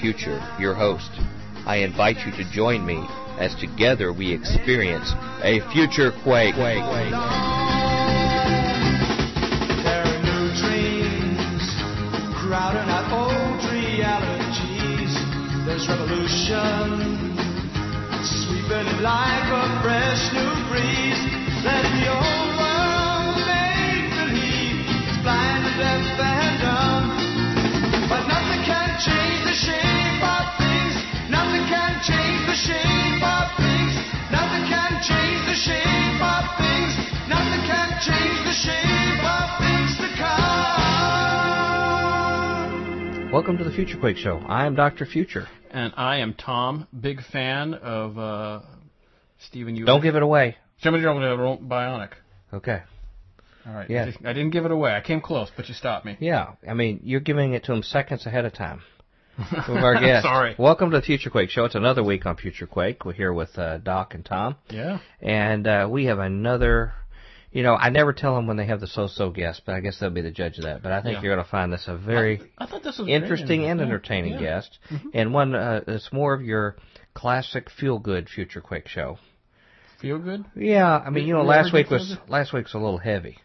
Future, your host. I invite you to join me as together we experience a future quake. There's revolution sweeping like a fresh new breeze. Let the shape of things. Nothing can change the shape of things to come. Welcome to the Future Quake Show. I am Dr. Future. And I am Tom, big fan of uh, Stephen Euler. Don't give it away. Somebody over to Bionic. Okay. All right. Yeah. I, just- I didn't give it away. I came close, but you stopped me. Yeah, I mean, you're giving it to him seconds ahead of time. Of our guests. Sorry. Welcome to the Future Quake Show. It's another week on Future Quake. We're here with uh, Doc and Tom. Yeah. And uh, we have another. You know, I never tell them when they have the so-so guest, but I guess they'll be the judge of that. But I think Yeah. you're going to find this a very I thought this interesting and entertaining Yeah. guest, and one uh, that's more of your classic feel-good Future Quake show. Feel good, Yeah, I mean, You- you know, last week was last week's a little heavy.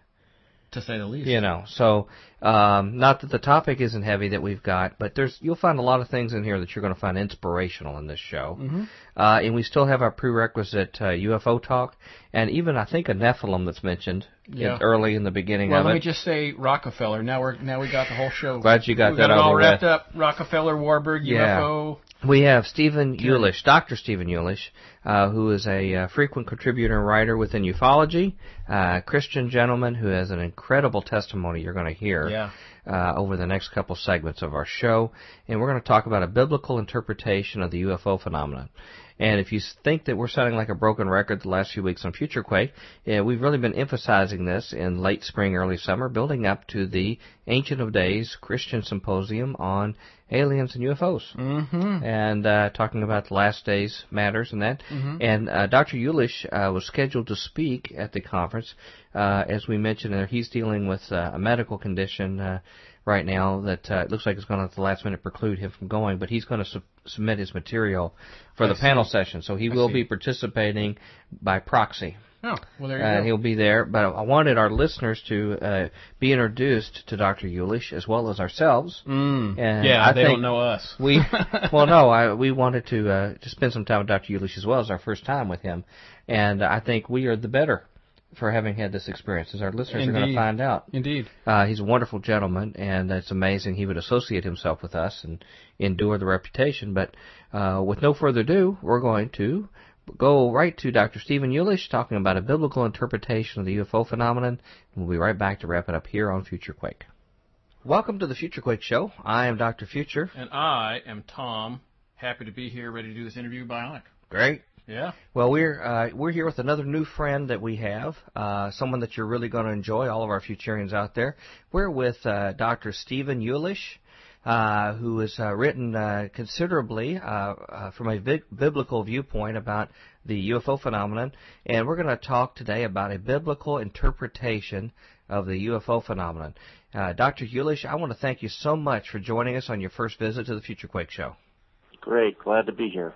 to say the least. You know, so um, not that the topic isn't heavy that we've got, but there's you'll find a lot of things in here that you're going to find inspirational in this show. Mm-hmm. Uh, and we still have our prerequisite uh, UFO talk, and even I think a Nephilim that's mentioned in- early in the beginning Well, of it. Well, let me just say Rockefeller. Now we're now we got the whole show. Glad you got we that got it all wrapped up. Rockefeller, Warburg, Yeah. UFO. We have Stephen Yulish, Dr. Stephen Yulish, uh, who is a uh, frequent contributor and writer within ufology, uh, Christian gentleman who has an incredible testimony you're going to hear Yeah. uh, over the next couple segments of our show. And we're going to talk about a biblical interpretation of the UFO phenomenon. And if you think that we're sounding like a broken record the last few weeks on Future Quake, yeah, we've really been emphasizing this in late spring, early summer, building up to the Ancient of Days Christian Symposium on aliens and UFOs Mm-hmm. and uh, talking about the last days matters and that. And uh, Dr. Yulish uh, was scheduled to speak at the conference. Uh, as we mentioned, uh, he's dealing with uh, a medical condition uh, right now that uh, it looks like it's going to at the last minute preclude him from going. But he's going to su- submit his material for I the see. panel session, so he I will see. be participating by proxy. Oh, well there you Uh, go. he'll be there, but I wanted our listeners to uh, be introduced to Dr. Yulish as well as ourselves. Mm. And yeah, I they don't know us. We well, no, I, we wanted to uh, to spend some time with Dr. Yulish as well as our first time with him, and I think we are the better for having had this experience, as our listeners are going to find out. Indeed. Uh, he's a wonderful gentleman, and it's amazing he would associate himself with us and endure the reputation. But uh, with no further ado, we're going to go right to Dr. Stephen Yulish talking about a biblical interpretation of the UFO phenomenon. We'll be right back to wrap it up here on Future Quake. Welcome to the Future Quake Show. I am Dr. Future. And I am Tom. Happy to be here, ready to do this interview. Bionic. Great. Yeah. Well, we're uh, we're here with another new friend that we have, uh, someone that you're really going to enjoy. All of our Futurians out there. We're with uh, Dr. Stephen Yulish, uh, who has uh, written uh, considerably uh, uh, from a biblical viewpoint about the UFO phenomenon, and we're going to talk today about a biblical interpretation of the UFO phenomenon. Uh, Dr. Yulish, I want to thank you so much for joining us on your first visit to the Future Quake Show. Great, glad to be here.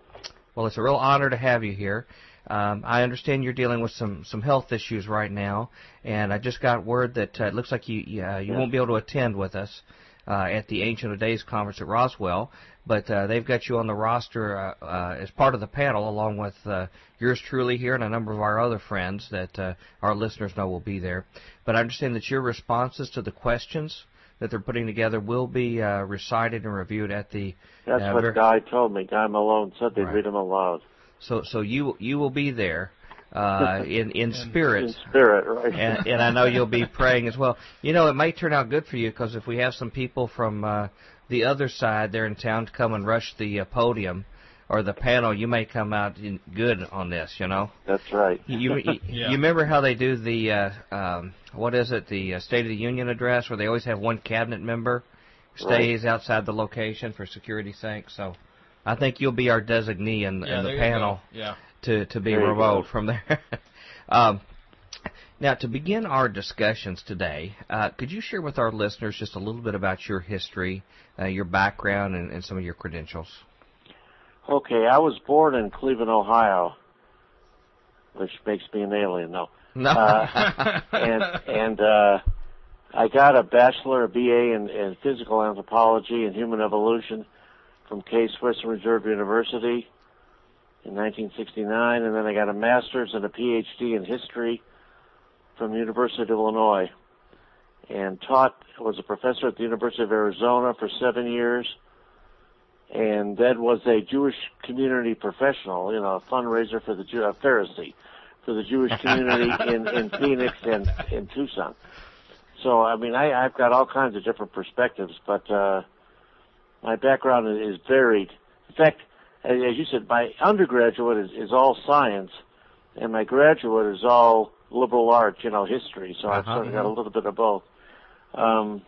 Well, it's a real honor to have you here. Um, I understand you're dealing with some, some health issues right now, and I just got word that uh, it looks like you you, uh, you Yeah. won't be able to attend with us uh, at the Ancient of Days conference at Roswell, but uh, they've got you on the roster uh, uh, as part of the panel, along with uh, yours truly here and a number of our other friends that uh, our listeners know will be there. But I understand that your responses to the questions that they're putting together will be uh, recited and reviewed at the That's uh, what Guy told me. Guy Malone said they'd Right. read them aloud. So so you you will be there uh, in in spirit. In spirit, right? and, and I know you'll be praying as well. You know, it might turn out good for you because if we have some people from uh, the other side there in town to come and rush the uh, podium or the panel, you may come out in good on this. You know, That's right. you you, Yeah. you remember how they do the uh, um, what is it, the uh, State of the Union address, where they always have one cabinet member stays outside the location for security's sake. So, I think you'll be our designee in, Yeah, in the panel. Yeah. To to be remote from there. um, Now, to begin our discussions today, uh, could you share with our listeners just a little bit about your history, uh, your background, and, and some of your credentials? Okay, I was born in Cleveland, Ohio, which makes me an alien. No, No. Uh, and and uh, I got a bachelor, a BA in, in physical anthropology and human evolution from Case Western Reserve University in 1969, and then I got a master's and a PhD in history from the University of Illinois, and taught was a professor at the University of Arizona for seven years, and then was a Jewish community professional, you know, a fundraiser for the Jew, a Pharisee for the Jewish community in in Phoenix and in Tucson. So I mean, I, I've got all kinds of different perspectives, but uh, my background is varied. In fact, as you said, my undergraduate is, is all science, and my graduate is all liberal arts, you know, history. So I've Uh-huh. sort of got a little bit of both. Um,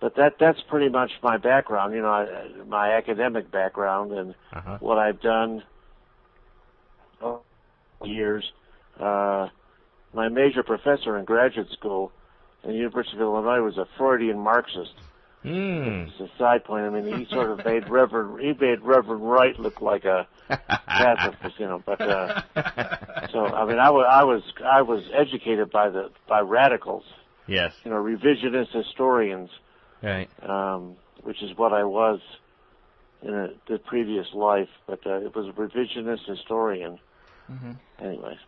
but that that's pretty much my background, you know, I, my academic background and Uh-huh. what I've done years. Uh, my major professor in graduate school at the University of Illinois was a Freudian Marxist. Hmm. It's a side point. I mean, he sort of made Reverend he made Reverend Wright look like a pacifist, you know. But uh, so I mean, I was I was I was educated by the by radicals, yes. you know, revisionist historians, Right. um, which is what I was in a, the previous life. But uh, it was a revisionist historian. Anyways,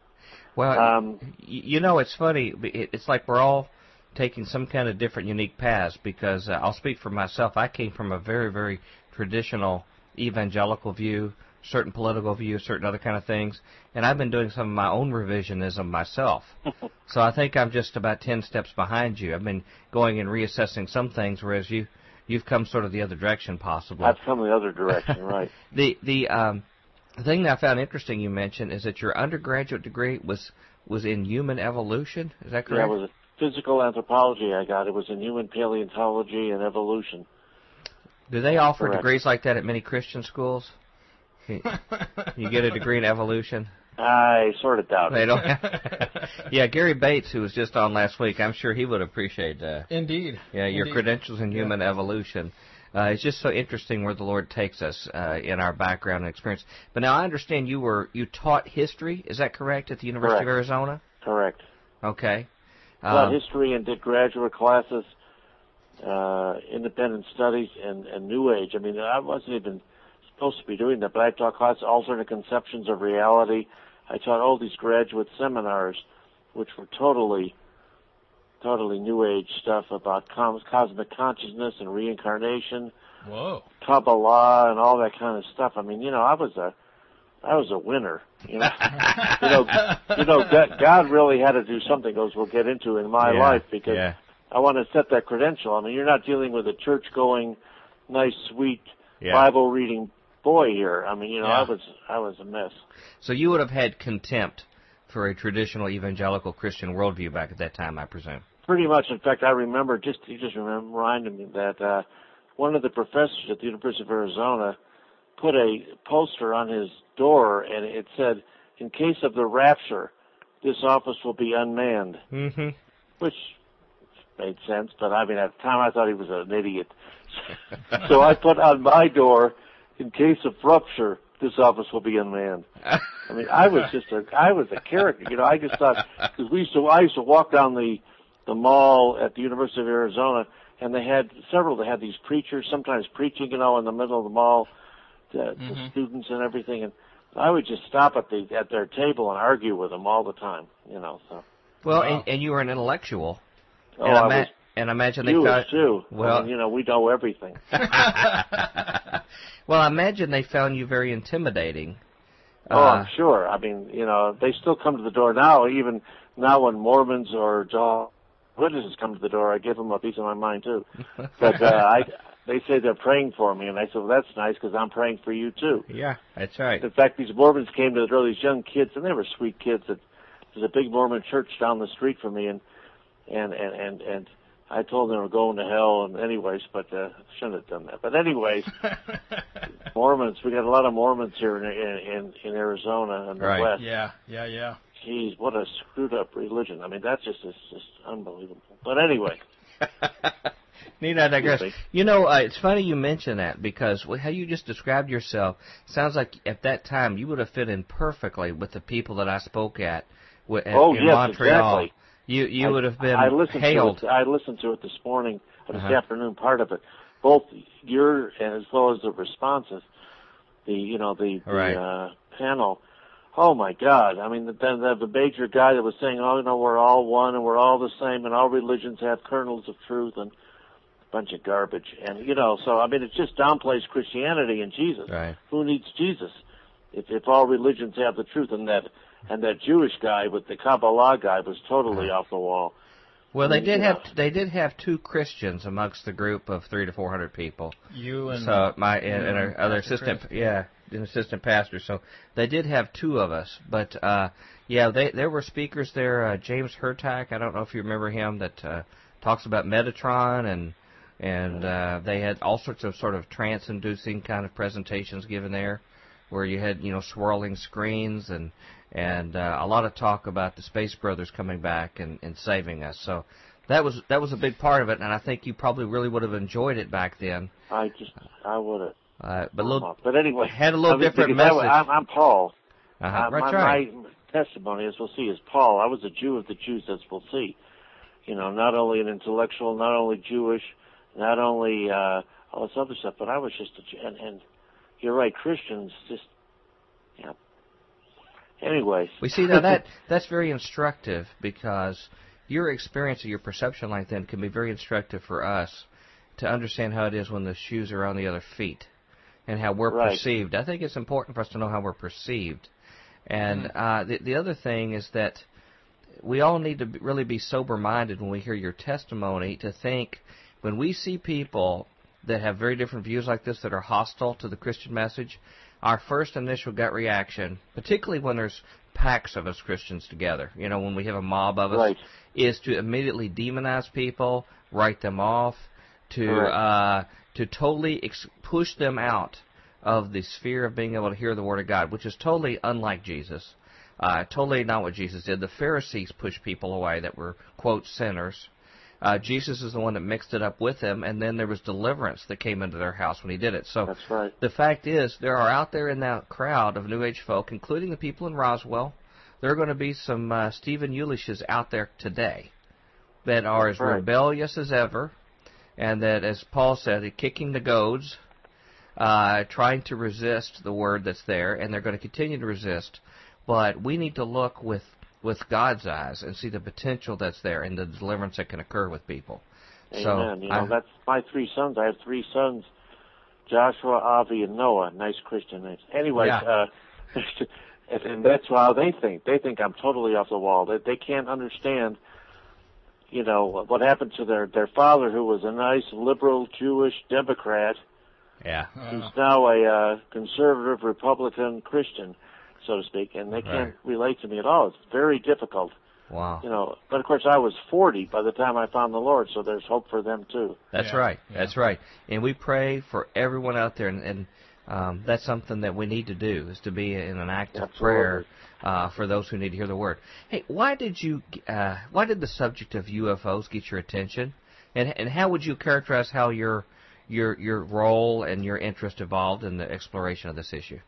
Well, um, you know, it's funny. It- It's like we're all taking some kind of different, unique paths. Because uh, I'll speak for myself. I came from a very, very traditional evangelical view, certain political view, certain other kind of things, and I've been doing some of my own revisionism myself. so I think I'm just about ten steps behind you. I've been going and reassessing some things, whereas you, you've come sort of the other direction, possibly. I've come the other direction, right? The the um, the thing that I found interesting you mentioned is that your undergraduate degree was was in human evolution. Is that Yeah, correct? a physical anthropology I got. It was in human paleontology and evolution. Do they offer Correct. degrees like that at many Christian schools? You you get a degree in evolution. I sort of doubt They it. don't. yeah, Gary Bates, who was just on last week, I'm sure he would appreciate uh, Indeed. yeah your Indeed. credentials in human evolution. Uh, it's just so interesting where the Lord takes us uh, in our background and experience. But now I understand you were you taught history. Is that correct at the University of Correct. Arizona? Correct. Okay. Taught Um, history and did graduate classes, uh, independent studies, and, and New Age. I mean, I wasn't even supposed to be doing that, but I taught classes, alternate conceptions of reality. I taught all these graduate seminars, which were totally, totally New Age stuff about com- cosmic consciousness and reincarnation. Whoa. Kabbalah and all that kind of stuff. I mean, you know, I was a, I was a winner. You know, you know, you know, God, God really had to do something. Goes, we'll get into in my yeah, life because yeah. I want to set that credential. I mean, you're not dealing with a church-going, nice, sweet, Yeah. Bible-reading boy here. I mean, you know, Yeah. I was, I was a mess. So you would have had contempt for a traditional evangelical Christian worldview back at that time, I presume. Pretty much. In fact, I remember just you just remember, reminded me that uh, one of the professors at the University of Arizona put a poster on his door, and it said, "In case of the rapture, this office will be unmanned," Mm-hmm. which made sense. But I mean, at the time, I thought he was an idiot. so I put on my door, "In case of rupture, this office will be unmanned." I mean, I was just a, I was a character, you know. I just thought because we used to, I used to walk down the, the mall at the University of Arizona, and they had several. They had these preachers, sometimes preaching, you know, in the middle of the mall, to, to students and everything, and I would just stop at the at their table and argue with them all the time, you know. So, Well, Wow. and, and you were an intellectual. oh, and, I ima- was and imagine they Jewish found. too. well- I mean, you know, we know everything. well, I imagine they found you very intimidating. Oh, Uh, I'm sure. I mean, you know, they still come to the door now. Even now, when Mormons or Jehovah's Witnesses come to the door, I give them a piece of my mind too. But uh, I, they say they're praying for me, and I said, "Well, that's nice because I'm praying for you too." yeah, that's right. In fact, these Mormons came to the door. These young kids, and they were sweet kids. That there's a big Mormon church down the street from me, and and and and and I told them they were going to hell. And anyways, but uh, shouldn't have done that. But anyways, Mormons. We got a lot of Mormons here in in in, Arizona and the Right. West. yeah, yeah, yeah. geez, what a screwed up religion. I mean, that's just it's just unbelievable. But anyway, Need I digress? You know, uh, it's funny you mention that because how you just described yourself sounds like at that time you would have fit in perfectly with the people that I spoke at, Oh, in yes, Montreal. exactly. You you I- would have been I listened hailed. to it. I listened to it this morning, or this Uh-huh. afternoon, part of it. Both your as well as the responses, the you know the, the Right. uh, panel. Oh my God! I mean, the, the the major guy that was saying, "Oh, you know, we're all one and we're all the same, and all religions have kernels of truth," and bunch of garbage. And you know, so I mean, it just downplays Christianity and Jesus. Right. Who needs Jesus? If if all religions have the truth, and that and that Jewish guy with the Kabbalah guy was totally off the wall. Well, they did have they did have two Christians amongst the group of three to four hundred people. You and so my and, and our other assistant, Chris. yeah, an assistant pastor. So they did have two of us, but uh, yeah, they there were speakers there. Uh, James Hurtak, I don't know if you remember him, that uh, talks about Metatron and and uh, they had all sorts of sort of trance-inducing kind of presentations given there, where you had you know swirling screens and and uh, a lot of talk about the Space Brothers coming back and, and saving us. So that was that was a big part of it, and I think you probably really would have enjoyed it back then. I just I would have. Uh, but little, But anyway, had a little different I- message. I'm, I'm Paul. uh-huh, Uh, right, my, right. my testimony, as we'll see, is Paul. I was a Jew of the Jews, as we'll see. You know, not only an intellectual, not only Jewish, not only uh, all this other stuff, but I was just a. And, and you're right, Christians just, yeah. Anyways. We see now that that's very instructive because your experience or your perception like then can be very instructive for us to understand how it is when the shoes are on the other feet and how we're Right. perceived. I think it's important for us to know how we're perceived. And uh, the the other thing is that we all need to really be sober minded when we hear your testimony to think when we see people that have very different views like this that are hostile to the Christian message, our first initial gut reaction, particularly when there's packs of us Christians together, you know, when we have a mob of us, Right. is to immediately demonize people, write them off, to Correct. uh, to totally ex- push them out of the sphere of being able to hear the Word of God, which is totally unlike Jesus. Uh, totally not what Jesus did. The Pharisees pushed people away that were, quote, sinners. Uh, Jesus is the one that mixed it up with them, and then there was deliverance that came into their house when he did it. So That's right. the fact is, there are out there in that crowd of New Age folk, including the people in Roswell, there are going to be some uh, Stephen Yulishes out there today that are That's as right. rebellious as ever, and that, as Paul said, are kicking the goads, uh, trying to resist the word that's there, and they're going to continue to resist. But we need to look with with God's eyes and see the potential that's there and the deliverance that can occur with people. Amen. So you know, I- that's my three sons. I have three sons, Joshua, Avi, and Noah. Nice Christian names. Anyways, Yeah. uh, and, that's how they think. They think I'm totally off the wall. They, they can't understand, you know, what happened to their their father, who was a nice liberal Jewish Democrat, yeah. who's now a uh, conservative Republican Christian, so to speak, and they can't Right. relate to me at all. It's very difficult, Wow. you know. But of course, I was 40 by the time I found the Lord, so there's hope for them too. That's Yeah, right. yeah. That's right. And we pray for everyone out there, and, and um, that's something that we need to do is to be in an active Absolutely. prayer uh, for those who need to hear the word. Hey, why did you? Uh, why did the subject of UFOs get your attention? And and how would you characterize how your your your role and your interest evolved in the exploration of this issue?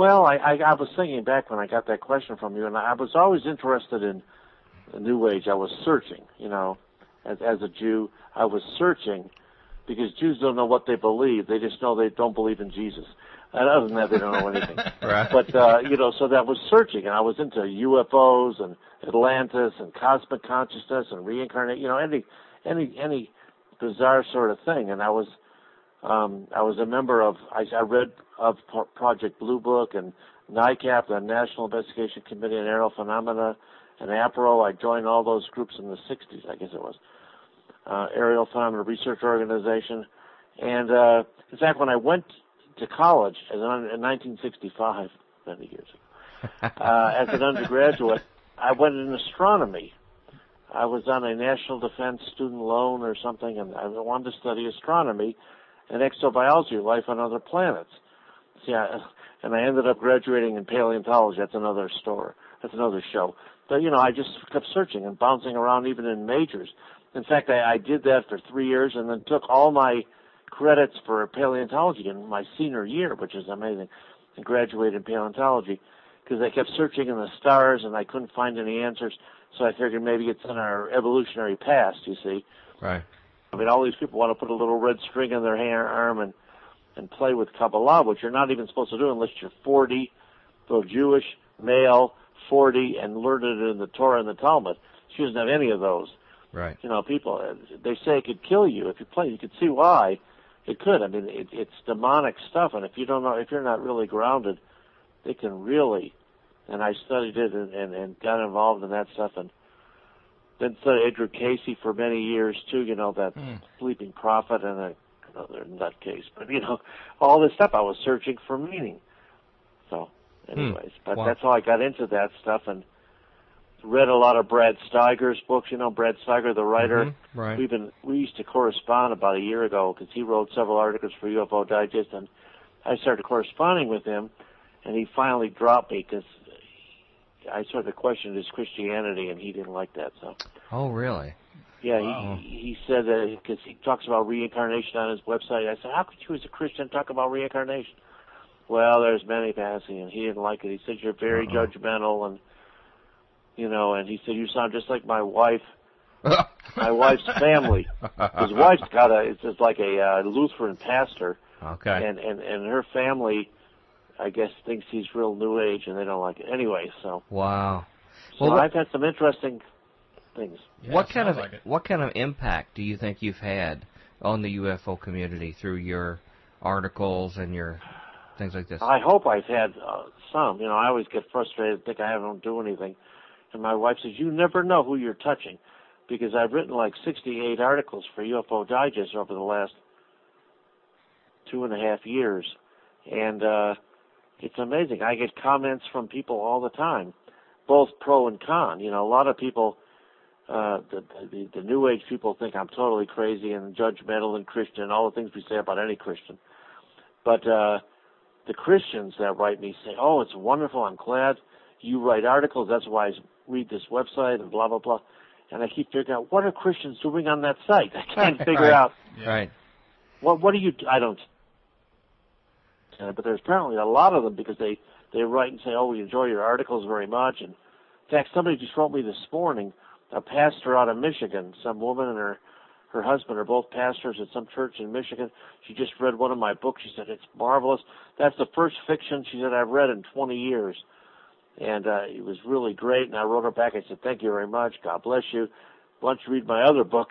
Well, I, I, I was thinking back when I got that question from you, and I was always interested in the New Age. I was searching, you know, as, as a Jew, I was searching because Jews don't know what they believe. They just know they don't believe in Jesus. And other than that, they don't know anything. Right. But, uh, you know, so that was searching, and I was into UFOs and Atlantis and cosmic consciousness and reincarnate, you know, any, any, any bizarre sort of thing. And I was, um, I was a member of, I, I read of Project Blue Book and NICAP, the National Investigation Committee on Aerial Phenomena, and APRO. I joined all those groups in the 60s, I guess it was. Uh, Aerial Phenomena Research Organization. And, uh, in fact, when I went to college as an, in 1965, many years ago, uh, as an undergraduate, I went in astronomy. I was on a national defense student loan or something, and I wanted to study astronomy and exobiology, life on other planets. I, and I ended up graduating in paleontology. That's another story. that's another show. But you know, I just kept searching and bouncing around even in majors. In fact, I, I did that for three years and then took all my credits for paleontology in my senior year, which is amazing, and graduated in paleontology because I kept searching in the stars and I couldn't find any answers. So I figured maybe it's in our evolutionary past, you see. Right. I mean, all these people want to put a little red string in their hand, arm and and play with Kabbalah, which you're not even supposed to do unless you're 40, though Jewish, male, 40, and learned it in the Torah and the Talmud. She doesn't have any of those. Right. You know, people uh, they say it could kill you if you play. You could see why it could. I mean, it, it's demonic stuff, and if you don't know, if you're not really grounded, it can really. And I studied it and, and, and got involved in that stuff, and then studied Edgar Cayce for many years too. You know, that Hmm. sleeping prophet and a, another nutcase. But you know, all this stuff I was searching for meaning. So, anyways, but Wow. that's how I got into that stuff and read a lot of Brad Steiger's books. You know, Brad Steiger, the writer. Mhm, Right. We've been we used to correspond about a year ago because he wrote several articles for UFO Digest, and I started corresponding with him, and he finally dropped me because I sort of questioned his Christianity, and he didn't like that. So Oh, really? yeah, Wow. he he said that because he talks about reincarnation on his website. I said, how could you, as a Christian, talk about reincarnation? Well, there's many passing, and he didn't like it. He said you're very Uh-uh. judgmental, and you know, and he said you sound just like my wife my wife's family. His wife's got a it's just like a uh, Lutheran pastor, Okay. and and and her family, I guess, thinks he's real New Age, and they don't like it anyway. So, Wow. so Well, what- I've had some interesting things. Yeah, what kind of like what kind of impact do you think you've had on the UFO community through your articles and your things like this? I hope I've had uh, some. You know, I always get frustrated, think I don't do anything, and my wife says, "You never know who you're touching," because I've written like 68 articles for UFO Digest over the last two and a half years, and uh, it's amazing. I get comments from people all the time, both pro and con. You know, a lot of people. Uh, the, the the New Age people think I'm totally crazy and judgmental and Christian, and all the things we say about any Christian. But uh, the Christians that write me say, "Oh, it's wonderful. I'm glad you write articles. That's why I read this website and blah blah blah." And I keep figuring out what are Christians doing on that site. I can't figure Right. out Right. what what do you? I don't. Uh, but there's apparently a lot of them because they they write and say, "Oh, we enjoy your articles very much." And in fact, somebody just wrote me this morning, a pastor out of Michigan, some woman and her her husband are both pastors at some church in Michigan. She just read one of my books. She said it's marvelous. That's the first fiction she said I've read in 20 years, and uh, it was really great. And I wrote her back. I said, "Thank you very much. God bless you. Why don't you read my other book?"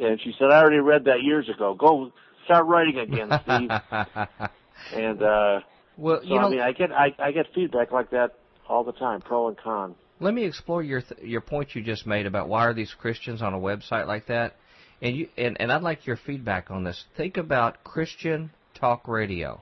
And she said, "I already read that years ago. Go start writing again, Steve." and uh, well, so you know, I mean, I get I, I get feedback like that all the time, pro and con. let me explore your th- your point you just made about why are these Christians on a website like that, and you and, and I'd like your feedback on this. Think about Christian talk radio.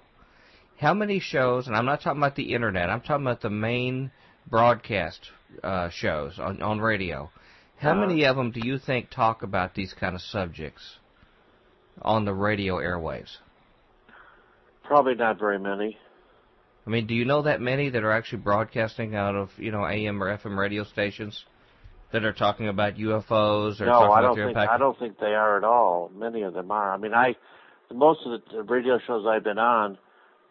How many shows? And I'm not talking about the internet. I'm talking about the main broadcast uh, shows on on radio. How Uh-huh. many of them do you think talk about these kind of subjects on the radio airwaves? Probably not very many. I mean, do you know that many that are actually broadcasting out of you know AM or FM radio stations that are talking about UFOs or no, talking I about don't their think impact? I don't think they are at all. Many of them are. I mean, I most of the radio shows I've been on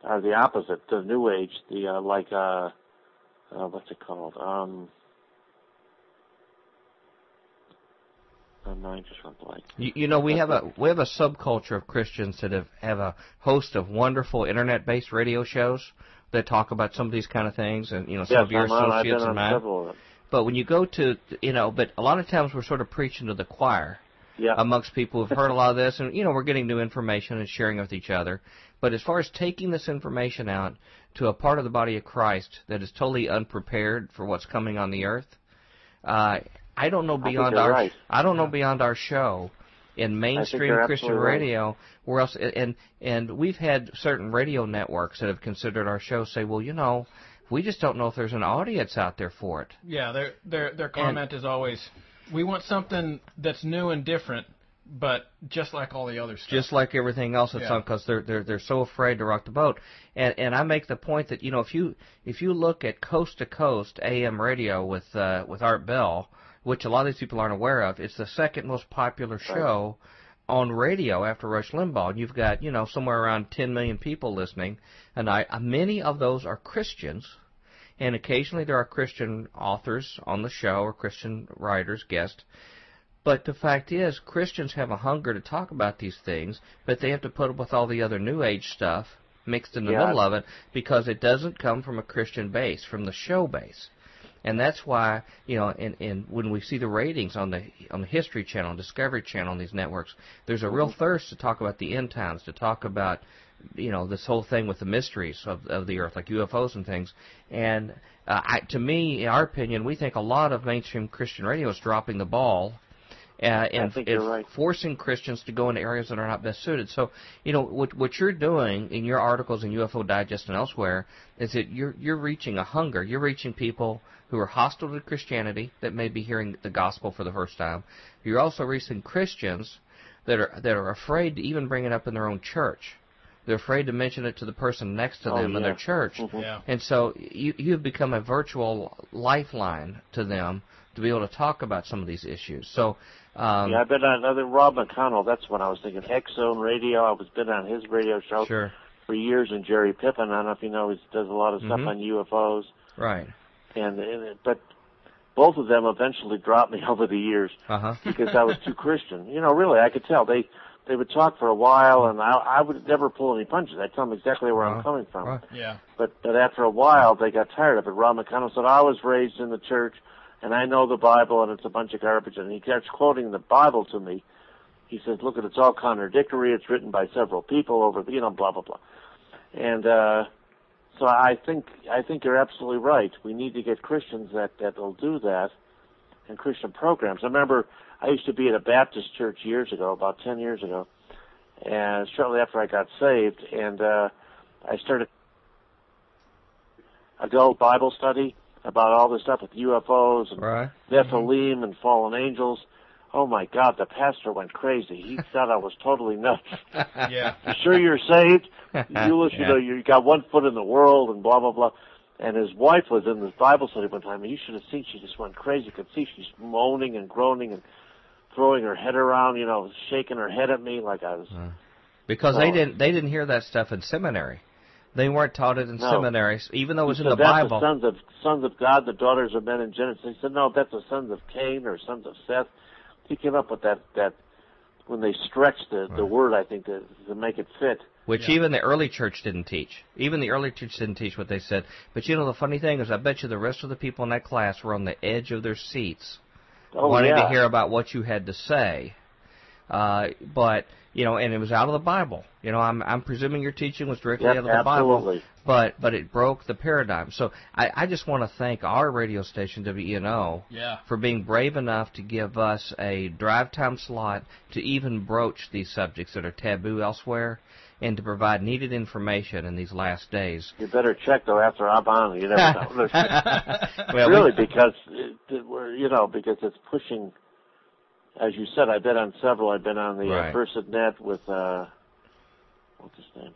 are the opposite, the new age, the uh, like uh, uh what's it called? Um mind just went. You, you know, we have a we have a subculture of Christians that have have a host of wonderful internet-based radio shows that talk about some of these kind of things, and you know, some Yes, of your I'm on, I've been associates and mine. several of them. But when you go to, you know, but a lot of times we're sort of preaching to the choir. Yeah. amongst people who've heard a lot of this, and you know we're getting new information and sharing with each other. But as far as taking this information out to a part of the body of Christ that is totally unprepared for what's coming on the earth, uh, I don't know beyond our right. I don't know beyond our show in mainstream Christian absolutely right. radio where else and and we've had certain radio networks that have considered our show say, well, you know, we just don't know if there's an audience out there for it. Yeah, their their their comment is always, we want something that's new and different but just like all the other stuff. just like everything else that's Yeah. on because they're they're they're so afraid to rock the boat. And and I make the point that you know if you if you look at coast to coast AM radio with uh, with Art Bell, which a lot of these people aren't aware of, it's the second most popular show on radio after Rush Limbaugh. And you've got you know somewhere around 10 million people listening, and I uh, many of those are Christians. And occasionally there are Christian authors on the show or Christian writers, guests. But the fact is, Christians have a hunger to talk about these things, but they have to put up with all the other New Age stuff mixed in the Yeah. middle of it because it doesn't come from a Christian base, from the show base. And that's why, you know, and, and when we see the ratings on the on the History Channel, Discovery Channel, on these networks, there's a real thirst to talk about the end times, to talk about, you know, this whole thing with the mysteries of of the earth, like UFOs and things. And uh, I, to me, in our opinion, we think a lot of mainstream Christian radio is dropping the ball and, think and right. forcing Christians to go into areas that are not best suited. So, you know, what what you're doing in your articles in UFO Digest and elsewhere is that you're you're reaching a hunger. You're reaching people who are hostile to Christianity that may be hearing the gospel for the first time. You're also reaching Christians that are that are afraid to even bring it up in their own church. They're afraid to mention it to the person next to Oh, them in their yeah. church. Mhm. yeah. And so you you've become a virtual lifeline to them to be able to talk about some of these issues. So um, yeah, I've been on other Rob McConnell. That's what I was thinking. X Zone Radio. I was been on his radio show sure, for years, and Jerry Pippin. I don't know if you know, he does a lot of stuff Mhm. on UFOs, right, and, and but both of them eventually dropped me over the years uh huh, because I was too Christian. You know, really, I could tell they they would talk for a while, and I I would never pull any punches. I'd tell them exactly where Uh-huh. I'm coming from. Right. Yeah. But but after a while, they got tired of it. Rob McConnell said, "I was raised in the church, and I know the Bible, and it's a bunch of garbage." And he starts quoting the Bible to me. He says, "Look, at it's all contradictory. It's written by several people over, you know, blah blah blah." And uh, so I think I think you're absolutely right. We need to get Christians that that will do that, and Christian programs. I remember I used to be at a Baptist church years ago, about ten years ago, and shortly after I got saved, and uh, I started adult Bible study about all this stuff with UFOs and right, Nephilim and fallen angels. Oh my God, the pastor went crazy. He thought I was totally nuts. Yeah. You sure you're saved? You listen, you know, you got one foot in the world and blah blah blah. And his wife was in this Bible study one time, and you should have seen. She just went crazy. You could see she's moaning and groaning and throwing her head around, you know, shaking her head at me like I was. because they oh. didn't they didn't hear that stuff in seminary. They weren't taught it in No. seminaries, even though it was He in the said, that's Bible. the sons of sons of God, the daughters of men in Genesis. He said, no, that's the sons of Cain or sons of Seth. He came up with that that when they stretched the the word, I think, to, to make it fit. which Yeah. even the early church didn't teach. Even the early church didn't teach what they said. But you know the funny thing is, I bet you the rest of the people in that class were on the edge of their seats, Oh wanting yeah, to hear about what you had to say. Uh, but you know, and it was out of the Bible. You know, I'm I'm presuming your teaching was directly Yep, out of the Bible. But but it broke the paradigm. So I, I just want to thank our radio station WENO Yeah. for being brave enough to give us a drive time slot to even broach these subjects that are taboo elsewhere and to provide needed information in these last days. You better check though after I'm on. You never know. Well, we- really, because it, it, we're you know because it's pushing. As you said, I've been on several. I've been on the Right. uh, Versanet with uh, what's his name,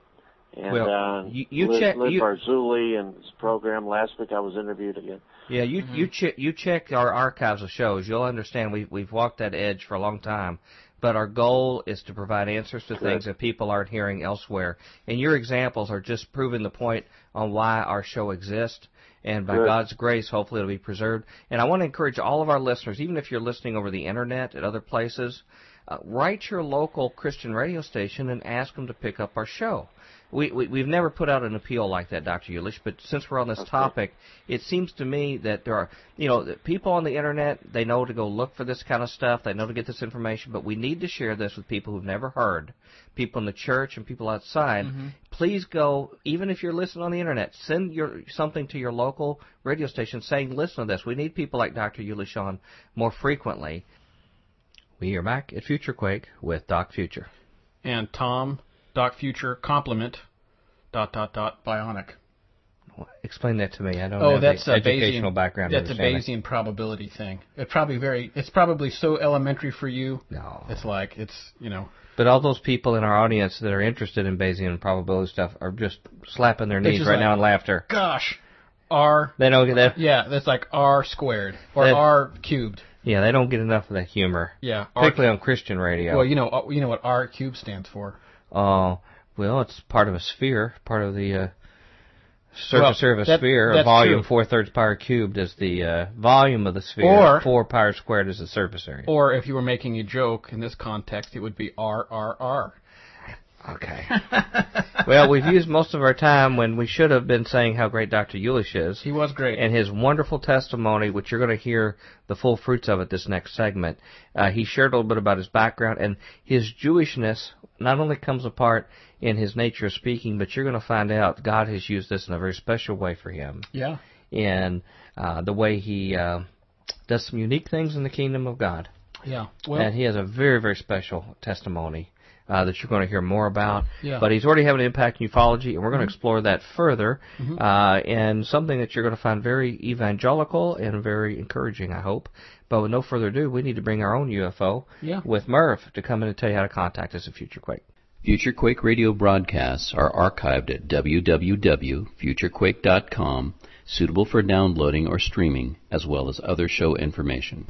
and Well, uh, you- you Liz, check- Liz you- Barzuli and his program. Last week I was interviewed again. Yeah, you you check you check our archives of shows. You'll understand we we've walked that edge for a long time. But our goal is to provide answers to things that people aren't hearing elsewhere. And your examples are just proving the point on why our show exists. And by Good. God's grace, hopefully it'll be preserved. And I want to encourage all of our listeners, even if you're listening over the internet at other places, uh, write your local Christian radio station and ask them to pick up our show. We, we we've never put out an appeal like that, Dr. Yulish, but since we're on this Okay. topic, it seems to me that there are, you know, people on the internet, they know to go look for this kind of stuff, they know to get this information, but we need to share this with people who've never heard, people in the church and people outside. Please go, even if you're listening on the internet, send your something to your local radio station saying, listen to this. We need people like Dr. Yulish on more frequently. We are back at FutureQuake with Doc Future. And Tom, Doc Future, compliment, dot, dot, dot, bionic. Explain that to me. I don't know. Oh, that's a educational Bayesian, background. That's a Bayesian probability thing. It's probably very. It's probably so elementary for you. No. It's like it's you know. But all those people in our audience that are interested in Bayesian probability stuff are just slapping their knees right like- now in laughter. Gosh, R. They don't get that. Yeah, that's like R squared or That- R cubed. Yeah, they don't get enough of that humor, Yeah. R, particularly on Christian radio. well, you know, uh, you know what R cubed stands for. Oh, well, it's part of a sphere, part of the uh, Well, surface area of a sphere. A volume true. four thirds power cubed is the uh, volume of the sphere. Or- four power squared is the surface area. Or if you were making a joke in this context, it would be R R R. Okay. well, we've used most of our time when we should have been saying how great Dr. Yulish is. He was great. and his wonderful testimony, which you're going to hear the full fruits of it this next segment. Uh, he shared a little bit about his background and his Jewishness. Not only comes apart in his nature of speaking, but you're going to find out God has used this in a very special way for him, yeah. in uh, the way he uh, does some unique things in the kingdom of God. Yeah. Well, and he has a very, very special testimony uh, that you're going to hear more about. Yeah. But he's already having an impact in ufology, and we're going to explore that further, uh, and something that you're going to find very evangelical and very encouraging, I hope. But with no further ado, we need to bring our own UFO Yeah. with Merv to come in and tell you how to contact us at Future Quake. Future Quake radio broadcasts are archived at www.futurequake.com, suitable for downloading or streaming, as well as other show information.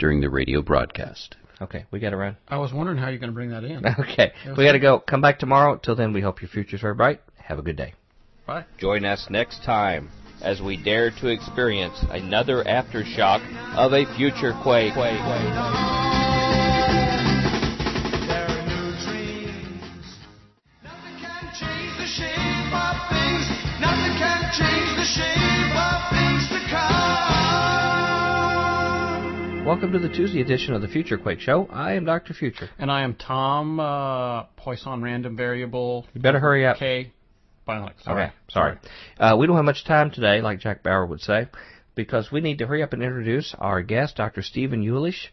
during the radio broadcast. Okay, we got to run. I was wondering how you're going to bring that in. Okay, we got to go. Come back tomorrow. Till then, we hope your future's very bright. Have a good day. Bye. Join us next time as we dare to experience another aftershock of a future quake. There are. Nothing can change the shape Welcome to the Tuesday edition of the Future Quake Show. I am Dr. Future. And I am Tom uh, Poisson Random Variable You better hurry up. K. Bionic. Sorry. Okay, sorry. Uh, we don't have much time today, like Jack Bauer would say, because we need to hurry up and introduce our guest, Dr. Stephen Yulish,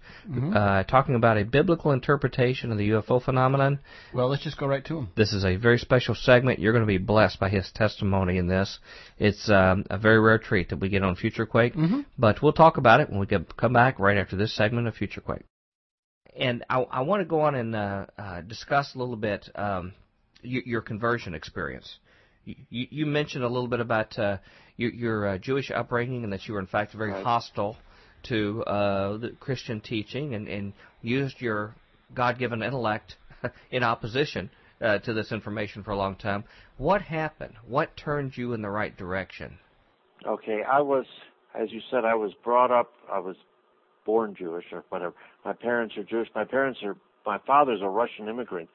uh, talking about a biblical interpretation of the UFO phenomenon. Well, let's just go right to him. This is a very special segment. You're going to be blessed by his testimony in this. It's um, a very rare treat that we get on Future Quake, but we'll talk about it when we get, come back right after this segment of Future Quake. And I, I want to go on and uh, uh, discuss a little bit um, your, your conversion experience. You, you you mentioned a little bit about uh, your, your uh, Jewish upbringing and that you were in fact very Right. hostile to uh, the Christian teaching and, and used your God-given intellect in opposition uh, to this information for a long time. What happened? What turned you in the right direction? Okay, I was, as you said, I was brought up. I was born Jewish or whatever. My parents are Jewish. My parents are. My father's a Russian immigrant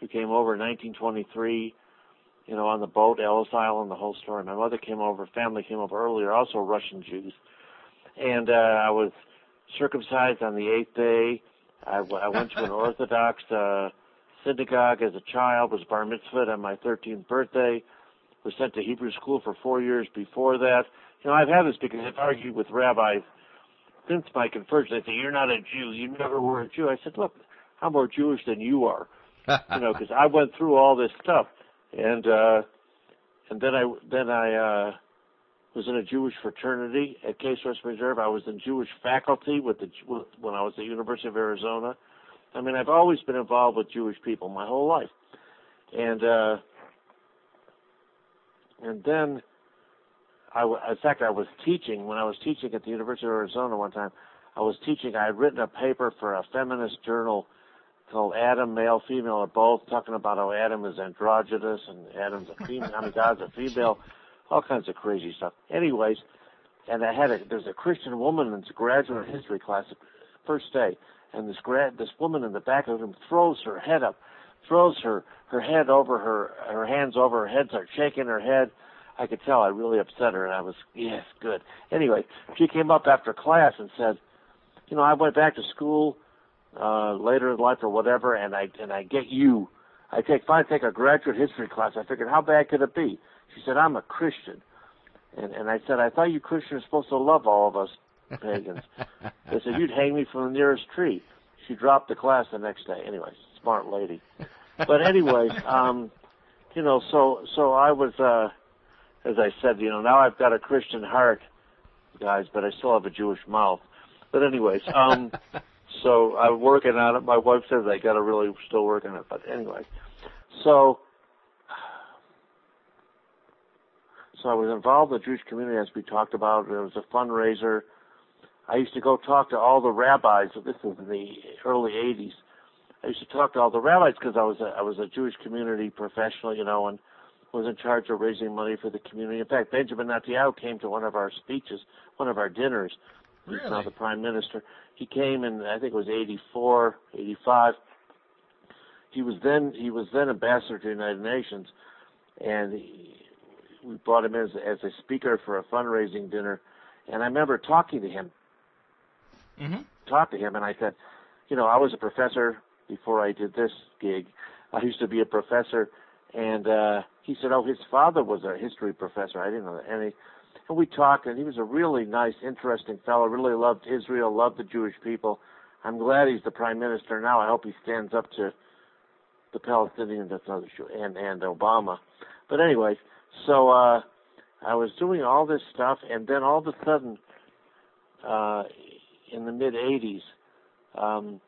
who came over in 1923. You know, on the boat, Ellis Island, the whole story. My mother came over. Family came over earlier, also Russian Jews. And uh, I was circumcised on the eighth day. I, w- I went to an Orthodox uh, synagogue as a child. Was bar mitzvahed on my 13th birthday was sent to Hebrew school for four years before that. You know, I've had this because I've argued with rabbis since my conversion. They say, you're not a Jew. You never were a Jew. I said, look, I'm more Jewish than you are. you know, because I went through all this stuff. And, uh, and then I, then I, uh, was in a Jewish fraternity at Case West Reserve. I was in Jewish faculty with the, when I was at the University of Arizona. I mean, I've always been involved with Jewish people my whole life. And, uh, and then I in fact, I was teaching when I was teaching at the University of Arizona one time. I was teaching. I had written a paper for a feminist journal called "Adam, Male, Female, or Both," talking about how Adam is androgynous and Adam's a female. I mean, God's a female. All kinds of crazy stuff. Anyways, and I had a there's a Christian woman in graduate history class, first day, and this grad this woman in the back of the room throws her head up, throws her her head over her her hands over her head, starts shaking her head. I could tell I really upset her, and I was yes, good. Anyway, she came up after class and said, you know, I went back to school uh, later in life or whatever, and I and I get you. I take finally take a graduate history class. I figured, how bad could it be? She said, I'm a Christian, and and I said, I thought you Christians were supposed to love all of us pagans. they said you'd hang me from the nearest tree. She dropped the class the next day. Anyway, smart lady. But anyway, um, you know, so so I was, uh, as I said, you know, now I've got a Christian heart, guys, but I still have a Jewish mouth. But anyways, um, so I'm working on it. My wife says I got to really still work on it. But anyway, so so I was involved in the Jewish community as we talked about. There was a fundraiser. I used to go talk to all the rabbis. This was in the early '80s. I used to talk to all the rabbis because I was a, I was a Jewish community professional, you know, and was in charge of raising money for the community. In fact, Benjamin Netanyahu came to one of our speeches, one of our dinners. He's Really? now the prime minister. He came in, I think it was '84, '85. He was then he was then ambassador to the United Nations, and he, we brought him in as, as a speaker for a fundraising dinner. And I remember talking to him, hmm talked to him, and I said, you know, I was a professor before I did this gig. I used to be a professor, and uh, he said, oh, his father was a history professor. I didn't know that. And, he, and we talked, and he was a really nice, interesting fellow. Really loved Israel, loved the Jewish people. I'm glad he's the prime minister now. I hope he stands up to the Palestinians. That's another issue, and and Obama. But anyways, so uh, I was doing all this stuff, and then all of a sudden, uh, in the mid '80s, um,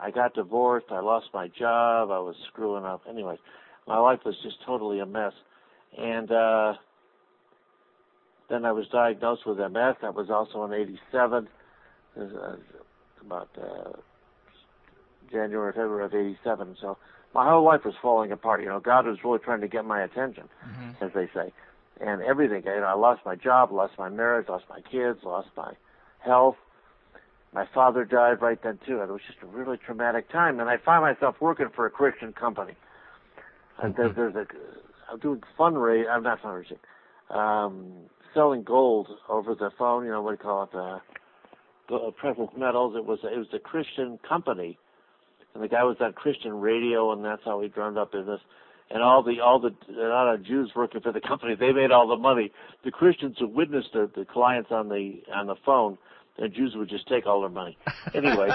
I got divorced. I lost my job. I was screwing up. Anyway, my life was just totally a mess. And uh, then I was diagnosed with MS. That was also in '87. It was, uh, about uh, January, February of '87. So my whole life was falling apart. You know, God was really trying to get my attention, as they say, and everything. You know, I lost my job, lost my marriage, lost my kids, lost my health. My father died right then too, and it was just a really traumatic time. And I found myself working for a Christian company. And there, there's a, I'm doing fundraising. I'm not fundraising, um, selling gold over the phone. You know what do you call it? Uh, precious metals. It was it was a Christian company, and the guy was on Christian radio, and that's how he drummed up business. And all the all the a lot of Jews working for the company, they made all the money. The Christians who witnessed the, the clients on the on the phone, the Jews would just take all their money. Anyway,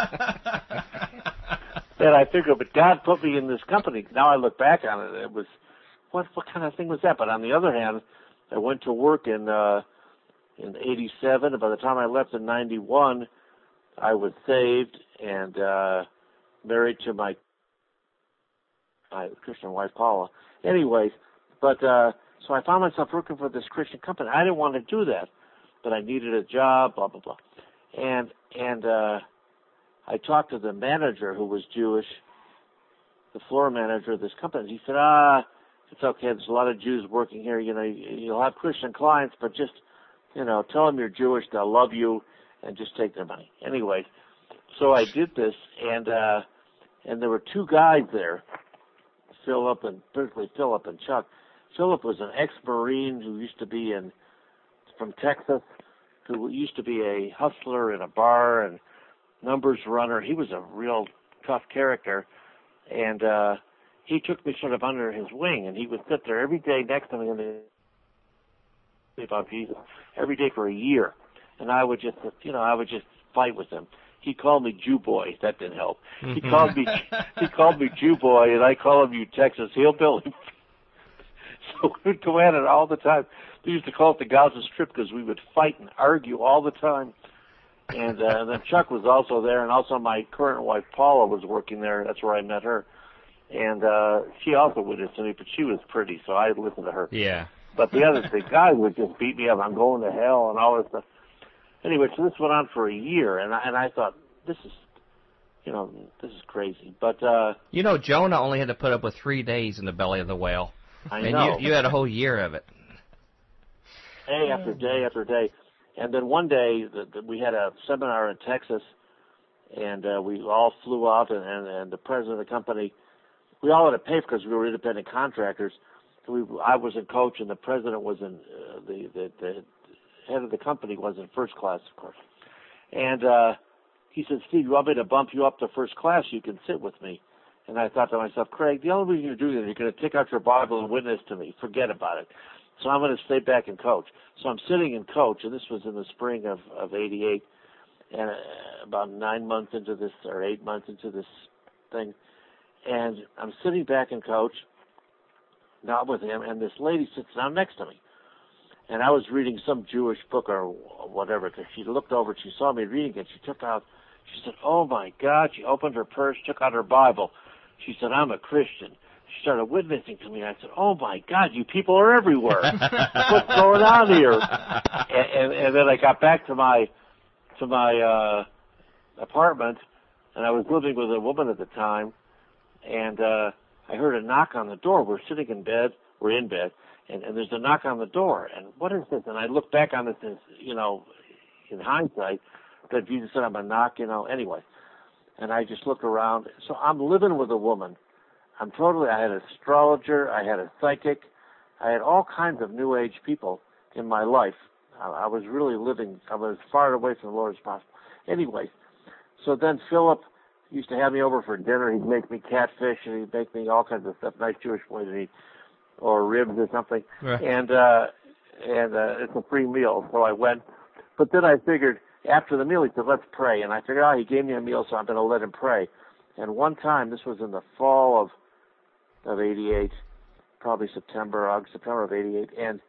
and I figured, but God put me in this company. Now I look back on it, it was what what kind of thing was that? But on the other hand, I went to work in uh in '87, and by the time I left in '91, I was saved and uh married to my my Christian wife Paula. Anyways, but uh so I found myself working for this Christian company. I didn't want to do that, but I needed a job, blah blah blah. And and uh I talked to the manager who was Jewish, the floor manager of this company. He said, "Ah, it's okay. There's a lot of Jews working here. You know, you- you'll have Christian clients, but just, you know, tell them you're Jewish. They'll love you, and just take their money." Anyway, so I did this, and uh, and there were two guys there, Philip and particularly Philip and Chuck. Philip was an ex-marine who used to be in from Texas, who used to be a hustler in a bar and numbers runner. He was a real tough character, and uh, he took me sort of under his wing, and he would sit there every day next to me and about Jesus every day for a year, and I would just, you know, I would just fight with him. He called me Jew boy. That didn't help. He called me he called me Jew boy, and I call him you Texas hillbilly. so we'd go at it all the time. We used to call it the Gaza Strip because we would fight and argue all the time. And uh, then Chuck was also there, and also my current wife Paula was working there. That's where I met her, and uh, she also witnessed to me, but she was pretty, so I listened to her. Yeah. But the other the guy would just beat me up. I'm going to hell and all this stuff. Anyway, so this went on for a year, and I, and I thought this is, you know, this is crazy. But uh, You know, Jonah only had to put up with three days in the belly of the whale, I and know you you had a whole year of it. day after day after day, and then one day the, the, we had a seminar in Texas, and uh, we all flew out, and, and and the president of the company, we all had to pay because we were independent contractors. we, I was in coach, and the president was in uh, the, the the head of the company was in first class, of course. And uh, he said, "Steve, you want me to bump you up to first class? You can sit with me." And I thought to myself, Craig, the only reason you're doing this, you're going to take out your Bible and witness to me. Forget about it. So I'm going to stay back and coach. So I'm sitting in coach, and this was in the spring of of '88, and uh, about nine months into this or eight months into this thing, and I'm sitting back in coach, not with him, and this lady sits down next to me. And I was reading some Jewish book or whatever, because she looked over, she saw me reading it, she took out, she said, oh my God, she opened her purse, took out her Bible. She said, I'm a Christian. She started witnessing to me. And I said, oh my God, you people are everywhere. What's going on here? And, and, and then I got back to my, to my, uh, apartment, and I was living with a woman at the time, and, uh, I heard a knock on the door. We're sitting in bed. We're in bed, and, and there's a knock on the door. And what is this? And I look back on this, as, you know, in hindsight, that Jesus said I'm a knock, you know. Anyway, and I just look around. So I'm living with a woman. I'm totally. I had an astrologer. I had a psychic. I had all kinds of new age people in my life. I, I was really living. I was as far away from the Lord as possible. Anyway, so then Philip he used to have me over for dinner. He'd make me catfish and he'd make me all kinds of stuff. Nice Jewish boy to eat, or ribs or something. Right. And uh, and uh, it's a free meal, so I went. But then I figured after the meal, he said, "Let's pray." And I figured, oh, he gave me a meal, so I'm going to let him pray. And one time, this was in the fall of of '88, probably September, August, September of '88, and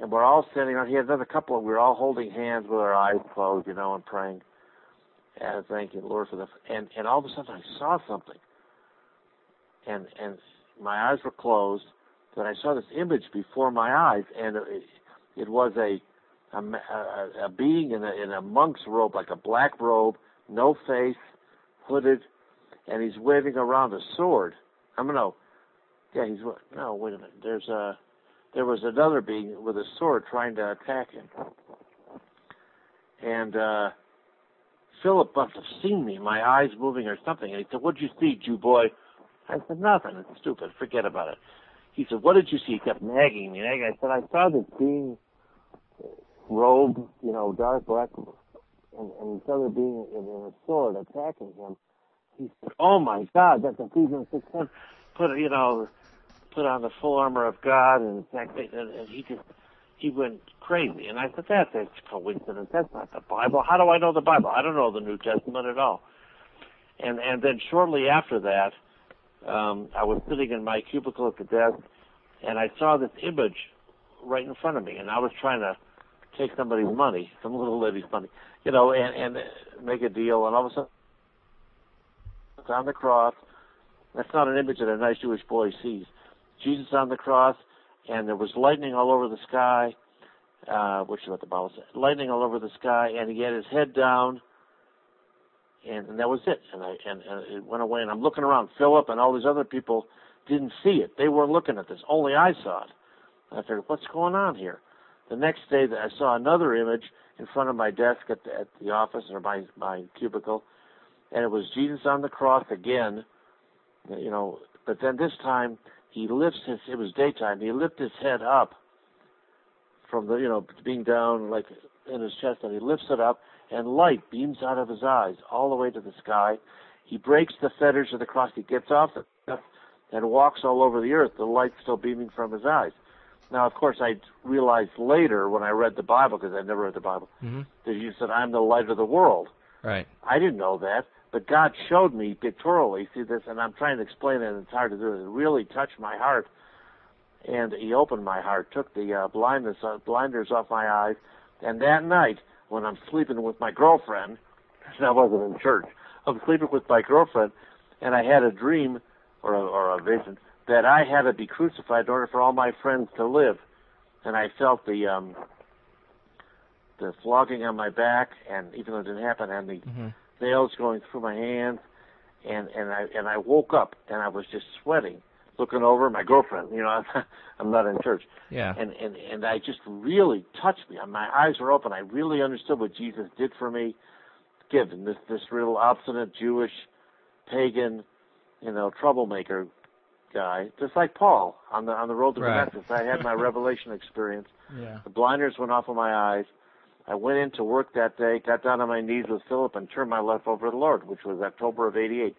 and we're all sitting around. He had another couple, and we were all holding hands with our eyes closed, you know, and praying. And thank you, Lord, for the. And and all of a sudden, I saw something. And and my eyes were closed. Then I saw this image before my eyes, and it, it was a a, a, a being in a in a monk's robe, like a black robe, no face, hooded, and he's waving around a sword. I'm going no, yeah, he's no. Wait a minute. There's a there was another being with a sword trying to attack him, and uh, Philip must have seen me, my eyes moving or something. And he said, "What'd you see, Jew boy?" I said, "Nothing. It's stupid. Forget about it." He said, "What did you see?" He kept nagging me. I said, "I saw this being robed, you know, dark black, and, and this other being in, a sword attacking him." He said, "Oh my God, that's Ephesians six ten. Put you know, put on the full armor of God and attack." And, and he just he went crazy. And I said, that's a coincidence. That's not the Bible. How do I know the Bible? I don't know the New Testament at all. And and then shortly after that, um, I was sitting in my cubicle at the desk, and I saw this image right in front of me, and I was trying to take somebody's money, some little lady's money, you know, and and make a deal, and all of a sudden, it's on the cross. That's not an image that a nice Jewish boy sees. Jesus on the cross, and there was lightning all over the sky, uh, which is what the Bible said. Lightning all over the sky, and he had his head down, and, and that was it. And I and, and it went away. And I'm looking around. Philip and all these other people didn't see it. They weren't looking at this. Only I saw it. And I figured, what's going on here? The next day, that I saw another image in front of my desk at the, at the office or my my cubicle, and it was Jesus on the cross again. You know, but then this time he lifts his, it was daytime, he lifts his head up from the, you know, being down like in his chest, and he lifts it up, and light beams out of his eyes all the way to the sky. He breaks the fetters of the cross. He gets off the and walks all over the earth, the light still beaming from his eyes. Now, of course, I realized later when I read the Bible, because I never read the Bible, mm-hmm. that he said, I'm the light of the world. Right. I didn't know that. But God showed me pictorially, see this, and I'm trying to explain it, and it's hard to do. It really touched my heart, and He opened my heart, took the uh, blindness, uh, blinders off my eyes, and that night when I'm sleeping with my girlfriend, because I wasn't in church, I'm sleeping with my girlfriend, and I had a dream or a, or a vision that I had to be crucified in order for all my friends to live, and I felt the um, the flogging on my back, and even though it didn't happen, and the mm-hmm nails going through my hands, and and I and I woke up and I was just sweating, looking over my girlfriend. You know, I'm not in church. Yeah. And and and I just really touched me. My eyes were open. I really understood what Jesus did for me. Given this this real obstinate Jewish, pagan, you know, troublemaker, guy, just like Paul on the on the road to Right. Damascus. I had my revelation experience. Yeah. The blinders went off of my eyes. I went into work that day, got down on my knees with Philip, and turned my life over to the Lord, which was October of '88.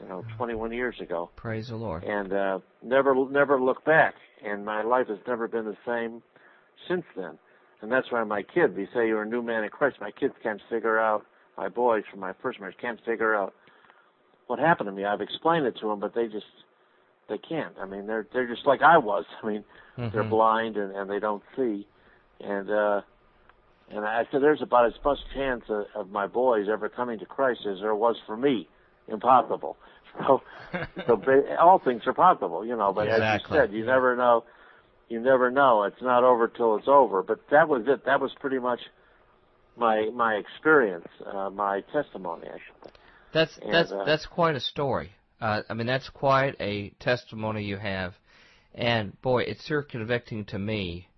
You know, 21 years ago, Praise the Lord. and uh, never never looked back. And my life has never been the same since then. And that's why my kids, they say you're a new man in Christ. My kids can't figure out, my boys from my first marriage can't figure out what happened to me. I've explained it to them, but they just they can't. I mean, they're they're just like I was. I mean, they're Mhm. blind and and they don't see. And uh and I said, there's about as much chance of, of my boys ever coming to Christ as there was for me. Impossible. So, so all things are possible, you know. But as Exactly. you said, you never know. You never know. It's not over till it's over. But that was it. That was pretty much my my experience, uh, my testimony. I should say. That's And, that's uh, that's quite a story. Uh, I mean, that's quite a testimony you have, and boy, it's sure convicting to me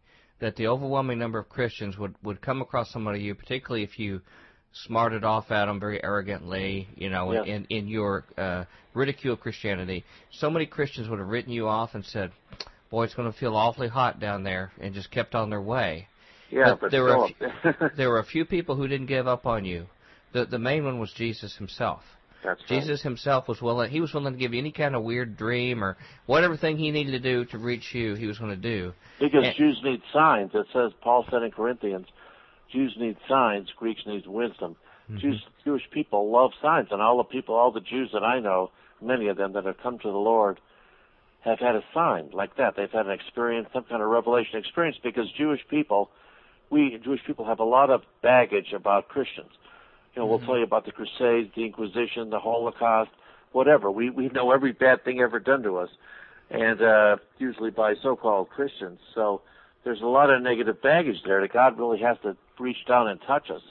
that the overwhelming number of Christians would would come across somebody you, particularly if you smarted off at them very arrogantly, you know, in Yeah. in, in your uh, ridicule of Christianity. So many Christians would have written you off and said, "Boy, it's going to feel awfully hot down there," and just kept on their way. Yeah, But but, there were a Philip, There were a few people who didn't give up on you. The the main one was Jesus himself. That's right. Jesus himself was willing. He was willing to give you any kind of weird dream or whatever thing he needed to do to reach you. He was going to do. Because And- Jews need signs. It says Paul said in Corinthians, Jews need signs, Greeks need wisdom. Mm-hmm. Jews, Jewish people love signs, and all the people, all the Jews that I know, many of them that have come to the Lord, have had a sign like that. They've had an experience, some kind of revelation experience, because Jewish people, we Jewish people have a lot of baggage about Christians. You know, we'll tell you about the Crusades, the Inquisition, the Holocaust, whatever. We we know every bad thing ever done to us, and uh, usually by so-called Christians. So there's a lot of negative baggage there that God really has to reach down and touch us.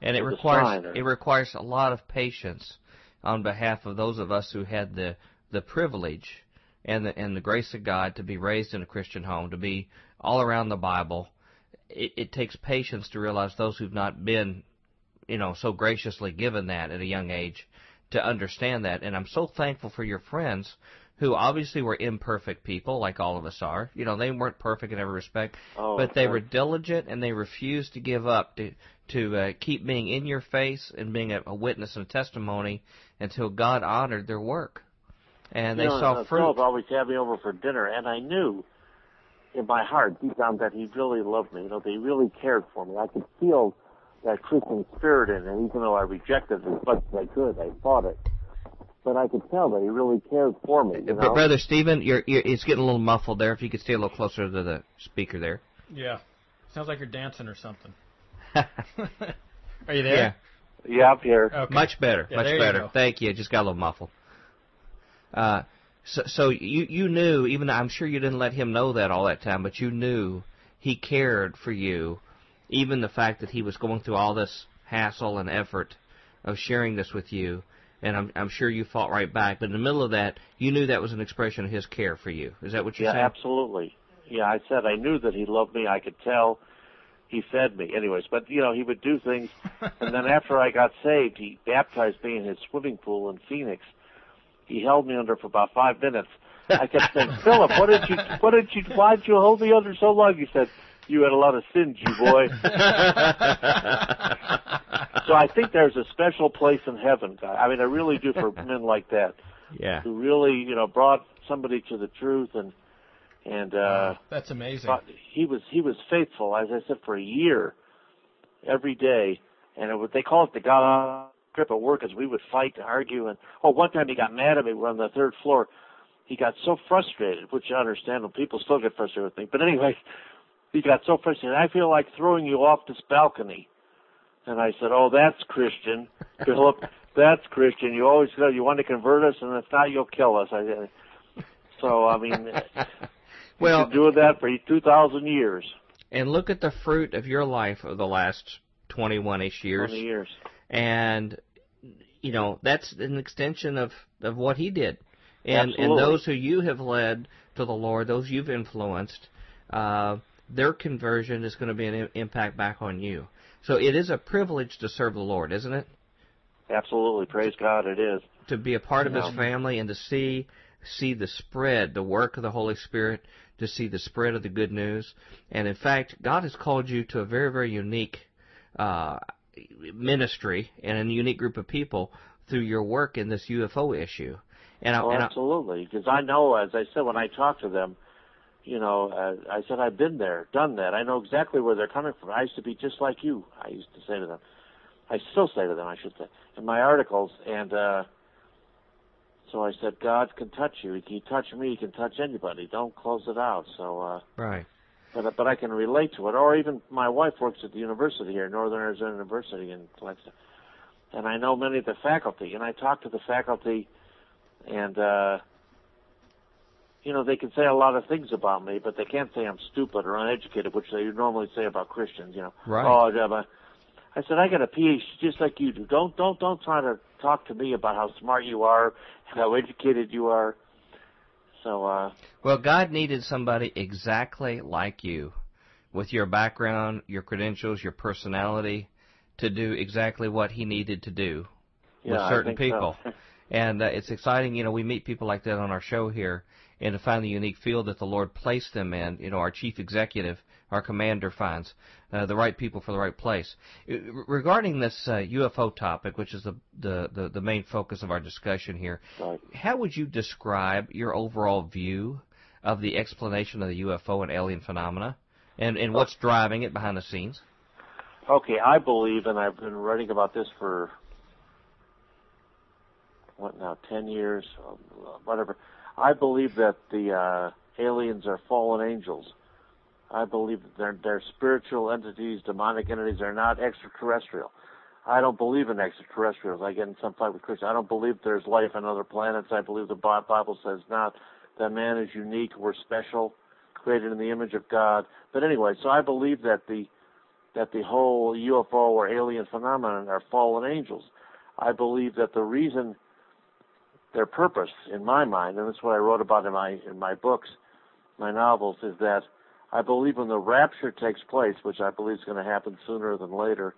And it requires it requires a lot of patience on behalf of those of us who had the the privilege and the and the grace of God to be raised in a Christian home, to be all around the Bible. It, it takes patience to realize those who've not been, you know, so graciously given that at a young age to understand that. And I'm so thankful for your friends who obviously were imperfect people, like all of us are. You know, they weren't perfect in every respect, Oh, but they were diligent and they refused to give up to to uh, keep being in your face and being a, a witness and a testimony until God honored their work. And they you know, saw uh, fruit. Philip always had me over for dinner, and I knew in my heart, deep down, that he really loved me. You know, that he really cared for me. I could feel that Christian spirit in him, even though I rejected it as much as I could. I fought it. But I could tell that he really cared for me. You know? Brother Stephen, you're, you're, it's getting a little muffled there. If you could stay a little closer to the speaker there. Yeah. Sounds like you're dancing or something. Are you there? Yeah, Yeah, up here. Okay. much better, Yeah, much there you better. Thank you. Just got a little muffled. Uh, so, so you you knew, even though I'm sure you didn't let him know that all that time, but you knew he cared for you, even the fact that he was going through all this hassle and effort of sharing this with you. And I'm I'm sure you fought right back, but in the middle of that, you knew that was an expression of his care for you. Is that what you Yeah, said? Yeah, absolutely. Yeah, I said I knew that he loved me. I could tell. He fed me, anyways. But you know, he would do things, and then after I got saved, he baptized me in his swimming pool in Phoenix. He held me under for about five minutes. I kept saying, Philip, what did you, what did you, why did you hold me under so long? He said, you had a lot of sins, you boy. so I think there's a special place in heaven. Guy. I mean, I really do for men like that yeah. who really, you know, brought somebody to the truth and and uh That's amazing. but he was he was faithful, as I said, for a year, every day, and it was, they call it the Gaza Strip at work, as we would fight and argue. And oh, one time he got mad at me. We're on the third floor. He got so frustrated, which I understand. People still get frustrated with me, but anyway, he got so frustrated. I feel like throwing you off this balcony. And I said, "Oh, that's Christian, Philip. That's Christian. You always said you want to convert us, and if not, you'll kill us." I said. So I mean, well, been doing that for 2,000 years. and look at the fruit of your life of the last 21ish years. 20 years. and you know that's an extension of of what he did and and those who you have led to the lord those you've influenced uh their conversion is going to be an impact back on you so it is a privilege to serve the lord isn't it Absolutely. Praise God, it is. to be a part of his family and to see see the spread, the work of the Holy Spirit, to see the spread of the good news. And in fact, God has called you to a very, very unique uh, ministry and a unique group of people through your work in this UFO issue. And, oh, and absolutely, because I know, as I said when I talk to them, you know, uh, I said I've been there, done that. I know exactly where they're coming from. I used to be just like you. I used to say to them. I still say to them, I should say, in my articles, and uh, so I said, God can touch you. He can touch me. He can touch anybody. Don't close it out. So uh, right. But but I can relate to it. Or even my wife works at the university here, Northern Arizona University in Flagstaff, and I know many of the faculty. And I talk to the faculty, and uh, you know they can say a lot of things about me, but they can't say I'm stupid or uneducated, which they normally say about Christians. You know, right. oh, I said I got a PhD just like you do. Don't don't don't try to talk to me about how smart you are, and how educated you are. So uh Well, God needed somebody exactly like you with your background, your credentials, your personality to do exactly what he needed to do yeah, with certain people. So. and uh, it's exciting, you know, we meet people like that on our show here and to find the unique field that the Lord placed them in. You know, our chief executive, our commander finds uh, the right people for the right place. Uh, regarding this uh, UFO topic, which is the, the, the, the, main focus of our discussion here, right. how would you describe your overall view of the explanation of the UFO and alien phenomena and, and what's driving it behind the scenes? Okay, I believe, and I've been writing about this for what now, ten years, whatever. I believe that the uh, aliens are fallen angels. I believe that they're, they're spiritual entities, demonic entities. They're not extraterrestrial. I don't believe in extraterrestrials. I get in some fight with Christians. I don't believe there's life on other planets. I believe the Bible says not that man is unique. We're special, created in the image of God. But anyway, so I believe that the that the whole UFO or alien phenomenon are fallen angels. I believe that the reason their purpose, in my mind, and that's what I wrote about in my in my books, my novels, is that I believe when the rapture takes place, which I believe is going to happen sooner than later,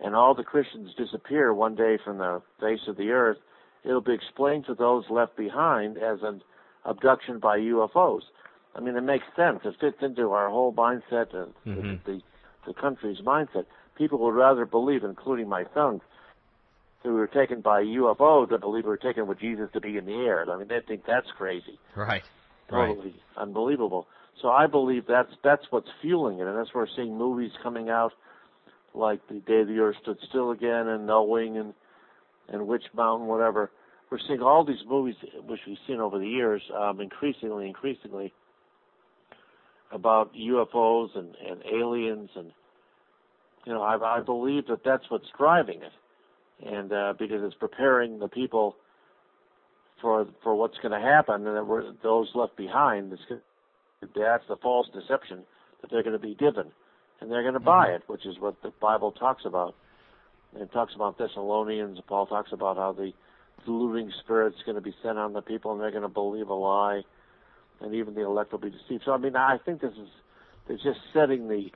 and all the Christians disappear one day from the face of the earth, it'll be explained to those left behind as an abduction by UFOs. I mean, it makes sense. It fits into our whole mindset, and mm-hmm. the, the country's mindset. People would rather believe, including my sons, who were taken by UFOs that believe we were taken with Jesus to be in the air. I mean, they think that's crazy. Right. Totally right. unbelievable. So I believe that's that's what's fueling it, and that's where we're seeing movies coming out like the Day the Earth Stood Still Again and Knowing and and Witch Mountain, whatever. We're seeing all these movies which we've seen over the years, um, increasingly, increasingly about UFOs and, and aliens, and you know, I, I believe that that's what's driving it and uh, because it's preparing the people for for what's going to happen, and that we're, those left behind. that's the false deception that they're going to be given, and they're going to buy mm-hmm. it, which is what the Bible talks about. And it talks about Thessalonians. Paul talks about how the deluding spirit's going to be sent on the people, and they're going to believe a lie, and even the elect will be deceived. So, I mean, I think this is they're just setting the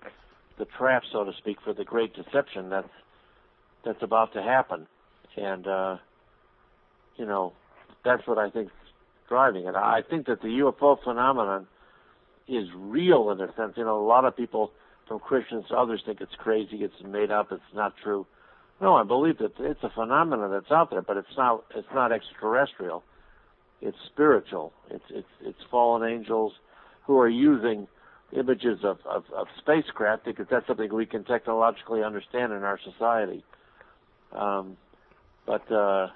the trap, so to speak, for the great deception that's that's about to happen. And, uh, you know, that's what I think driving it. I think that the UFO phenomenon is real in a sense. You know, a lot of people, from Christians to others, think it's crazy, it's made up, it's not true. No, I believe that it's a phenomenon that's out there, but it's not. It's not extraterrestrial. It's spiritual. It's it's it's fallen angels who are using images of, of, of spacecraft because that's something we can technologically understand in our society. Um, but uh,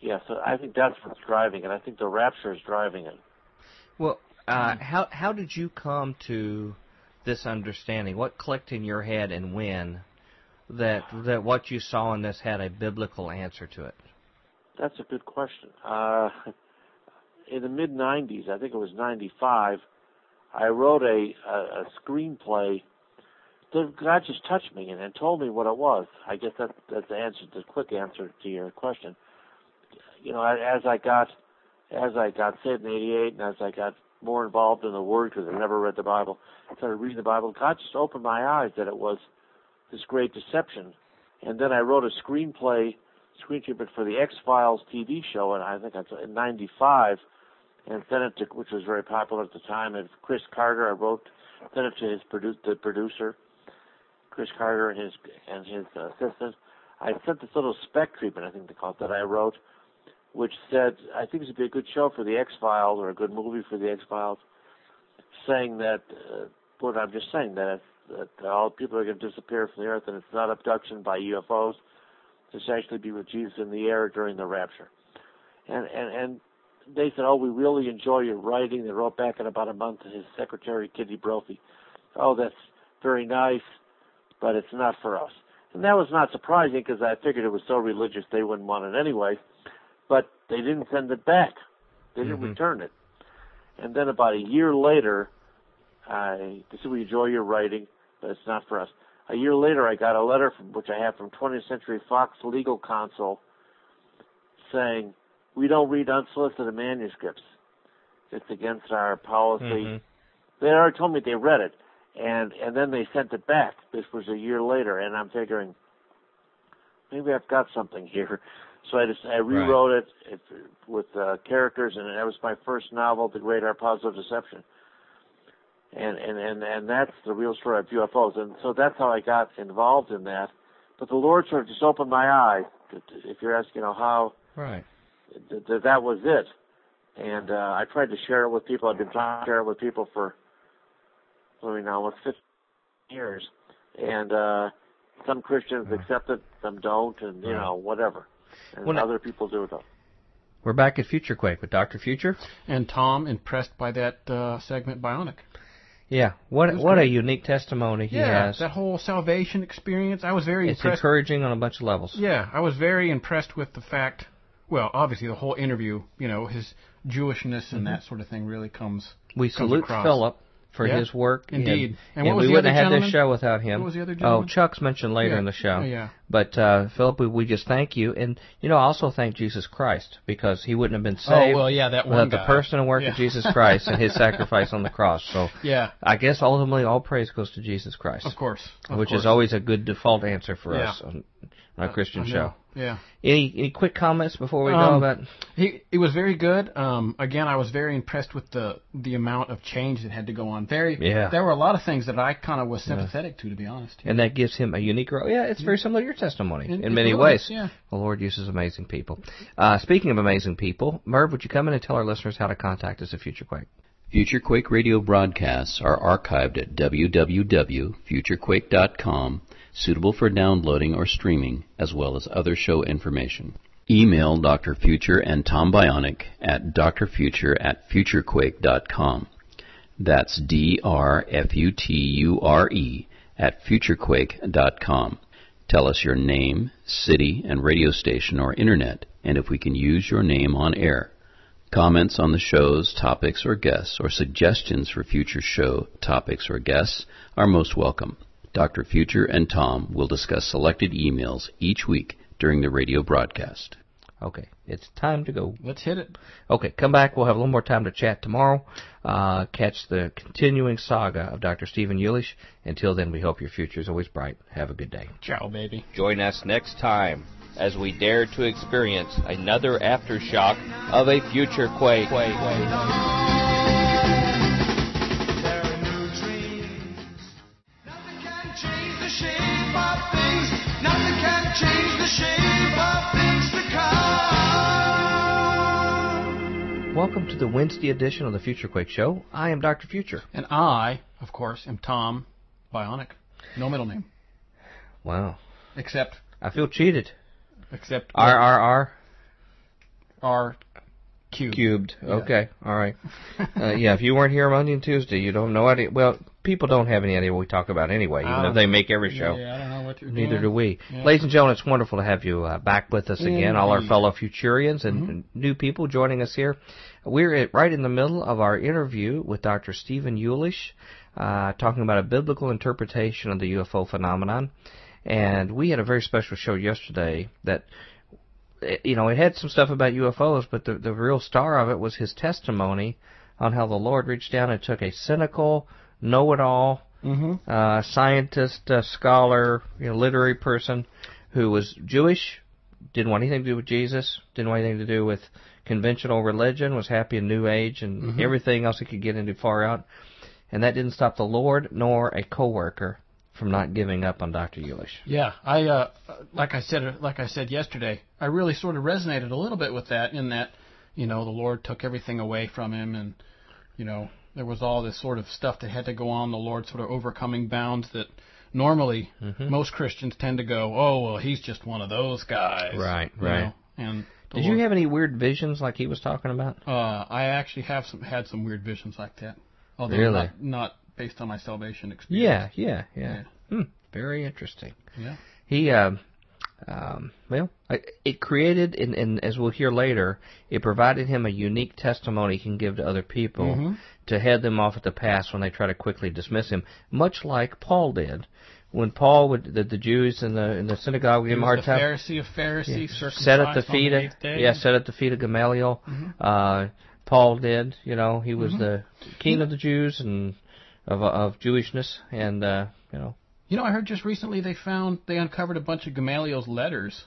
yeah, so I think that's what's driving it. I think the rapture is driving it. Well, uh, how how did you come to this understanding? What clicked in your head and when that that what you saw in this had a biblical answer to it? That's a good question. Uh, in the mid '90s, I think it was '95, I wrote a, a, a screenplay God just touched me and, and told me what it was. I guess that that's the answer, the quick answer to your question. You know, as I got as I got saved in '88, and as I got more involved in the Word because I never read the Bible, started reading the Bible. God just opened my eyes that it was this great deception, and then I wrote a screenplay screen treatment for the X Files TV show, and I think that's in '95, and sent it to, which was very popular at the time. And Chris Carter, I wrote, sent it to his produ- the producer, Chris Carter, and his and his assistant. I sent this little spec treatment, I think they call it, that I wrote, which said I think this would be a good show for the X Files or a good movie for the X Files, saying that uh, what I'm just saying that that all people are going to disappear from the earth and it's not abduction by UFOs. It's actually be with Jesus in the air during the rapture. And and and they said, "Oh, we really enjoy your writing." They wrote back in about a month to his secretary, Kitty Brophy. "Oh, that's very nice, but it's not for us." And that was not surprising because I figured it was so religious they wouldn't want it anyway. But they didn't send it back. They didn't Mhm. return it. And then about a year later, I they said, "We enjoy your writing, but it's not for us." A year later, I got a letter from which I have from 20th Century Fox legal counsel saying, "We don't read unsolicited manuscripts. It's against our policy." Mhm. They already told me they read it, and and then they sent it back. This was a year later, and I'm figuring maybe I've got something here. So I just I rewrote it, it with uh, characters, and that was my first novel, The Great Harpazo Deception. And and and and that's the real story of UFOs, and so that's how I got involved in that. But the Lord sort of just opened my eyes. If you're asking, you know, how Right. th- th- that was it. And uh, I tried to share it with people. I've been trying to share it with people for, what do we know, almost 15 years. And uh, some Christians accept it, some don't, and, you Right. know, whatever. And When I- other people do it. We're back at Future Quake with Dr. Future. And Tom impressed by that uh, segment Bionic. Yeah. What was what a unique testimony he yeah, has. that whole salvation experience. I was very It's impressed. encouraging on a bunch of levels. Yeah, I was very impressed with the fact. Well, obviously the whole interview, you know, his Jewishness and that sort of thing really comes. We comes salute across. Philip for Yeah, his work. indeed. And, And was we the wouldn't other have had this show without him. What was the other oh. Chuck's mentioned later Yeah. in the show. Oh, yeah. But uh, Philip, we, we just thank you, and you know, also thank Jesus Christ because he wouldn't have been saved oh well, yeah, that one without the guy. person and work Yeah. of Jesus Christ and His sacrifice on the cross. So Yeah, I guess ultimately all praise goes to Jesus Christ, of course. Of which course. is always a good default answer for Yeah. us on, on a Christian show. Yeah. Any any quick comments before we go Um, about? He it was very good. Um, again, I was very impressed with the the amount of change that had to go on. Very. Yeah. There were a lot of things that I kind of was sympathetic to, to be honest. And that gives him a unique role. Yeah, it's very similar to your testimony It- in many was, ways. yeah. The Lord uses amazing people. Uh, speaking of amazing people, Merv, would you come in and tell our listeners how to contact us at FutureQuake? FutureQuake radio broadcasts are archived at www.futurequake.com, suitable for downloading or streaming, as well as other show information. Email Dr. Future and Tom Bionic at drfuture at futurequake.com. That's D-R-F-U-T-U-R-E at futurequake.com. Tell us your name, city, and radio station or internet, and if we can use your name on air. Comments on the show's topics or guests, or suggestions for future show topics or guests are most welcome. Dr. Future and Tom will discuss selected emails each week during the radio broadcast. Okay, it's time to go. Let's hit it. Okay, come back. We'll have a little more time to chat tomorrow. Uh, catch the continuing saga of Dr. Stephen Yulish. Until then, we hope your future is always bright. Have a good day. Ciao, baby. Join us next time as we dare to experience another aftershock of a future quake. There are new dreams. Nothing can change the shape of things. Welcome to the Wednesday edition of the Future Quake Show. I am Dr. Future. And I, of course, am Tom Bionic. No middle name. Wow. Except I feel cheated. except R R R R cubed. cubed. Okay. All right. Uh, yeah, if you weren't here Monday and Tuesday, you don't know idea. Well, people don't have any idea what we talk about anyway, even if they make every show. Yeah, I don't know what you're Neither doing. do we. Yeah. Ladies and gentlemen, it's wonderful to have you uh, back with us again, all our fellow Futurians and and new people joining us here. We're at, right in the middle of our interview with Dr. Stephen Yulish, uh, talking about a biblical interpretation of the UFO phenomenon. And we had a very special show yesterday that, you know, it had some stuff about UFOs, but the, the real star of it was his testimony on how the Lord reached down and took a cynical, know-it-all, Mm-hmm. uh, scientist, uh, scholar, you know, literary person who was Jewish, didn't want anything to do with Jesus, didn't want anything to do with conventional religion, was happy in New Age and Mm-hmm. everything else he could get into far out. And that didn't stop the Lord nor a coworker from not giving up on Dr. Yulish. Yeah, I uh, like I said like I said yesterday, I really sort of resonated a little bit with that in that, you know, the Lord took everything away from him and you know, there was all this sort of stuff that had to go on, the Lord sort of overcoming bounds that normally Mm-hmm. most Christians tend to go, "Oh, well, he's just one of those guys." Right, you right. know, And Did Lord- you have any weird visions like he was talking about? uh I actually have some had some weird visions like that. Although Really? not, not based on my salvation experience. Yeah, yeah, yeah. Hmm, very interesting. Yeah. He, um, um, well, it created, and, and as we'll hear later, it provided him a unique testimony he can give to other people Mhm. to head them off at the pass when they try to quickly dismiss him, much like Paul did. When Paul would, the, the Jews in the in the synagogue He him a hard the time. Pharisee of Pharisees, Set at the feet of eighth yeah, set at the feet of Gamaliel. Uh, Paul did, you know, he was the king of the Jews and of of Jewishness, and uh, you know, You know, I heard just recently they found they uncovered a bunch of Gamaliel's letters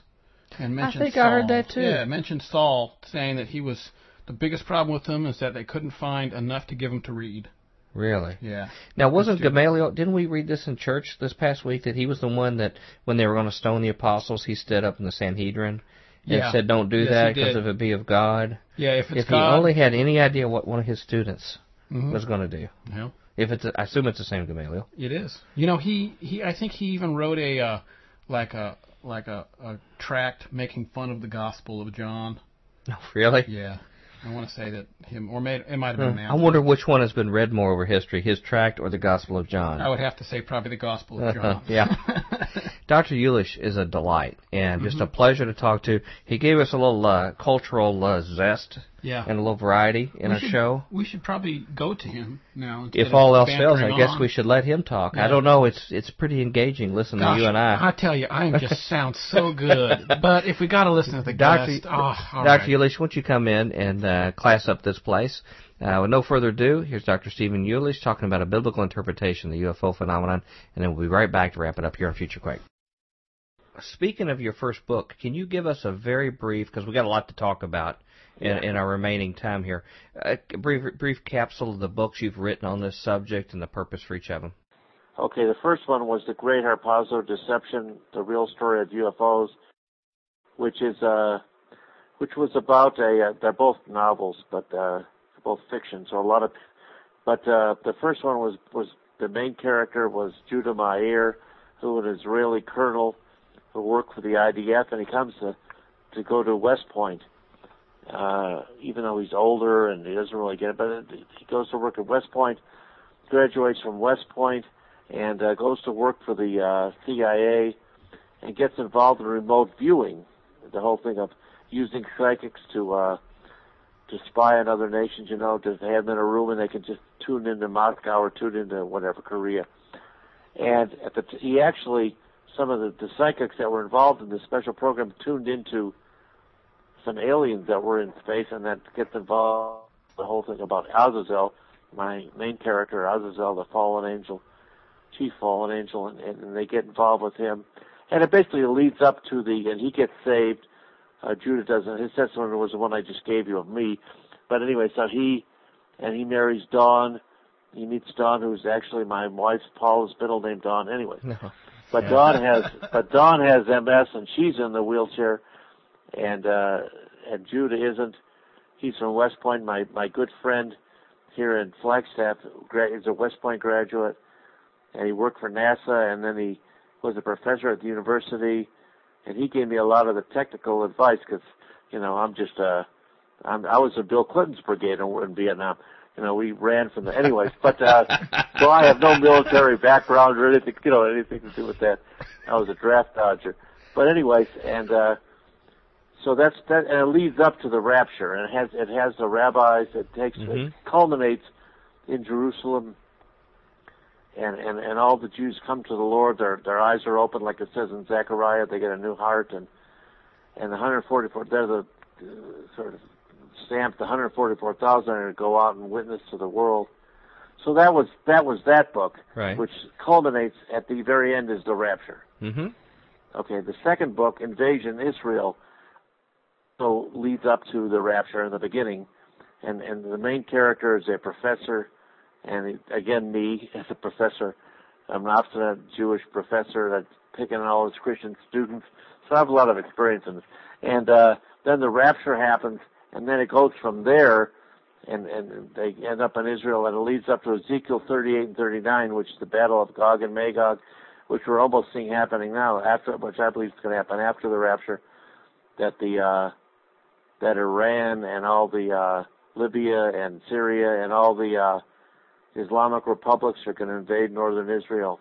and mentioned think Saul. I heard that too. Yeah, mentioned Saul saying that he was the biggest problem with him is that they couldn't find enough to give him to read. really. Yeah. Now, wasn't Gamaliel? Didn't we read this in church this past week that he was the one that when they were going to stone the apostles, he stood up in the Sanhedrin and Yeah. said, "Don't do Yes, that because if it be of God." Yeah, if it's if God, he only had any idea what one of his students Mhm. was going to do, Yeah, if it's, I assume it's the same Gamaliel. it is. You know, he he I think he even wrote a uh, like a like a, a tract making fun of the Gospel of John. No, really. Yeah. I want to say that him or made, it might have been Hmm. I wonder which one has been read more over history, his tract or the Gospel of John. I would have to say probably the Gospel of John. yeah. Dr. Yulish is a delight and just a Mm-hmm. pleasure to talk to. He gave us a little uh, cultural uh, zest yeah. and a little variety in We our should- show. We should probably go to him now. If all else fails, I bantering guess on. we should let him talk. I don't know. It's it's pretty engaging listening Gosh, to you and I. I tell you, I just sound so good. But if we got to listen to the Dr. guest, oh, Dr. right. Yulish, won't you come in and uh, class up this place? Uh, with no further ado, here's Dr. Stephen Yulish talking about a biblical interpretation of the UFO phenomenon, and then we'll be right back to wrap it up here on Future Quake. Speaking of your first book, can you give us a very brief, because we got a lot to talk about in, in our remaining time here, a brief, brief capsule of the books you've written on this subject and the purpose for each of them? Okay, the first one was The Great Harpazo Deception, The Real Story of UFOs, which is, uh, which was about a, uh, they're both novels, but, uh, both fiction, so a lot of, but, uh, the first one was, was, the main character was Judah Meir, who was an Israeli colonel who worked for the IDF, and he comes to, to go to West Point, uh, even though he's older and he doesn't really get it, but he goes to work at West Point, graduates from West Point, and uh, goes to work for the uh, CIA and gets involved in remote viewing. The whole thing of using psychics to uh, to spy on other nations. You know, to have them in a room and they can just tune into Moscow or tune into whatever Korea. And at the t- he actually some of the, the psychics that were involved in this special program tuned into some aliens that were in space, and that gets involved the whole thing about Azazel, my main character, Azazel, the fallen angel, chief fallen angel, and, and they get involved with him, and it basically leads up to the, and he gets saved. Uh, Judah doesn't. His testimony was the one I just gave you of me, but anyway, so he and he marries Dawn. He meets Dawn, who's actually my wife's Paul's middle name Dawn. Anyway, No. But Dawn has but Dawn has MS and she's in the wheelchair, and uh, and Judah isn't. He's from West Point. My my good friend here in Flagstaff is a West Point graduate, and he worked for NASA, and then he was a professor at the university, and he gave me a lot of the technical advice because you know I'm just uh I'm I was in Bill Clinton's brigade in, in Vietnam. You know, we ran from the anyways, but uh so I have no military background or anything, you know, anything to do with that. I was a draft dodger. But anyways, and uh so that's that and it leads up to the rapture and it has it has the rabbis, it takes Mhm. it culminates in Jerusalem and, and, and all the Jews come to the Lord, their their eyes are open like it says in Zechariah, they get a new heart and and the 144 they're the uh, sort of stamped 144,000 are to go out and witness to the world. So that was that was that book, Right. which culminates at the very end is the rapture. Mm-hmm. Okay, the second book, Invasion Israel, so leads up to the rapture in the beginning, and and the main character is a professor, and again me as a professor, I'm an obstinate Jewish professor that's picking on all his Christian students, so I have a lot of experience in this. And uh, then the rapture happens, and then it goes from there, and and they end up in Israel, and it leads up to Ezekiel 38 and 39, which is the battle of Gog and Magog, which we're almost seeing happening now. After which I believe is going to happen after the rapture, that the uh, that Iran and all the uh, Libya and Syria and all the uh, Islamic republics are going to invade northern Israel.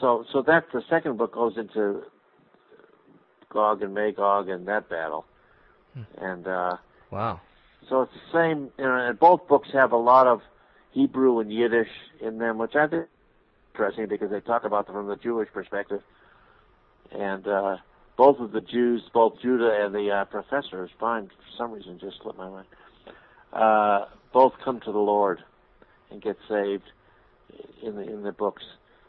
So, so that the second book goes into Gog and Magog and that battle, Hmm. and uh, Wow. so it's the same. You know, and both books have a lot of Hebrew and Yiddish in them, which I think is interesting because they talk about them from the Jewish perspective. And uh, both of the Jews, both Judah and the uh, professor, mind for some reason just slipped my mind, uh, both come to the Lord and get saved in the in the books.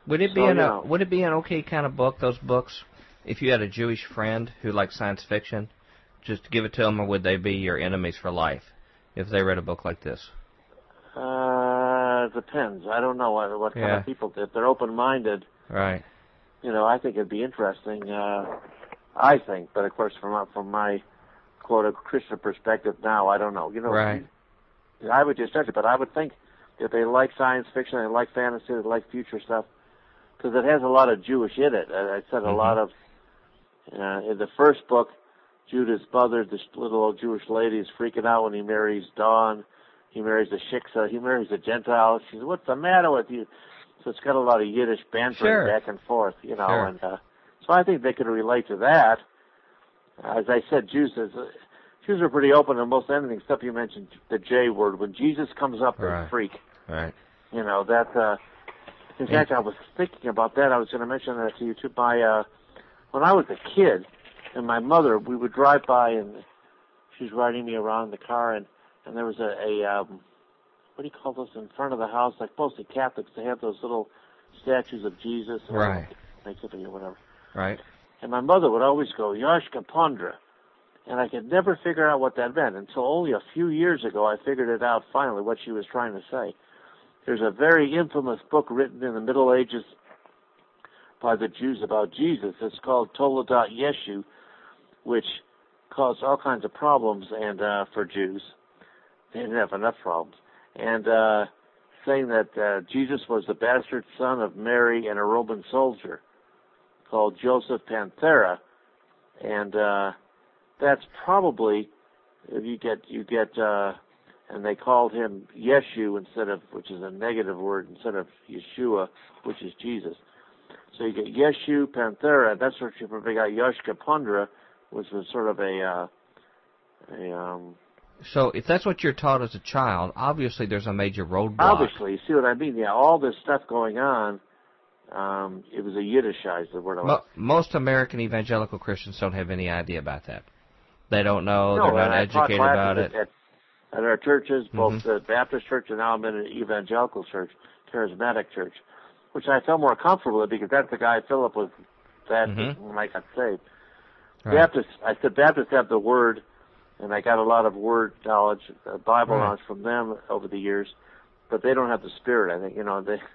Would it be So, an you uh, know. would it be an okay kind of book? Those books, if you had a Jewish friend who liked science fiction, just give it to them, or would they be your enemies for life if they read a book like this? Uh, depends. I don't know what what kind Yeah. of people. If they're open-minded, Right. you know, I think it'd be interesting. Uh, I think, but of course, from from my quote a Christian perspective now, I don't know. You know, Right. I would just judge it, but I would think if they like science fiction, they like fantasy, they like future stuff, because it has a lot of Jewish in it. I, said a Mhm. lot of uh, in the first book, Judah's mother, this little old Jewish lady, is freaking out when he marries Dawn. He marries a shiksa. He marries a Gentile. She says, "What's the matter with you?" So it's got a lot of Yiddish bantering Sure. back and forth, you know. Sure. And uh, so I think they could relate to that. As I said, Jews is, uh, Jews are pretty open to most anything, except you mentioned the J word. When Jesus comes up, they Right. freak. Right. You know that. uh In fact, I was thinking about that. I was going to mention that to you too. My uh, when I was a kid, and my mother, we would drive by, and she's riding me around in the car, and and there was a, a um, what do you call those in front of the house? Like mostly Catholics, they have those little statues of Jesus, or Right. Nativity or whatever. Right. And my mother would always go, Yashka Pondra. And I could never figure out what that meant until only a few years ago I figured it out finally what she was trying to say. There's a very infamous book written in the Middle Ages by the Jews about Jesus. It's called Toledot Yeshu, which caused all kinds of problems and uh, for Jews. They didn't have enough problems. And uh, saying that uh, Jesus was the bastard son of Mary and a Roman soldier called Joseph Panthera, and uh, that's probably if you get you get uh, and they called him Yeshu instead of which is a negative word instead of Yeshua, which is Jesus. So you get Yeshu Panthera. That's what you probably got Yoshka Pondra, was sort of a uh, a um, So if that's what you're taught as a child, obviously there's a major roadblock. obviously you see what I mean. Yeah, all this stuff going on. Um, it was a Yiddishized the word. Mo- most American evangelical Christians don't have any idea about that. They don't know. No, they're not and I taught educated about it. At, at our churches, both Mhm. the Baptist church and now I'm in an evangelical church, charismatic church, which I felt more comfortable with because that's the guy Philip was that Mhm. when I got saved. Right. Baptists, I said Baptists have the word, and I got a lot of word knowledge, uh, Bible Right. knowledge from them over the years, but they don't have the spirit. I think you know they.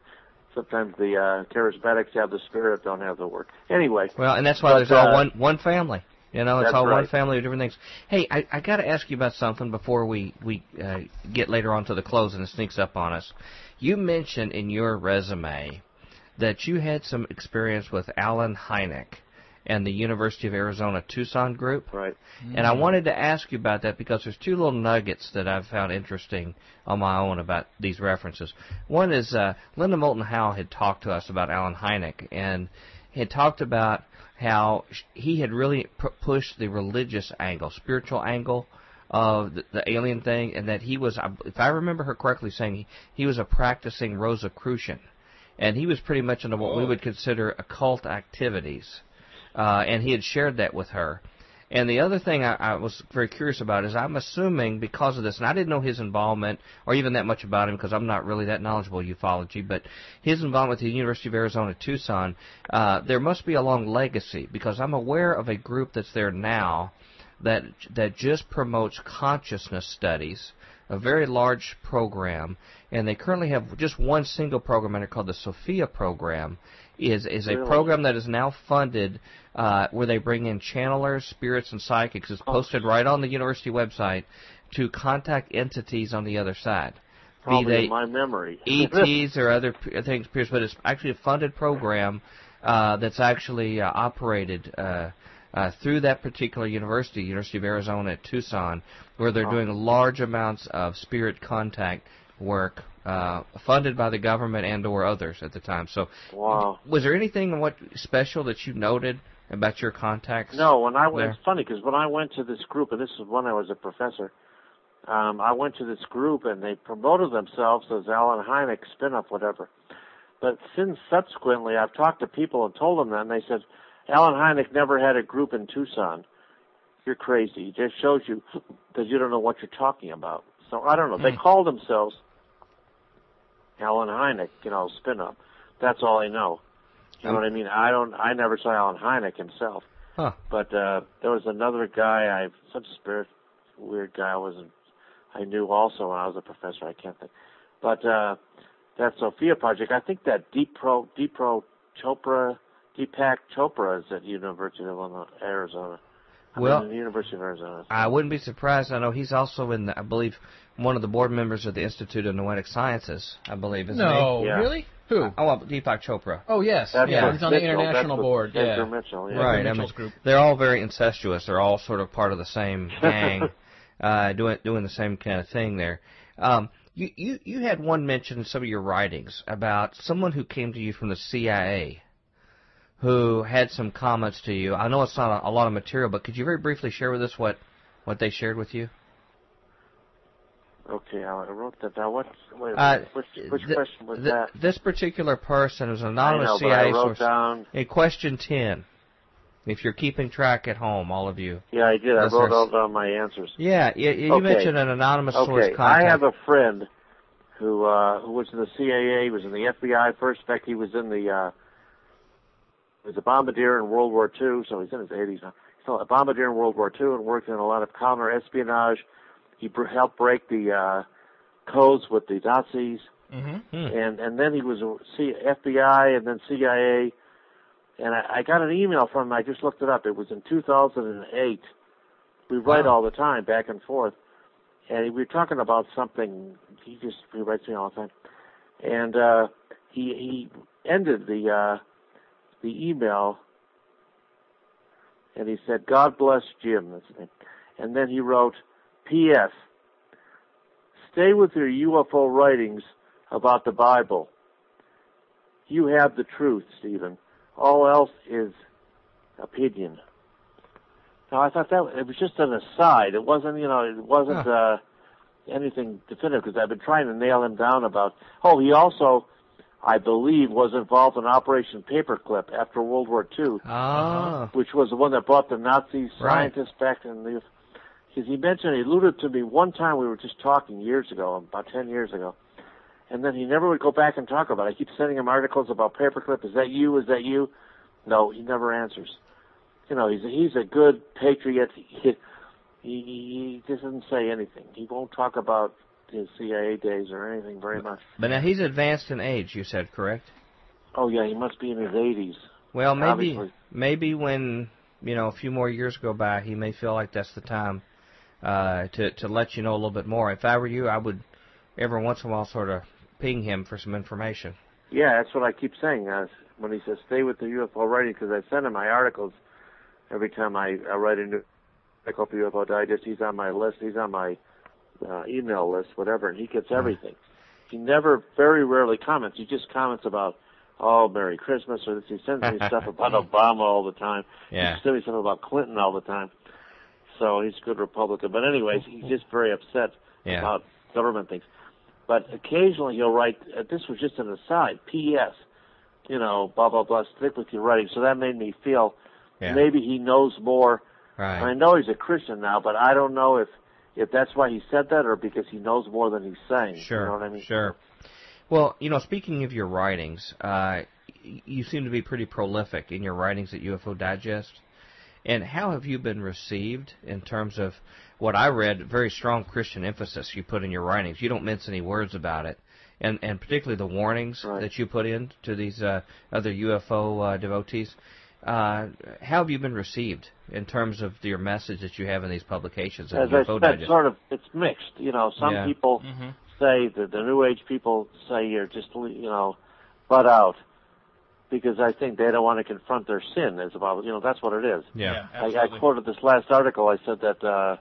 Sometimes the uh, charismatics have the spirit, don't have the word. Anyway, Well, and that's why But, there's all uh, one one family. You know, it's all one family of different things. Hey, I, I got to ask you about something before we we uh, get later on to the close and it sneaks up on us. You mentioned in your resume that you had some experience with Allen Hynek and the University of Arizona Tucson group. right. And I wanted to ask you about that because there's two little nuggets that I've found interesting on my own about these references. One is uh, Linda Moulton Howe had talked to us about Allen Hynek and had talked about how he had really p- pushed the religious angle, spiritual angle of the, the alien thing, and that he was, if I remember her correctly, saying he, he was a practicing Rosicrucian, and he was pretty much into what we would consider occult activities, uh, and he had shared that with her. And the other thing I, I was very curious about is I'm assuming because of this, and I didn't know his involvement or even that much about him because I'm not really that knowledgeable ufology, but his involvement with the University of Arizona Tucson, uh, there must be a long legacy because I'm aware of a group that's there now that that just promotes consciousness studies a very large program, and they currently have just one single program it called the Sophia program. Is is a program that is now funded uh, where they bring in channelers, spirits, and psychics. It's posted right on the university website to contact entities on the other side. Probably be they my memory. ETs or other p- things, Pierce, but it's actually a funded program uh, that's actually uh, operated uh, uh, through that particular university, University of Arizona at Tucson, where they're Oh. doing large amounts of spirit contact work, uh, funded by the government and or others at the time. So, wow. was there anything what special that you noted about your contacts? No, when I went, it's funny because when I went to this group, and this is when I was a professor, um, I went to this group and they promoted themselves as Allen Hynek spin-off, whatever. But since subsequently, I've talked to people and told them that, and they said, Allen Hynek never had a group in Tucson. You're crazy. It just shows you that you don't know what you're talking about. So I don't know. They Hmm. call themselves Allen Hynek, you know, spin up. That's all I know. You know what I mean? I don't. I never saw Allen Hynek himself. Huh. But uh there was another guy I such a spirit weird guy I wasn't I knew also when I was a professor, I can't think. But uh that Sophia project, I think that Deep Pro Deep Pro Chopra Deepak Chopra is at University of Illinois, Arizona. I Well- mean, the University of Arizona. I wouldn't be surprised. I know he's also in, the, I believe, one of the board members of the Institute of Noetic Sciences. I believe, isn't No, Yeah. really? Who? he? Oh, well, Deepak Chopra. Oh yes, That's yeah. with He's on the international That's board. Yeah. Mitchell, yeah. right. I mean, group. they're all very incestuous. They're all sort of part of the same gang, uh, doing doing the same kind of thing there. Um, you, you you had one mention in some of your writings about someone who came to you from the CIA, who had some comments to you. I know it's not a, a lot of material, but could you very briefly share with us what what they shared with you? Okay, I wrote that down. What wait, Uh, which which th- question was th- that? This particular person was an I anonymous know, but I wrote source. down In question 10, if you're keeping track at home, all of you. Yeah, I did. I wrote all down my answers. Yeah, you, you Okay. mentioned an anonymous source Okay, contact. I have a friend who uh who was in the CIA, he was in the FBI first. In fact, he was in the uh was a bombardier in World War II, so he's in his 80s now. He's a bombardier in World War II and worked in a lot of counter espionage. He br- helped break the uh codes with the Nazis, Mm-hmm. Hmm. and and then he was a C- FBI and then CIA. And I, I got an email from him. I just looked it up. It was in 2008. We write Wow. all the time, back and forth and we were talking about something. He just he writes me all the time, and uh, he he ended the uh, the email, and he said, "God bless Jim." That's name, and then he wrote, "P.S. Stay with your UFO writings about the Bible. You have the truth, Stephen. All else is opinion." Now I thought that it was just an aside. It wasn't, you know, it wasn't uh, anything definitive because I've been trying to nail him down about. Oh, he also, I believe, was involved in Operation Paperclip after World War II, Ah. which was the one that brought the Nazi Right. scientists back in the. Because he mentioned, he alluded to me one time. We were just talking years ago, about ten years ago, and then he never would go back and talk about it. I keep sending him articles about Paperclip. Is that you? Is that you? No, he never answers you know, he's a, he's a good patriot. He, he, he doesn't say anything. He won't talk about his CIA days or anything very much. But now he's advanced in age, you said, correct? Oh yeah, he must be in his 80s. Well, maybe Obviously. maybe when you know a few more years go by, he may feel like that's the time uh, to to let you know a little bit more. If I were you, I would every once in a while sort of ping him for some information. Yeah, that's what I keep saying. Uh, when he says stay with the UFO writing, because I send him my articles every time I, I write a new article for UFO Digest. He's on my list. He's on my uh, email list, whatever, and he gets everything. He never, very rarely comments. He just comments about, oh, Merry Christmas, or this. He sends me stuff about Obama all the time. Yeah. He sends me stuff about Clinton all the time. So he's a good Republican. But anyways, he's just very upset Yeah. about government things. But occasionally he'll write, uh, this was just an aside, P.S., you know, blah, blah, blah, stick with your writing. So that made me feel Yeah. maybe he knows more Right. I know he's a Christian now, but I don't know if if that's why he said that or because he knows more than he's saying. Sure. You know what I mean? Sure. Well, you know, speaking of your writings, uh, you seem to be pretty prolific in your writings at UFO Digest. And how have you been received in terms of what I read? Very strong Christian emphasis you put in your writings. You don't mince any words about it, and and particularly the warnings Right. that you put in to these uh, other UFO uh, devotees. Uh, how have you been received in terms of your message that you have in these publications at As I said, Digest? sort of, it's mixed. You know, some Yeah. people Mhm. say that the New Age people say you're just, you know, butt out because I think they don't want to confront their sin. As about, you know, that's what it is. yeah. I, I quoted this last article. I said that uh,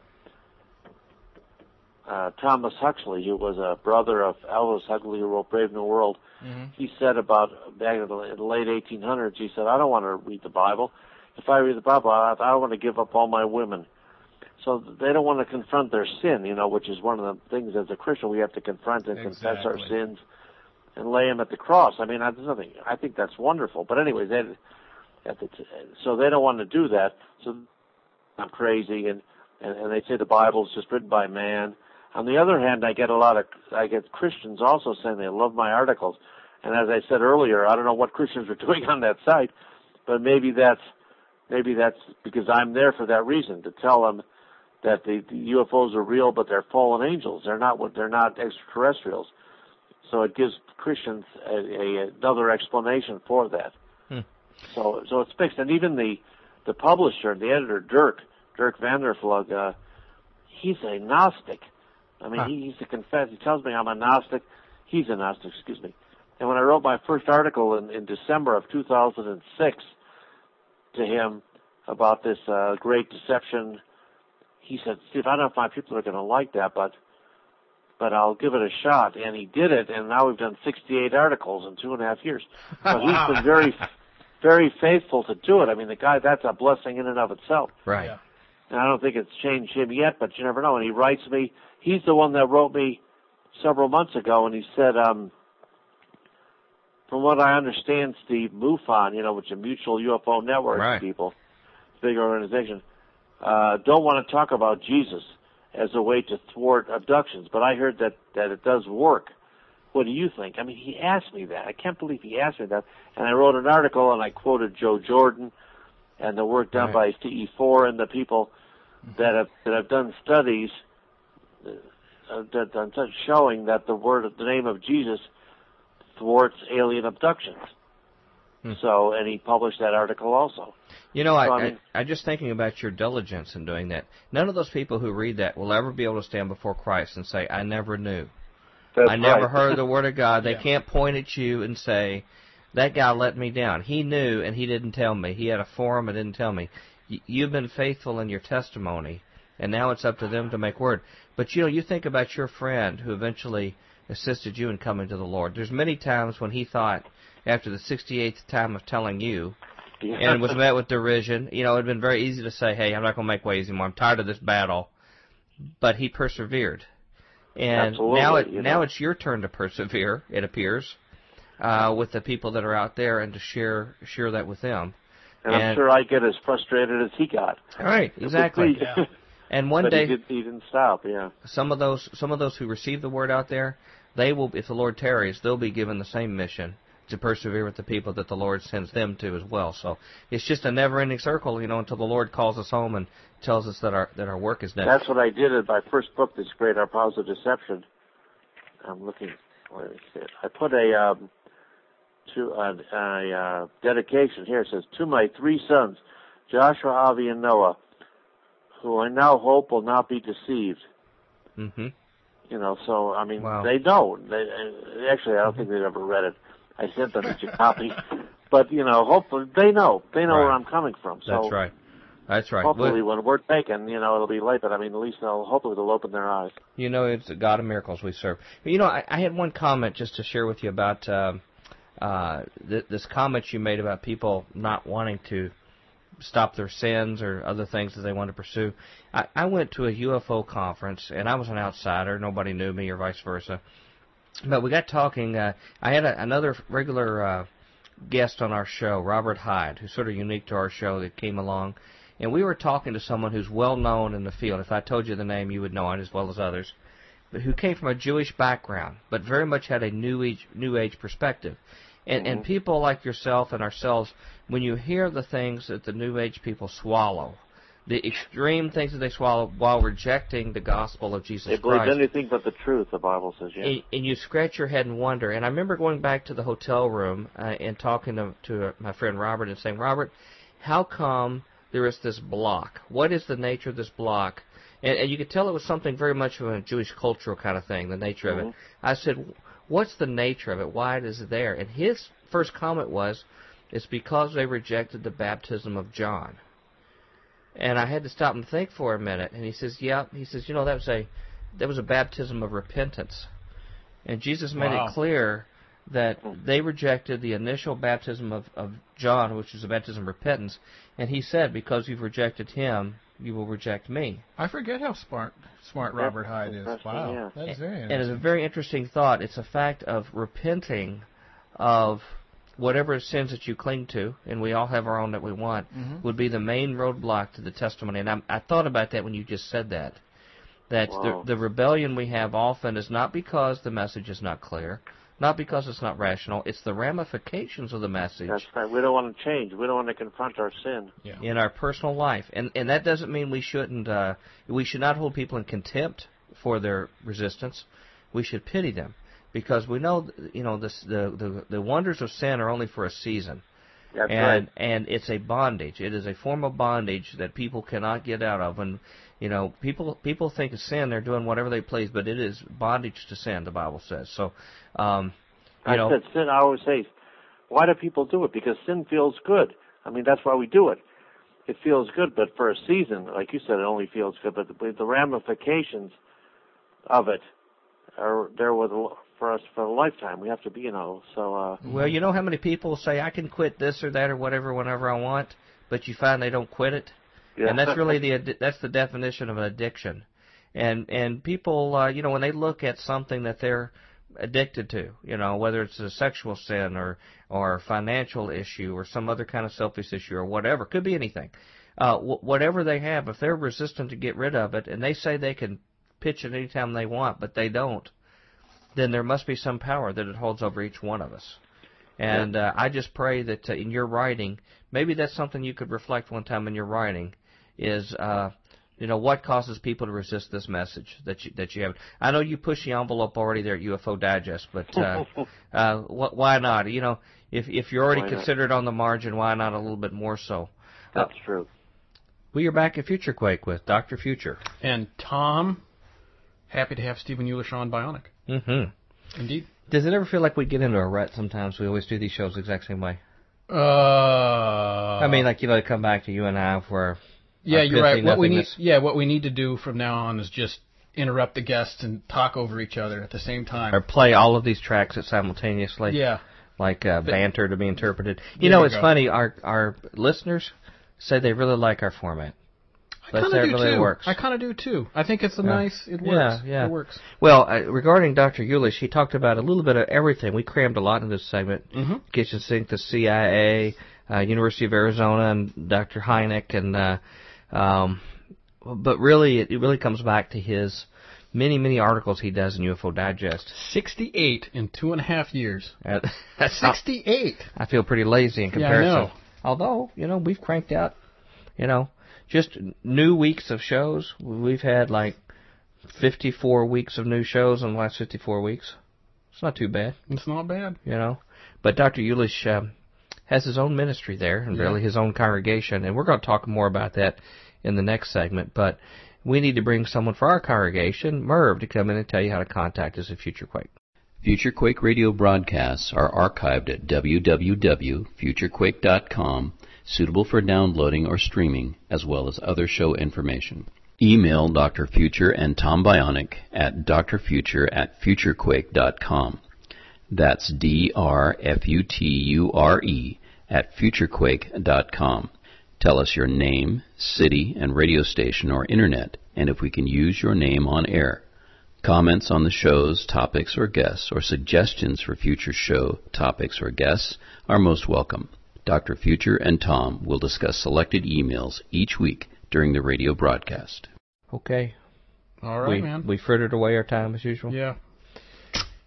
uh, Thomas Huxley, who was a brother of Aldous Huxley, who wrote Brave New World, Mhm. he said about back in the, in the late 1800s. He said, "I don't want to read the Bible. If I read the Bible, I, I want to give up all my women." So they don't want to confront their sin, you know, which is one of the things as a Christian we have to confront and confess our sins and lay them at the cross. I mean, I, there's nothing. I think that's wonderful. But anyways, they, at the, t- so they don't want to do that. So I'm crazy, and, and and they say the Bible's just written by man. On the other hand, I get a lot of I get Christians also saying they love my articles, and as I said earlier, I don't know what Christians are doing on that site, but maybe that's maybe that's because I'm there for that reason to tell them that the, the UFOs are real, but they're fallen angels. They're not what they're not extraterrestrials. So it gives Christians a, a, another explanation for that. Hmm. So so it's mixed, and even the the publisher, the editor, Dirk Dirk Vander Ploeg, uh, he's a Gnostic. I mean, Huh. he used to confess. He tells me I'm a Gnostic. He's a Gnostic, excuse me. And when I wrote my first article in, in December of 2006 to him about this uh, great deception, he said, "Steve, I don't know if my people are going to like that, but but I'll give it a shot." And he did it, and now we've done 68 articles in two and a half years. So he's been very, very faithful to do it. I mean, the guy, that's a blessing in and of itself. Right. Yeah. And I don't think it's changed him yet, but you never know. And he writes me. He's the one that wrote me several months ago, and he said, um, from what I understand, Steve MUFON, you know, which is a mutual UFO network Right. people, big organization, uh, don't want to talk about Jesus as a way to thwart abductions. But I heard that that it does work. What do you think? I mean, he asked me that. I can't believe he asked me that. And I wrote an article and I quoted Joe Jordan and the work done by CE4 and the people that have that have done studies uh, that such showing that the word the name of Jesus thwarts alien abductions. Hmm. So, and he published that article also. You know, I, So, I I, mean- I, am just thinking about your diligence in doing that. None of those people who read that will ever be able to stand before Christ and say, "I never knew. I never right. heard the word of God." They Yeah. can't point at you and say, "That guy let me down. He knew and he didn't tell me. He had a forum and didn't tell me." Y- You've been faithful in your testimony, and now it's up to them to make word. But you know, you think about your friend who eventually assisted you in coming to the Lord. There's many times when he thought, after the 68th time of telling you, Yeah. and was met with derision. You know, it'd been very easy to say, "Hey, I'm not going to make waves anymore. I'm tired of this battle," but he persevered, and Absolutely, now it you now it's your turn to persevere. It appears uh, with the people that are out there and to share share that with them. and I'm sure I get as frustrated as he got. All right, exactly. Yeah. And one but day, he, did, he didn't stop. Yeah. some of those some of those who receive the word out there, they will, if the Lord tarries, they'll be given the same mission to persevere with the people that the Lord sends them to as well. So it's just a never-ending circle, you know, until the Lord calls us home and tells us that our that our work is done. That's what I did in my first book, this great Harpazo Deception. I'm looking. Where is it? I put a um, to a, a uh, dedication here. It says to my three sons, Joshua, Avi, and Noah, who I now hope will not be deceived. hmm You know, so I mean, Wow. they know. They uh, actually, I don't think they've ever read it. I sent them each a copy, but you know, hopefully they know. They know where I'm coming from. So That's right. That's right. hopefully, Well, when we're taken, you know, it'll be late. But I mean, at least they'll hopefully they'll open their eyes. You know, it's a God of miracles we serve. You know, I, I had one comment just to share with you about um, uh, th- this comment you made about people not wanting to stop their sins or other things that they want to pursue. I, I went to a UFO conference, and I was an outsider. Nobody knew me, or vice versa. But we got talking. Uh, I had a, another regular uh, guest on our show, Robert Hyde, who's sort of unique to our show that came along. and we were talking to someone who's well known in the field. If I told you the name, you would know it as well as others. But who came from a Jewish background, but very much had a new age New Age perspective. And and people like yourself and ourselves, when you hear the things that the New Age people swallow, the extreme things that they swallow while rejecting the gospel of Jesus They believe Christ. anything but the truth, the Bible says, yeah. And, and you scratch your head and wonder. And I remember going back to the hotel room uh, and talking to, to my friend Robert and saying, Robert, how come there is this block? What is the nature of this block? And, and you could tell it was something very much of a Jewish cultural kind of thing, the nature of it. I said, what's the nature of it? Why it is it there? And his first comment was, it's because they rejected the baptism of John. And I had to stop and think for a minute. And he says, yeah. He says, you know, that was a that was a baptism of repentance. And Jesus made Wow. it clear that they rejected the initial baptism of, of John, which was a baptism of repentance. And he said, because you've rejected him, you will reject me. I forget how smart smart Yeah, Robert Hyde is. interesting, Wow, yeah. that's very And it's a very interesting thought. It's a fact of repenting of whatever sins that you cling to, and we all have our own that we want, Mm-hmm. would be the main roadblock to the testimony. And I, I thought about that when you just said that. That Wow. the, the rebellion we have often is not because the message is not clear, not because it's not rational, it's the ramifications of the message That's right. We don't want to change. We don't want to confront our sin. yeah. in our personal life, and and that doesn't mean we shouldn't uh, we should not hold people in contempt for their resistance. We should pity them because we know you know this, the the the wonders of sin are only for a season, That's and right. and it's a bondage. It is a form of bondage that people cannot get out of. And you know people people think of sin they're doing whatever they please, but it is bondage to sin. The Bible says so. Um, you I know, said sin. I always say, why do people do it? Because sin feels good. I mean, that's why we do it. It feels good, but for a season, like you said, it only feels good. But the, the ramifications of it are there with for us for a lifetime. We have to be, you know. So uh, Well, you know how many people say I can quit this or that or whatever whenever I want, but you find they don't quit it, yeah. and that's really the that's the definition of an addiction. And and people, uh, you know, when they look at something that they're addicted to, you know, whether it's a sexual sin or or financial issue or some other kind of selfish issue or whatever, could be anything. Uh, wh- whatever they have, if they're resistant to get rid of it, and they say they can pitch it anytime they want, but they don't, then there must be some power that it holds over each one of us. And uh, I just pray that uh, in your writing, maybe that's something you could reflect one time in your writing, is uh, you know what causes people to resist this message that you that you have. I know you push the envelope already there at UFO Digest, but uh, uh, wh- why not? You know, if if you're already considered on the margin, why not a little bit more so? that's true. We are back at Future Quake with Doctor Future. And Tom, happy to have Stephen Yulish on Bionic. Mm-hmm. Indeed. Does it ever feel like we get into a rut sometimes? We always do these shows the exact same way. Uh, I mean, like you know, to come back to you and I for yeah, you're right. What we need, yeah, what we need to do from now on is just interrupt the guests and talk over each other at the same time. or play all of these tracks simultaneously. yeah, like uh, banter to be interpreted. You There know, it's go. funny. Our our listeners say they really like our format. I kind of do really too. works. I kind of do too. I think it's a Yeah. nice. It works. yeah. It works. Well, uh, regarding Dr. Yulish, he talked about a little bit of everything. We crammed a lot in this segment. Mhm. Kitchen sink, the CIA, uh, University of Arizona, and Dr. Hynek, and uh, um, but really, it, it really comes back to his many, many articles he does in UFO Digest. Sixty-eight in two and a half years. Uh, that's Sixty-eight. I feel pretty lazy in comparison. Yeah, I know. Although, you know, we've cranked out, you know, just new weeks of shows. We've had like 54 weeks of new shows in the last 54 weeks. It's not too bad, It's not bad. you know. But Dr. Yulish um, has his own ministry there and Yeah. really his own congregation, and we're going to talk more about that in the next segment. But we need to bring someone for our congregation, Merv, to come in and tell you how to contact us at Future Quake. Future Quake radio broadcasts are archived at www.futurequake.com, suitable for downloading or streaming, as well as other show information. Email Dr. Future and Tom Bionic at drfuture at futurequake.com. That's D-R-F-U-T-U-R-E at futurequake.com. Tell us your name, city, and radio station or internet, and if we can use your name on air. Comments on the shows, topics, or guests, or suggestions for future show topics or guests are most welcome. Dr. Future and Tom will discuss selected emails each week during the radio broadcast. Okay. All right, we, man. We frittered away our time as usual. yeah.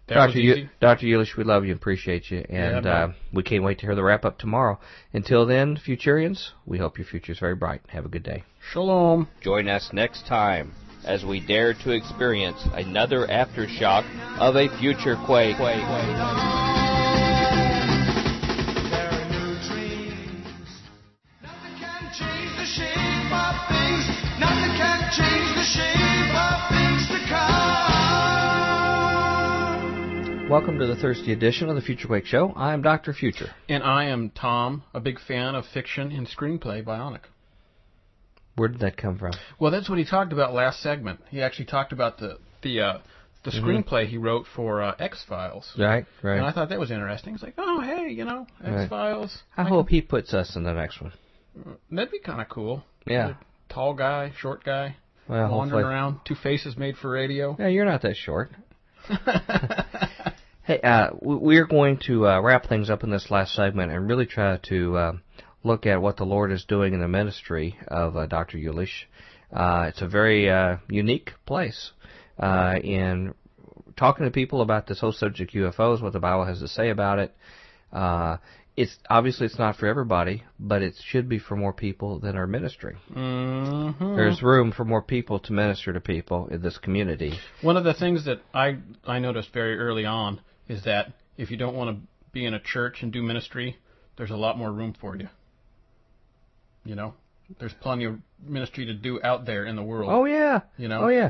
That Dr. was U- easy. Dr. Yulish, we love you and appreciate you. And Yeah, uh, we can't wait to hear the wrap up tomorrow. Until then, Futurians, we hope your future is very bright. Have a good day. Shalom. Join us next time as we dare to experience another aftershock of a future quake. There Welcome to the Thursday edition of the Future Quake Show. I'm Dr. Future. And I am Tom, a big fan of fiction and screenplay bionic. Where did that come from? Well, that's what he talked about last segment. He actually talked about the the uh, the Mm-hmm. screenplay he wrote for uh, X Files. Right, right. And I thought that was interesting. It's like, oh, hey, you know, X Files. I hope he puts us in the next one. that'd be kind of cool. Yeah. Tall guy, short guy, Well, wandering hopefully. around, two faces made for radio. Yeah, you're not that short. Hey, uh, we're going to uh, wrap things up in this last segment and really try to uh, look at what the Lord is doing in the ministry of uh, Dr. Yulish. Uh, it's a very uh, unique place uh, in talking to people about this whole subject UFOs, what the Bible has to say about it. Uh, it's obviously it's not for everybody, but it should be for more people than are ministering. hmm There's room for more people to minister to people in this community. One of the things that I I noticed very early on is that if you don't want to be in a church and do ministry, there's a lot more room for you. You know, there's plenty of ministry to do out there in the world. Oh yeah. you know. Oh yeah.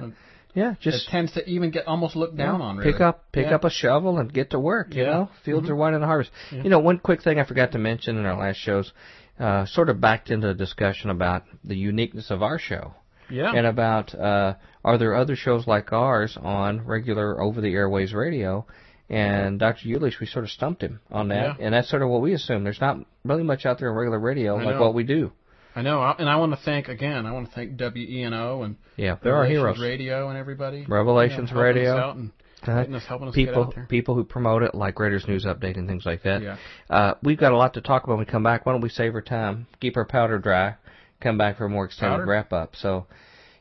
Yeah, It just tends to even get almost looked down on. Really. pick up pick Yeah. up a shovel and get to work. You Yeah. know, fields Mhm. are wide in the harvest. Yeah. You know, one quick thing I forgot to mention in our last shows, uh, sort of backed into a discussion about the uniqueness of our show Yeah. and about uh, are there other shows like ours on regular over the airways radio. And Dr. Yulish, we sort of stumped him on that, Yeah. and that's sort of what we assume. There's not really much out there in regular radio I like know. what we do. I know, and I want to thank again. I want to thank WENO and Yeah, there are heroes. Radio and everybody. Revelations you know, Radio. us out and Uh-huh. us, helping us people people who promote it like Raiders News Update and things like that. Yeah. Uh, we've got a lot to talk about when we come back. Why don't we save our time, keep our powder dry, come back for a more extended Powder? wrap up. So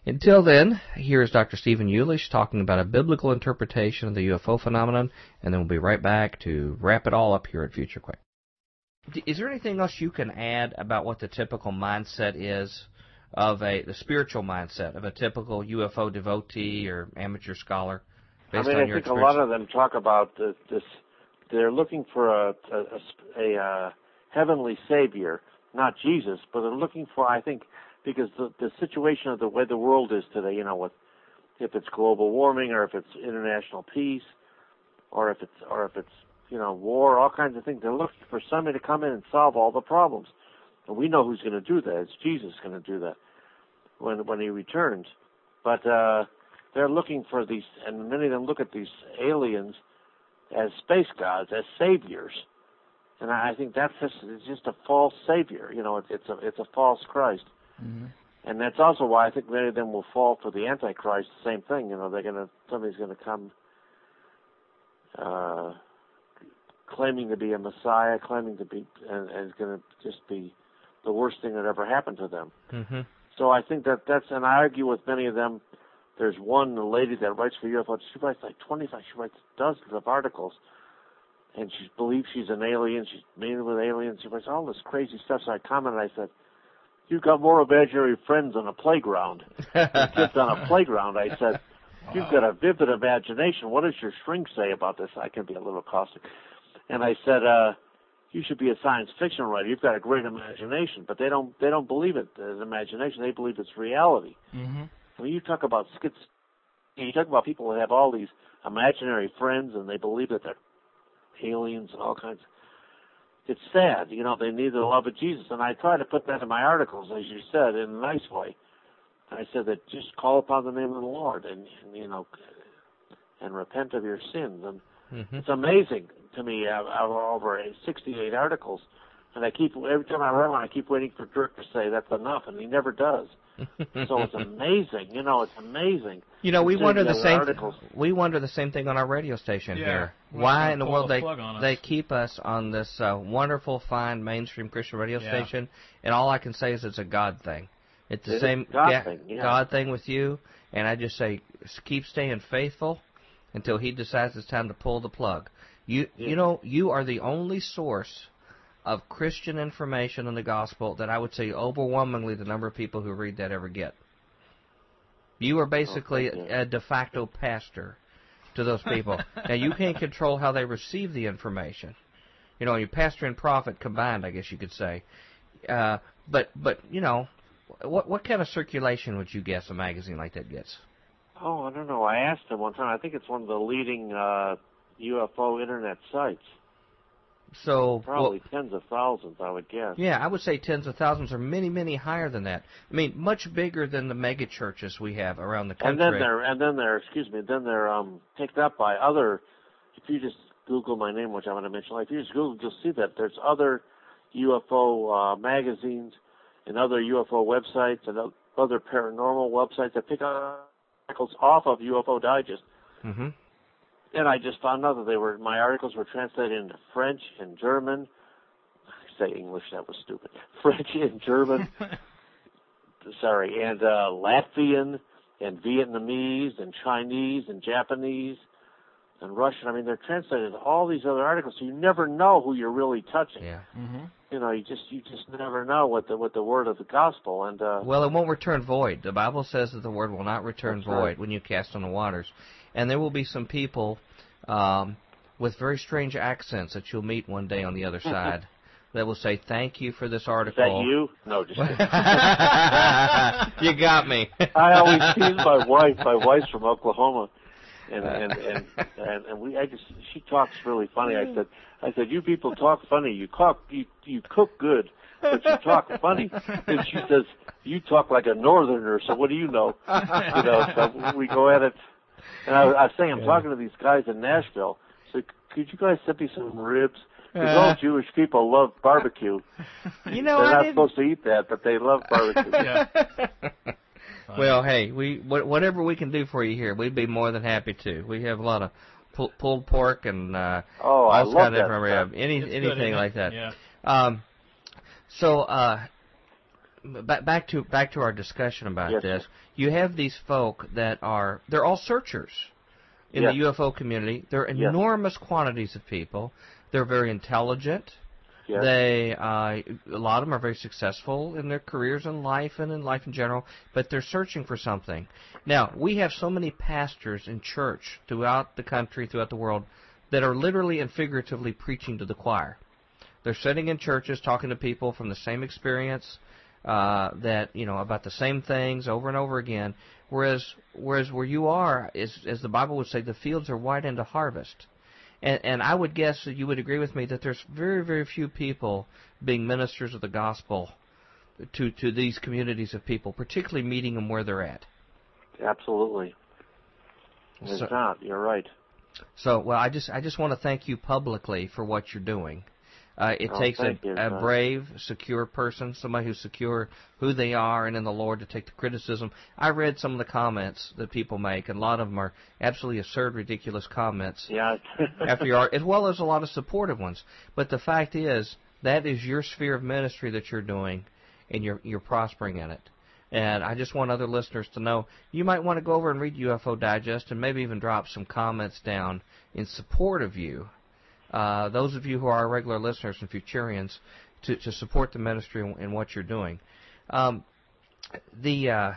until then, here is Dr. Stephen Yulish talking about a biblical interpretation of the UFO phenomenon, and then we'll be right back to wrap it all up here at Future Quake. Is there anything else you can add about what the typical mindset is of a the spiritual mindset of a typical UFO devotee or amateur scholar? I Based mean, on I your think a lot of them talk about this. this they're looking for a a, a, sp- a uh, heavenly savior, not Jesus, but they're looking for. I think because the the situation of the way the world is today, you know, with if it's global warming or if it's international peace, or if it's or if it's you know war, all kinds of things. They're looking for somebody to come in and solve all the problems, and we know who's going to do that. It's Jesus going to do that when when he returns. But uh, they're looking for these, and many of them look at these aliens as space gods, as saviors. And I think that's just it's just a false savior. You know, it's a it's a false Christ. And that's also why I think many of them will fall for the Antichrist. The same thing. You know, they're gonna somebody's gonna come uh, claiming to be a Messiah, claiming to be, and, and it's gonna just be the worst thing that ever happened to them. Mm-hmm. So I think that that's, and I argue with many of them. There's one lady that writes for UFO. She writes like 25. She writes dozens of articles, and she believes she's an alien. She's meeting with aliens. She writes all this crazy stuff. So I commented. I said, "You've got more imaginary friends on a playground. than kids on a playground." I said, "You've got a vivid imagination. What does your shrink say about this?" I can be a little caustic. And I said, uh, you should be a science fiction writer. You've got a great imagination, but they don't they don't believe it as imagination. They believe it's reality. Mm-hmm. I mean, you talk about schiz. You talk about people that have all these imaginary friends and they believe that they're aliens and all kinds. It's sad, you know. They need the love of Jesus, and I try to put that in my articles, as you said, in a nice way. I said that just call upon the name of the Lord, and, and you know, and repent of your sins. And Mm-hmm. it's amazing to me. I've, I've over 68 articles And I keep every time I read one, I keep waiting for Dirk to say that's enough, and he never does. So it's amazing, you know, it's amazing. You know, we Considering wonder the same. articles. We wonder the same thing on our radio station Yeah. here. We're Why in the world the they plug on us. they keep us on this uh, wonderful, fine mainstream Christian radio Yeah. station? And all I can say is it's a God thing. It's the It is same God ga- thing, yeah. God thing with you. And I just say, keep staying faithful until He decides it's time to pull the plug. You you know you are the only source of Christian information in the gospel that I would say overwhelmingly the number of people who read that ever get. You are basically thank you. a de facto pastor to those people. now you can't control how they receive the information. You know, you pastor and prophet combined, I guess you could say. Uh, but but you know, what what kind of circulation would you guess a magazine like that gets? Oh, I don't know. I asked him one time. I think it's one of the leading uh, UFO internet sites. So well, Probably tens of thousands, I would guess. Yeah, I would say tens of thousands or many, many higher than that. I mean, much bigger than the mega churches we have around the country. And then they're and then they're excuse me, then they're um picked up by other. If you just Google my name, which I'm going to mention, like if you just Google, you'll see that there's other UFO uh, magazines and other UFO websites and other paranormal websites that pick up articles off of UFO Digest. hmm And I just found out that they were my articles were translated into French and German. I say English, that was stupid. French and German. sorry, and uh, Latvian and Vietnamese and Chinese and Japanese and Russian. I mean, they're translated all these other articles, so you never know who you're really touching. Yeah. Mm-hmm. You know, you just you just never know what the what the word of the gospel and uh, Well, it won't return void. The Bible says that the word will not return void right. when you cast on the waters. And there will be some people um, with very strange accents that you'll meet one day on the other side that will say, "Thank you for this is article." that you? No, just kidding. you got me. I always tease my wife. My wife's from Oklahoma, and and and and, and we. I just she talks really funny. I said I said you people talk funny. You cook you you cook good, but you talk funny. And she says you talk like a northerner. So what do you know? You know. So we go at it. And I, I was saying I'm talking to these guys in Nashville. So could you guys send me some ribs? Because all Jewish people love barbecue. You know, They're I not didn't. supposed to eat that, but they love barbecue. Yeah. Well, hey, we whatever we can do for you here, we'd be more than happy to. We have a lot of pull, pulled pork and uh, Oh, I all love kind of that different stuff. rib, any It's good, anything isn't like that. Yeah. Um, so uh, back back to back to our discussion about Yes, this. You have these folk that are they're all searchers in Yes. the UFO community. There are Yes. enormous quantities of people. They're very intelligent. Yes. They uh, a lot of them are very successful in their careers in life and in life in general, but they're searching for something. Now we have so many pastors in church throughout the country, throughout the world, that are literally and figuratively preaching to the choir. They're sitting in churches talking to people from the same experience, uh, that you know about the same things over and over again. Whereas, whereas where you are is, as the Bible would say, the fields are wide into harvest. And, and I would guess that you would agree with me that there's very, very few people being ministers of the gospel to to these communities of people, particularly meeting them where they're at. Absolutely. It's So- not. You're right. So, well, I just I just want to thank you publicly for what you're doing. Uh, it Oh, takes a, you, a brave, secure person, somebody who's secure who they are and in the Lord to take the criticism. I read some of the comments that people make, and a lot of them are absolutely absurd, ridiculous comments Yeah. after your art, as well as a lot of supportive ones. But the fact is, that is your sphere of ministry that you're doing, and you're you're prospering in it. And I just want other listeners to know you might want to go over and read UFO Digest and maybe even drop some comments down in support of you. Uh, those of you who are regular listeners and Futurians, to, to support the ministry in, in what you're doing. Um, the uh,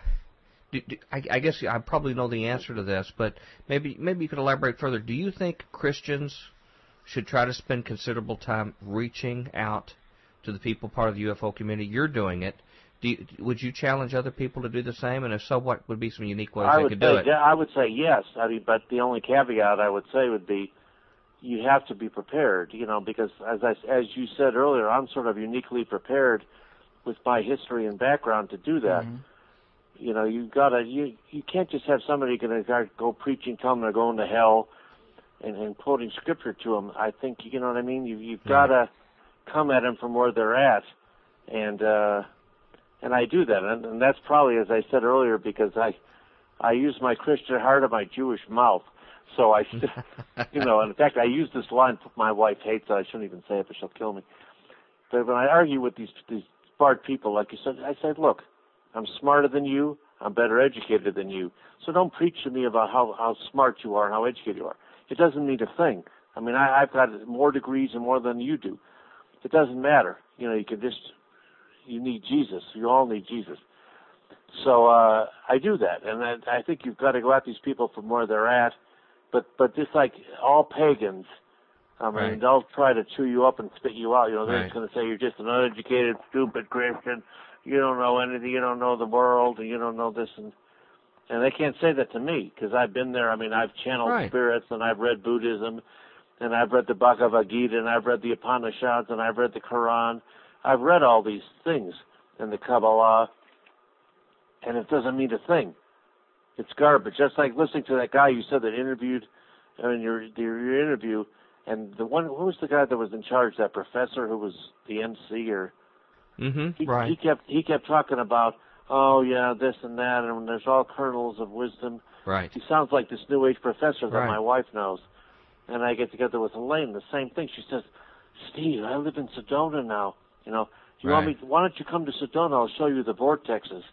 do, do, I, I guess I probably know the answer to this, but maybe maybe you could elaborate further. Do you think Christians should try to spend considerable time reaching out to the people part of the UFO community? You're doing it. Do you, would you challenge other people to do the same? And if so, what would be some unique ways I they could say do it? I would say yes. I mean, but the only caveat I would say would be you have to be prepared. You know, because as I as you said earlier, I'm sort of uniquely prepared with my history and background to do that. Mm-hmm. You know, you gotta you you can't just have somebody gonna go preaching, telling them they're going to hell, and, and quoting scripture to them. I think you know what I mean. You you've gotta come at them from where they're at, and uh, and I do that, and, and that's probably as I said earlier because I I use my Christian heart and my Jewish mouth. So I, you know, and in fact, I use this line. My wife hates it. I shouldn't even say it, but she'll kill me. But when I argue with these these smart people, like you said, I said, look, I'm smarter than you. I'm better educated than you. So don't preach to me about how how smart you are and how educated you are. It doesn't mean a thing. I mean, I, I've got more degrees and more than you do. It doesn't matter. You know, you can just you need Jesus. You all need Jesus. So uh, I do that, and I, I think you've got to go at these people from where they're at. But but just like all pagans, I mean, Right. they'll try to chew you up and spit you out. You know, they're Right. just going to say you're just an uneducated, stupid Christian. You don't know anything. You don't know the world, and you don't know this and and they can't say that to me because I've been there. I mean, I've channeled Right. spirits, and I've read Buddhism, and I've read the Bhagavad Gita, and I've read the Upanishads, and I've read the Quran. I've read all these things in the Kabbalah, and it doesn't mean a thing. It's garbage. Just like listening to that guy you said that interviewed uh, in your your interview, and the one who was the guy that was in charge, that professor who was the MC or Mm-hmm. he, Right. he kept he kept talking about oh yeah this and that and there's all kernels of wisdom. Right. He sounds like this new age professor that Right. my wife knows. And I get together with Elaine, the same thing. She says, Steve, I live in Sedona now. You know, you want me? Why don't you come to Sedona? I'll show you the vortexes.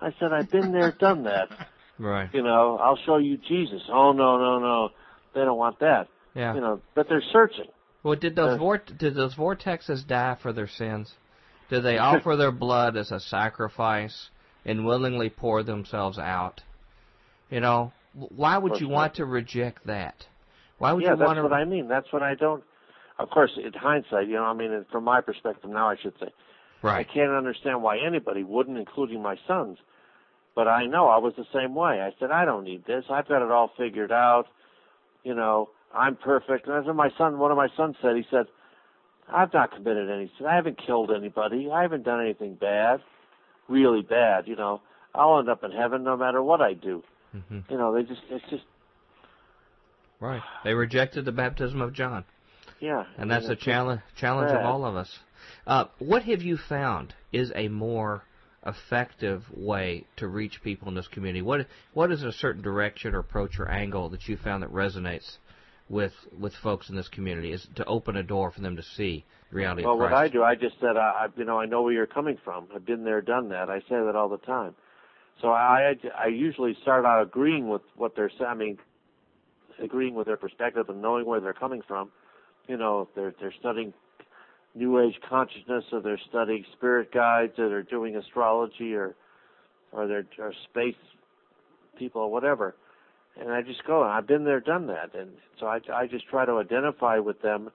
I said, I've been there, done that. Right. You know, I'll show you Jesus. Oh no, no, no, they don't want that. Yeah. You know, but they're searching. Well, did those Uh, vort did those vortexes die for their sins? Did they offer their blood as a sacrifice and willingly pour themselves out? You know, why would you want to reject that? Why would yeah, you want to? That's what I mean. That's what I don't. Of course, in hindsight, you know, I mean, from my perspective now, I should say, right. I can't understand why anybody wouldn't, including my sons. But I know I was the same way. I said, I don't need this. I've got it all figured out. You know, I'm perfect. And what my son, one of my sons said. He said, I've not committed any sin. I haven't killed anybody. I haven't done anything bad, really bad. You know, I'll end up in heaven no matter what I do. hmm You know, they just, it's just, Right. They rejected the baptism of John, yeah. and that's a challenge challenge of all of us. Uh, what have you found is a more effective way to reach people in this community? What what is a certain direction or approach or angle that you found that resonates with with folks in this community? Is to open a door for them to see the reality Well, what I do, I just said, I, I, you know, I know where you're coming from. I've been there, done that. I say that all the time. So I, I usually start out agreeing with what they're saying. I mean, agreeing with their perspective and knowing where they're coming from. You know, they're they're studying New Age consciousness, or they're studying spirit guides, or they're doing astrology, or or they're or space people, or whatever. And I just go. I've been there, done that, and so I I just try to identify with them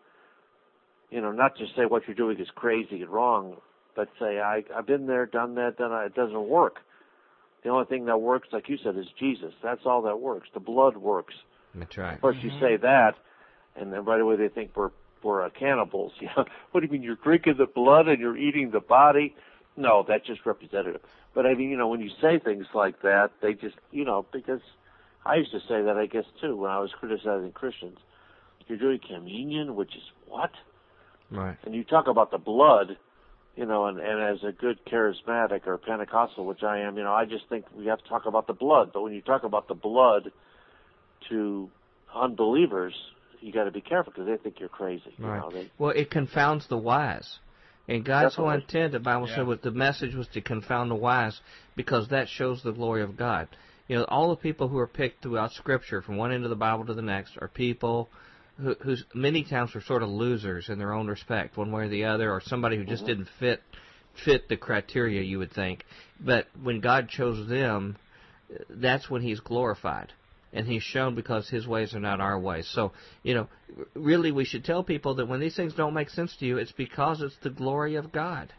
you know, not just say what you're doing is crazy and wrong, but say I I've been there, done that, done that. It doesn't work. The only thing that works, like you said, is Jesus. That's all that works. The blood works. That's right. Of course, you say mm-hmm. that, and then right away they think we're we're uh, cannibals. You know, what do you mean? You're drinking the blood and you're eating the body? No, that's just representative. But I mean, you know, when you say things like that, they just, you know, because I used to say that, I guess too, when I was criticizing Christians. You're doing communion, which is what? Right. and you talk about the blood, you know, and, and as a good charismatic or Pentecostal, which I am, you know, I just think we have to talk about the blood. But when you talk about the blood to unbelievers, you got to be careful because they think you're crazy. You Right. know, they, Well, it confounds the wise. And God's whole intent, the Bible Yeah. said, was the message was to confound the wise because that shows the glory of God. You know, all the people who are picked throughout Scripture, from one end of the Bible to the next, are people who, who's many times were sort of losers in their own respect, one way or the other, or somebody who just mm-hmm. didn't fit fit the criteria you would think. But when God chose them, that's when He's glorified. And he's shown because his ways are not our ways. So, you know, really we should tell people that when these things don't make sense to you, it's because it's the glory of God.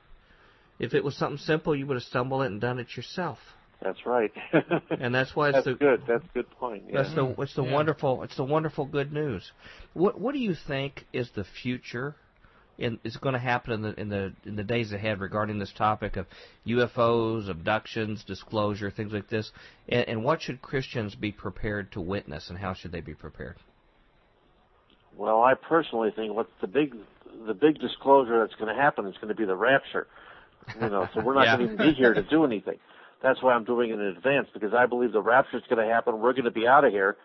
If it was something simple, you would have stumbled it and done it yourself. that's right. And that's why it's that's the good. That's a good point. Yeah. that's the it's the Yeah. wonderful it's the wonderful good news. What what do you think is the future in is going to happen in the in the in the days ahead regarding this topic of UFOs, abductions, disclosure, things like this? And, and what should Christians be prepared to witness, and how should they be prepared? Well, I personally think what's the big the big disclosure that's going to happen is going to be the rapture. You know, so we're not Yeah. going to be here to do anything. That's why I'm doing it in advance because I believe the rapture is going to happen. We're going to be out of here,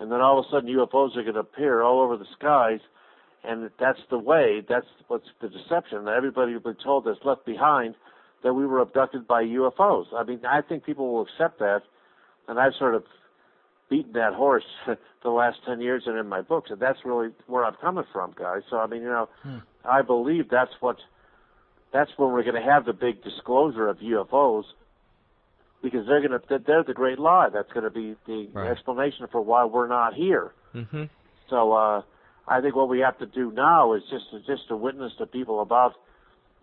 and then all of a sudden UFOs are going to appear all over the skies, and that's the way. That's what's the deception. That everybody will be told that's left behind that we were abducted by UFOs. I mean, I think people will accept that, and I've sort of beaten that horse the last 10 years and in my books, and that's really where I'm coming from, guys. So, I mean, you know, I believe that's what, that's when we're going to have the big disclosure of UFOs, because they're going to, they're the great lie. That's going to be the Right. explanation for why we're not here. Mm-hmm. So, uh, I think what we have to do now is just to, just to witness to people about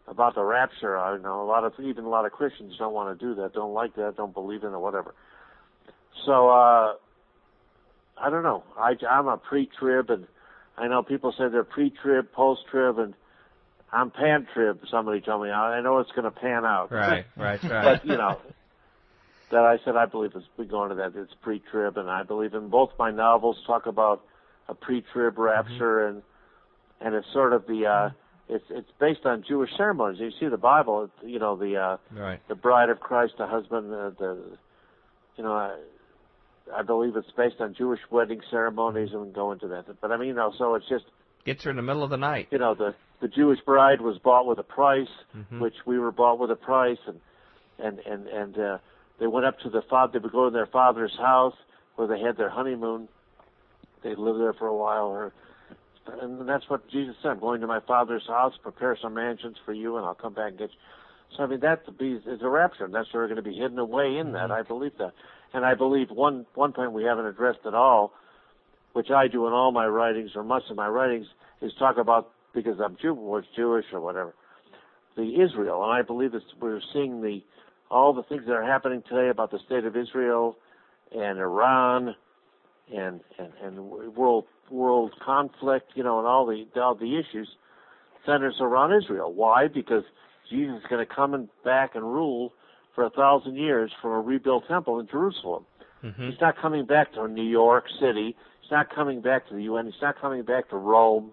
about the rapture. I know a lot of even a lot of Christians don't want to do that, don't like that, don't believe in it, whatever. So uh, I don't know. I, I'm a pre-trib, and I know people say they're pre-trib, post-trib, and I'm pan-trib. Somebody told me I know it's going to pan out. Right, right, right. But you know, that I said I believe it's we go into that it's pre-trib, and I believe in both my novels talk about a pre-trib rapture, and and it's sort of the uh, it's it's based on Jewish ceremonies. You see the Bible, you know the uh, right. the bride of Christ, the husband, uh, the you know. I, I believe it's based on Jewish wedding ceremonies, and we can go into that. But I mean, you know, so it's just Gets her in the middle of the night. you know the the Jewish bride was bought with a price, Mhm. which we were bought with a price, and and and and uh, they went up to the father. They would go to their father's house where they had their honeymoon. They'd live there for a while, or and that's what Jesus said. I'm going to my father's house, prepare some mansions for you, and I'll come back and get you. So I mean that is a rapture, and that's where we're going to be hidden away in that. Mm-hmm. I believe that, and I believe one one point we haven't addressed at all, which I do in all my writings or much of my writings, is talk about because I'm Jew was Jewish or whatever, the Israel, and I believe that we're seeing the all the things that are happening today about the state of Israel and Iran and and and world world conflict, you know, and all the all the issues centers around Israel. Why? Because Jesus is going to come and back and rule for a thousand years from a rebuilt temple in Jerusalem. Mm-hmm. He's not coming back to New York City. He's not coming back to the UN. He's not coming back to Rome.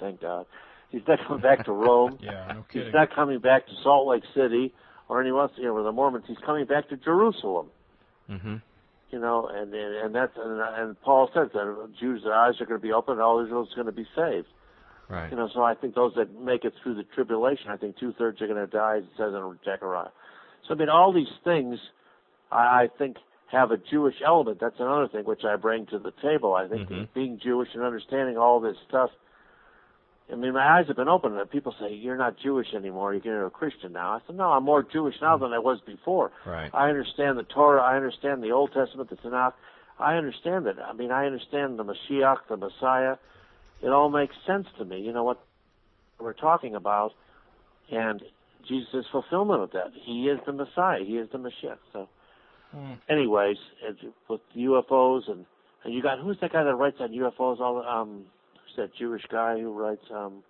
Thank God. He's not coming back to Rome. Yeah, no He's not coming back to Salt Lake City or anywhere else, you know, where the Mormons. He's coming back to Jerusalem. Mm-hmm. You know, and and, and that's and, and Paul says that Jews' their eyes are going to be open, and all Israel is going to be saved. Right. You know, so I think those that make it through the tribulation, I think two thirds are going to die, as it says in Zechariah. So I mean, all these things, I, I think, have a Jewish element. That's another thing which I bring to the table. I think Mhm. being Jewish and understanding all this stuff. I mean, my eyes have been opened. And people say you're not Jewish anymore. You're a Christian now. I said, no, I'm more Jewish now than I was before. Right. I understand the Torah. I understand the Old Testament, the Tanakh. I understand it. I mean, I understand the Mashiach, the Messiah. It all makes sense to me. You know what we're talking about, and Jesus is fulfillment of that. He is the Messiah. He is the Mashiach. So, Hmm. anyways, it, with UFOs and and you got who's that guy that writes on UFOs? All the- um, that Jewish guy who writes um.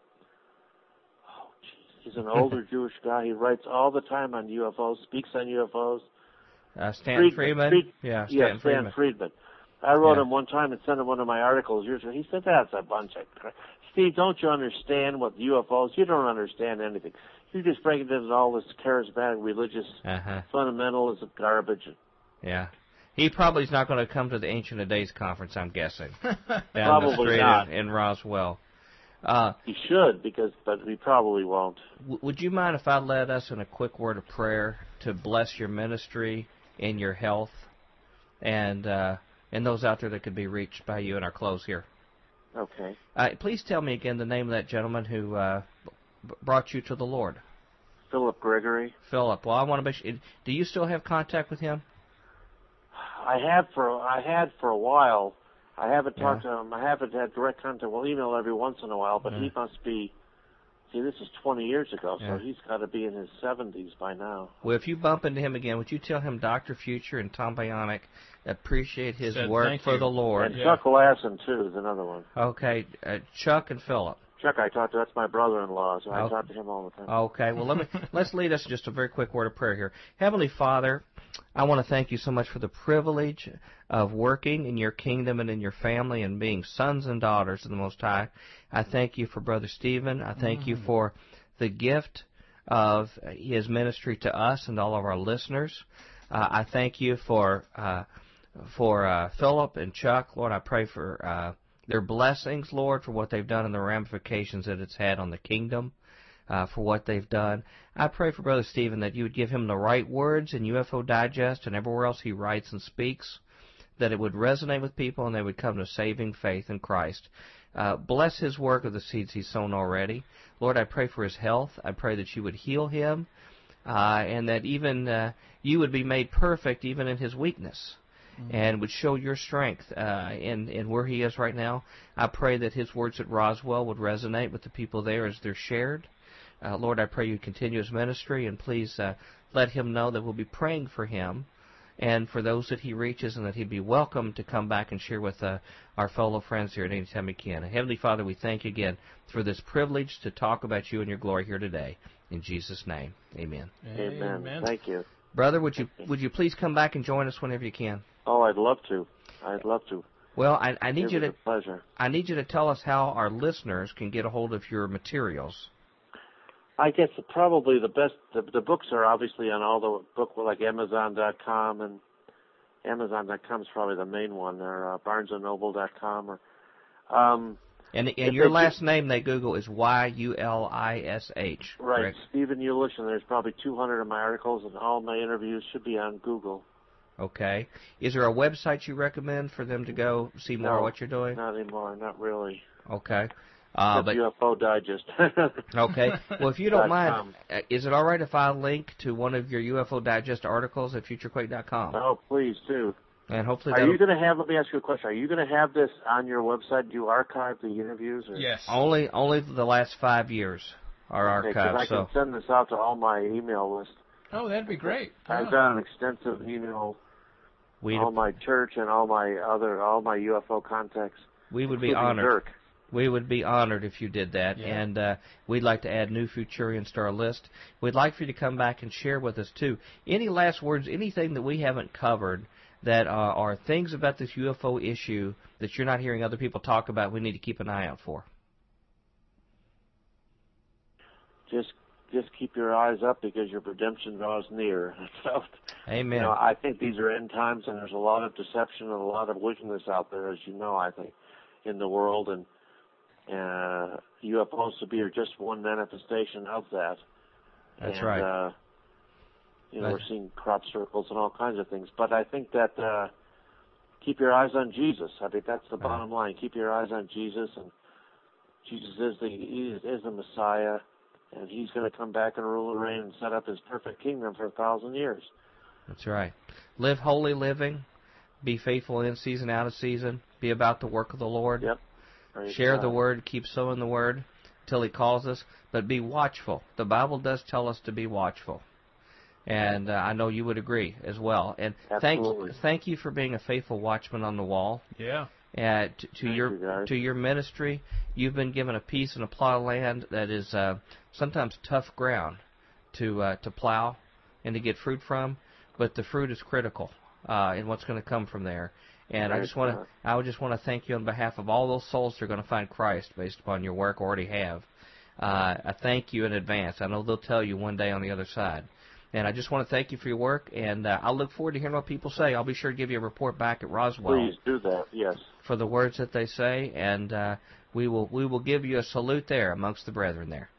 Oh, jeez, he's an older Jewish guy. He writes all the time on UFOs, speaks on UFOs. Uh, Stan Friedman. Freeman. Fried- yeah, Stan yeah, Stan Freeman. Friedman. I wrote Yeah. him one time and sent him one of my articles years ago. He said, "That's a bunch of crap." Steve, don't you understand what UFOs? You don't understand anything. You're just break it into all this charismatic religious Uh-huh. fundamentalism garbage. Yeah. He probably is not going to come to the Ancient of Days conference, I'm guessing. Down the Probably street not. In, in Roswell. Uh, He should, because but he probably won't. w- would you mind if I led us in a quick word of prayer to bless your ministry and your health and uh, and those out there that could be reached by you in our close here? Okay. Uh, please tell me again the name of that gentleman who uh, b- brought you to the Lord. Philip Gregory. Philip. Well, I want to be. Sure, do you still have contact with him? I had for I had for a while. I haven't talked to him. I haven't had direct contact. We'll email every once in a while, but he must be. See, this is 20 years ago, so Yeah. he's got to be in his 70s by now. Well, if you bump into him again, would you tell him Dr. Future and Tom Bionic appreciate his Said work for you. the Lord? And Yeah. Chuck Lasson too is another one. Okay, uh, Chuck and Philip. Chuck, I talk to. That's my brother-in-law, so I Oh. talk to him all the time. Okay, well let me let's lead us just a very quick word of prayer here. Heavenly Father, I want to thank you so much for the privilege of working in your kingdom and in your family and being sons and daughters of the Most High. I thank you for Brother Stephen. I thank you for the gift of his ministry to us and all of our listeners. Uh, I thank you for uh, for uh, Philip and Chuck. Lord, I pray for uh, their blessings, Lord, for what they've done and the ramifications that it's had on the kingdom uh, for what they've done. I pray for Brother Stephen that you would give him the right words in UFO Digest and everywhere else he writes and speaks, that it would resonate with people and they would come to saving faith in Christ. Uh, bless his work of the seeds he's sown already. Lord, I pray for his health. I pray that you would heal him, uh, and that even uh, you would be made perfect even in his weakness and would show your strength uh, in in where he is right now. I pray that his words at Roswell would resonate with the people there as they're shared. Uh, Lord, I pray you continue his ministry, and please uh, let him know that we'll be praying for him and for those that he reaches, and that he'd be welcome to come back and share with uh, our fellow friends here at any time he can. And Heavenly Father, we thank you again for this privilege to talk about you and your glory here today. In Jesus' name, Amen. Amen. Thank you. Brother, would you would you please come back and join us whenever you can? Oh, I'd love to. I'd love to. Well, I, I need it you to a pleasure. I need you to tell us how our listeners can get a hold of your materials. I guess probably the best. The, the books are obviously on all the book like Amazon.com and Amazon.com is probably the main one, or uh, BarnesandNoble.com, or um, And and your last name they Google is Y U L I S H. right, correct? Stephen Yulish, and there's probably 200 of my articles, and all my interviews should be on Google. Okay. Is there a website you recommend for them to go see more No, of what you're doing? Not anymore, not really. Okay. Uh, but UFO Digest. okay. Well, if you don't mind, com. uh, is it all right if I link to one of your UFO Digest articles at FutureQuake.com? oh, please do. And hopefully Are that'll you going to have? Let me ask you a question. Are you going to have this on your website? Do you archive the interviews? Or? Yes. only only the last five years are Okay, 'cause archived. I so can send this out to all my email list. Oh, that'd be great. I've Yeah. got an extensive email, we all my church and all my other, all my UFO contacts. we would be honored. Dirk. We would be honored if you did that, Yeah. and uh, we'd like to add new Futurians to our list. We'd like for you to come back and share with us too. Any last words? Anything that we haven't covered that uh, are things about this UFO issue that you're not hearing other people talk about? We need to keep an eye out for. Just, just keep your eyes up because your redemption draws near. so, Amen. you know, I think these are end times, and there's a lot of deception and a lot of wickedness out there, as you know. I think in the world, and uh, UFOs to be are just one manifestation of that. That's and, right. Uh, you know, Right. we're seeing crop circles and all kinds of things. But I think that uh, keep your eyes on Jesus. I think that's the bottom line. Keep your eyes on Jesus, and Jesus is the is, is the Messiah, and He's going to come back and rule and reign and set up His perfect kingdom for a thousand years. That's right. Live holy living. Be faithful in season, out of season. Be about the work of the Lord. Yep. Praise Share the word, keep sowing the word till he calls us, but be watchful. The Bible does tell us to be watchful. And uh, I know you would agree as well. And Absolutely. thank thank you for being a faithful watchman on the wall. Yeah. Uh, to, to Thank your you, to your ministry, you've been given a piece and a plot of land that is uh, sometimes tough ground to uh, to plow and to get fruit from, but the fruit is critical uh, in what's going to come from there. And I just want to I would just want to thank you on behalf of all those souls that are going to find Christ based upon your work already have. Uh, I thank you in advance. I know they'll tell you one day on the other side. And I just want to thank you for your work, and uh, I'll look forward to hearing what people say. I'll be sure to give you a report back at Roswell Please do that. Yes. for the words that they say, and uh, we will we will give you a salute there amongst the brethren there.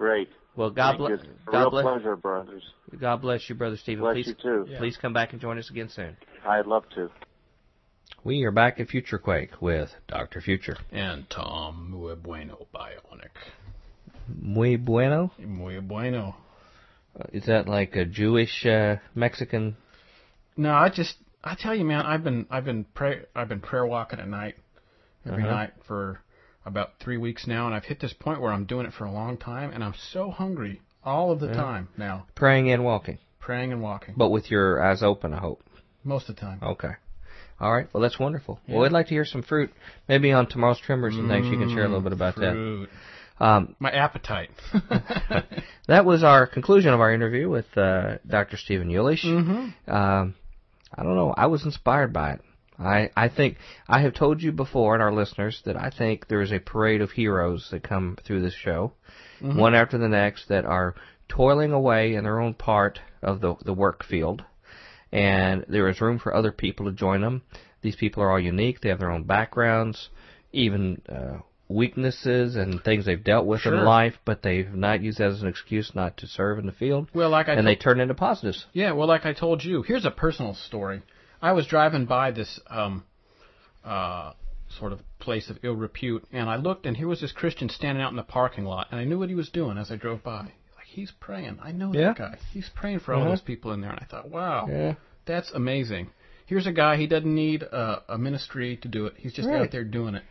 Great. Well, God bless you. God bless pleasure, brothers. God bless you, brother Stephen. Bless please you too. Yeah. please come back and join us again soon. I'd love to. We are back at Future Quake with Doctor Future. And Tom Muy Bueno Bionic. Muy bueno. Muy Bueno. Uh, Is that like a Jewish uh, Mexican? No, I just I tell you, man, I've been I've been pray I've been prayer walking at night every Uh-huh. night for about three weeks now, and I've hit this point where I'm doing it for a long time, and I'm so hungry all of the Yeah. time now, Praying and walking, praying and walking but with your eyes open. I hope. most of the time. Okay. All right. Well, that's wonderful. Well, we'd like to hear some fruit, maybe on tomorrow's trimmers and things. You can share a little bit about that. Um, My appetite. that was our conclusion of our interview with uh, Dr. Stephen Yulish. mm-hmm. Um, I don't know. I was inspired by it. I, I think I have told you before, and our listeners, that I think there is a parade of heroes that come through this show, one after the next, that are toiling away in their own part of the the work field, and there is room for other people to join them. These people are all unique. They have their own backgrounds, even uh, weaknesses and things they've dealt with Sure. in life, but they've not used that as an excuse not to serve in the field, Well, like I and told- they turn into positives. Yeah, well, like I told you, here's a personal story. I was driving by this um, uh, sort of place of ill repute, and I looked, and here was this Christian standing out in the parking lot, and I knew what he was doing as I drove by. Like he's praying. I know Yeah. that guy. He's praying for all Uh-huh. those people in there, and I thought, wow, Yeah. that's amazing. Here's a guy. He doesn't need a, a ministry to do it. He's just Right. out there doing it.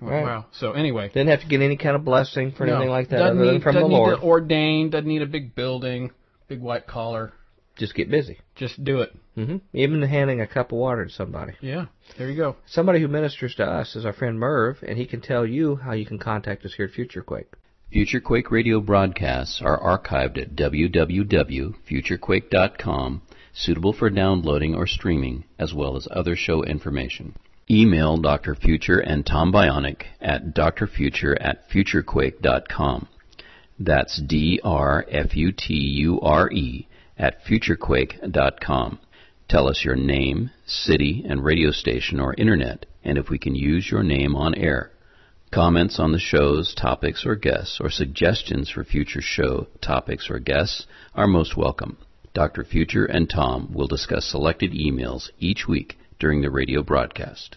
Right. Wow. So anyway, Didn't have to get any kind of blessing for no, anything like that doesn't than need, from the doesn't Lord. Need to ordain. Doesn't need a big building, big white collar. Just get busy. Just do it. hmm Even handing a cup of water to somebody. Yeah. There you go. Somebody who ministers to us is our friend Merv, and he can tell you how you can contact us here at FutureQuake. FutureQuake radio broadcasts are archived at www.futurequake.com, suitable for downloading or streaming, as well as other show information. Email Dr. Future and Tom Bionic at drfuture at futurequake.com. That's D-R-F-U-T-U-R-E at futurequake.com. Tell us your name, city, and radio station or internet, and if we can use your name on air. Comments on the show's topics or guests, or suggestions for future show topics or guests are most welcome. Dr. Future and Tom will discuss selected emails each week during the radio broadcast.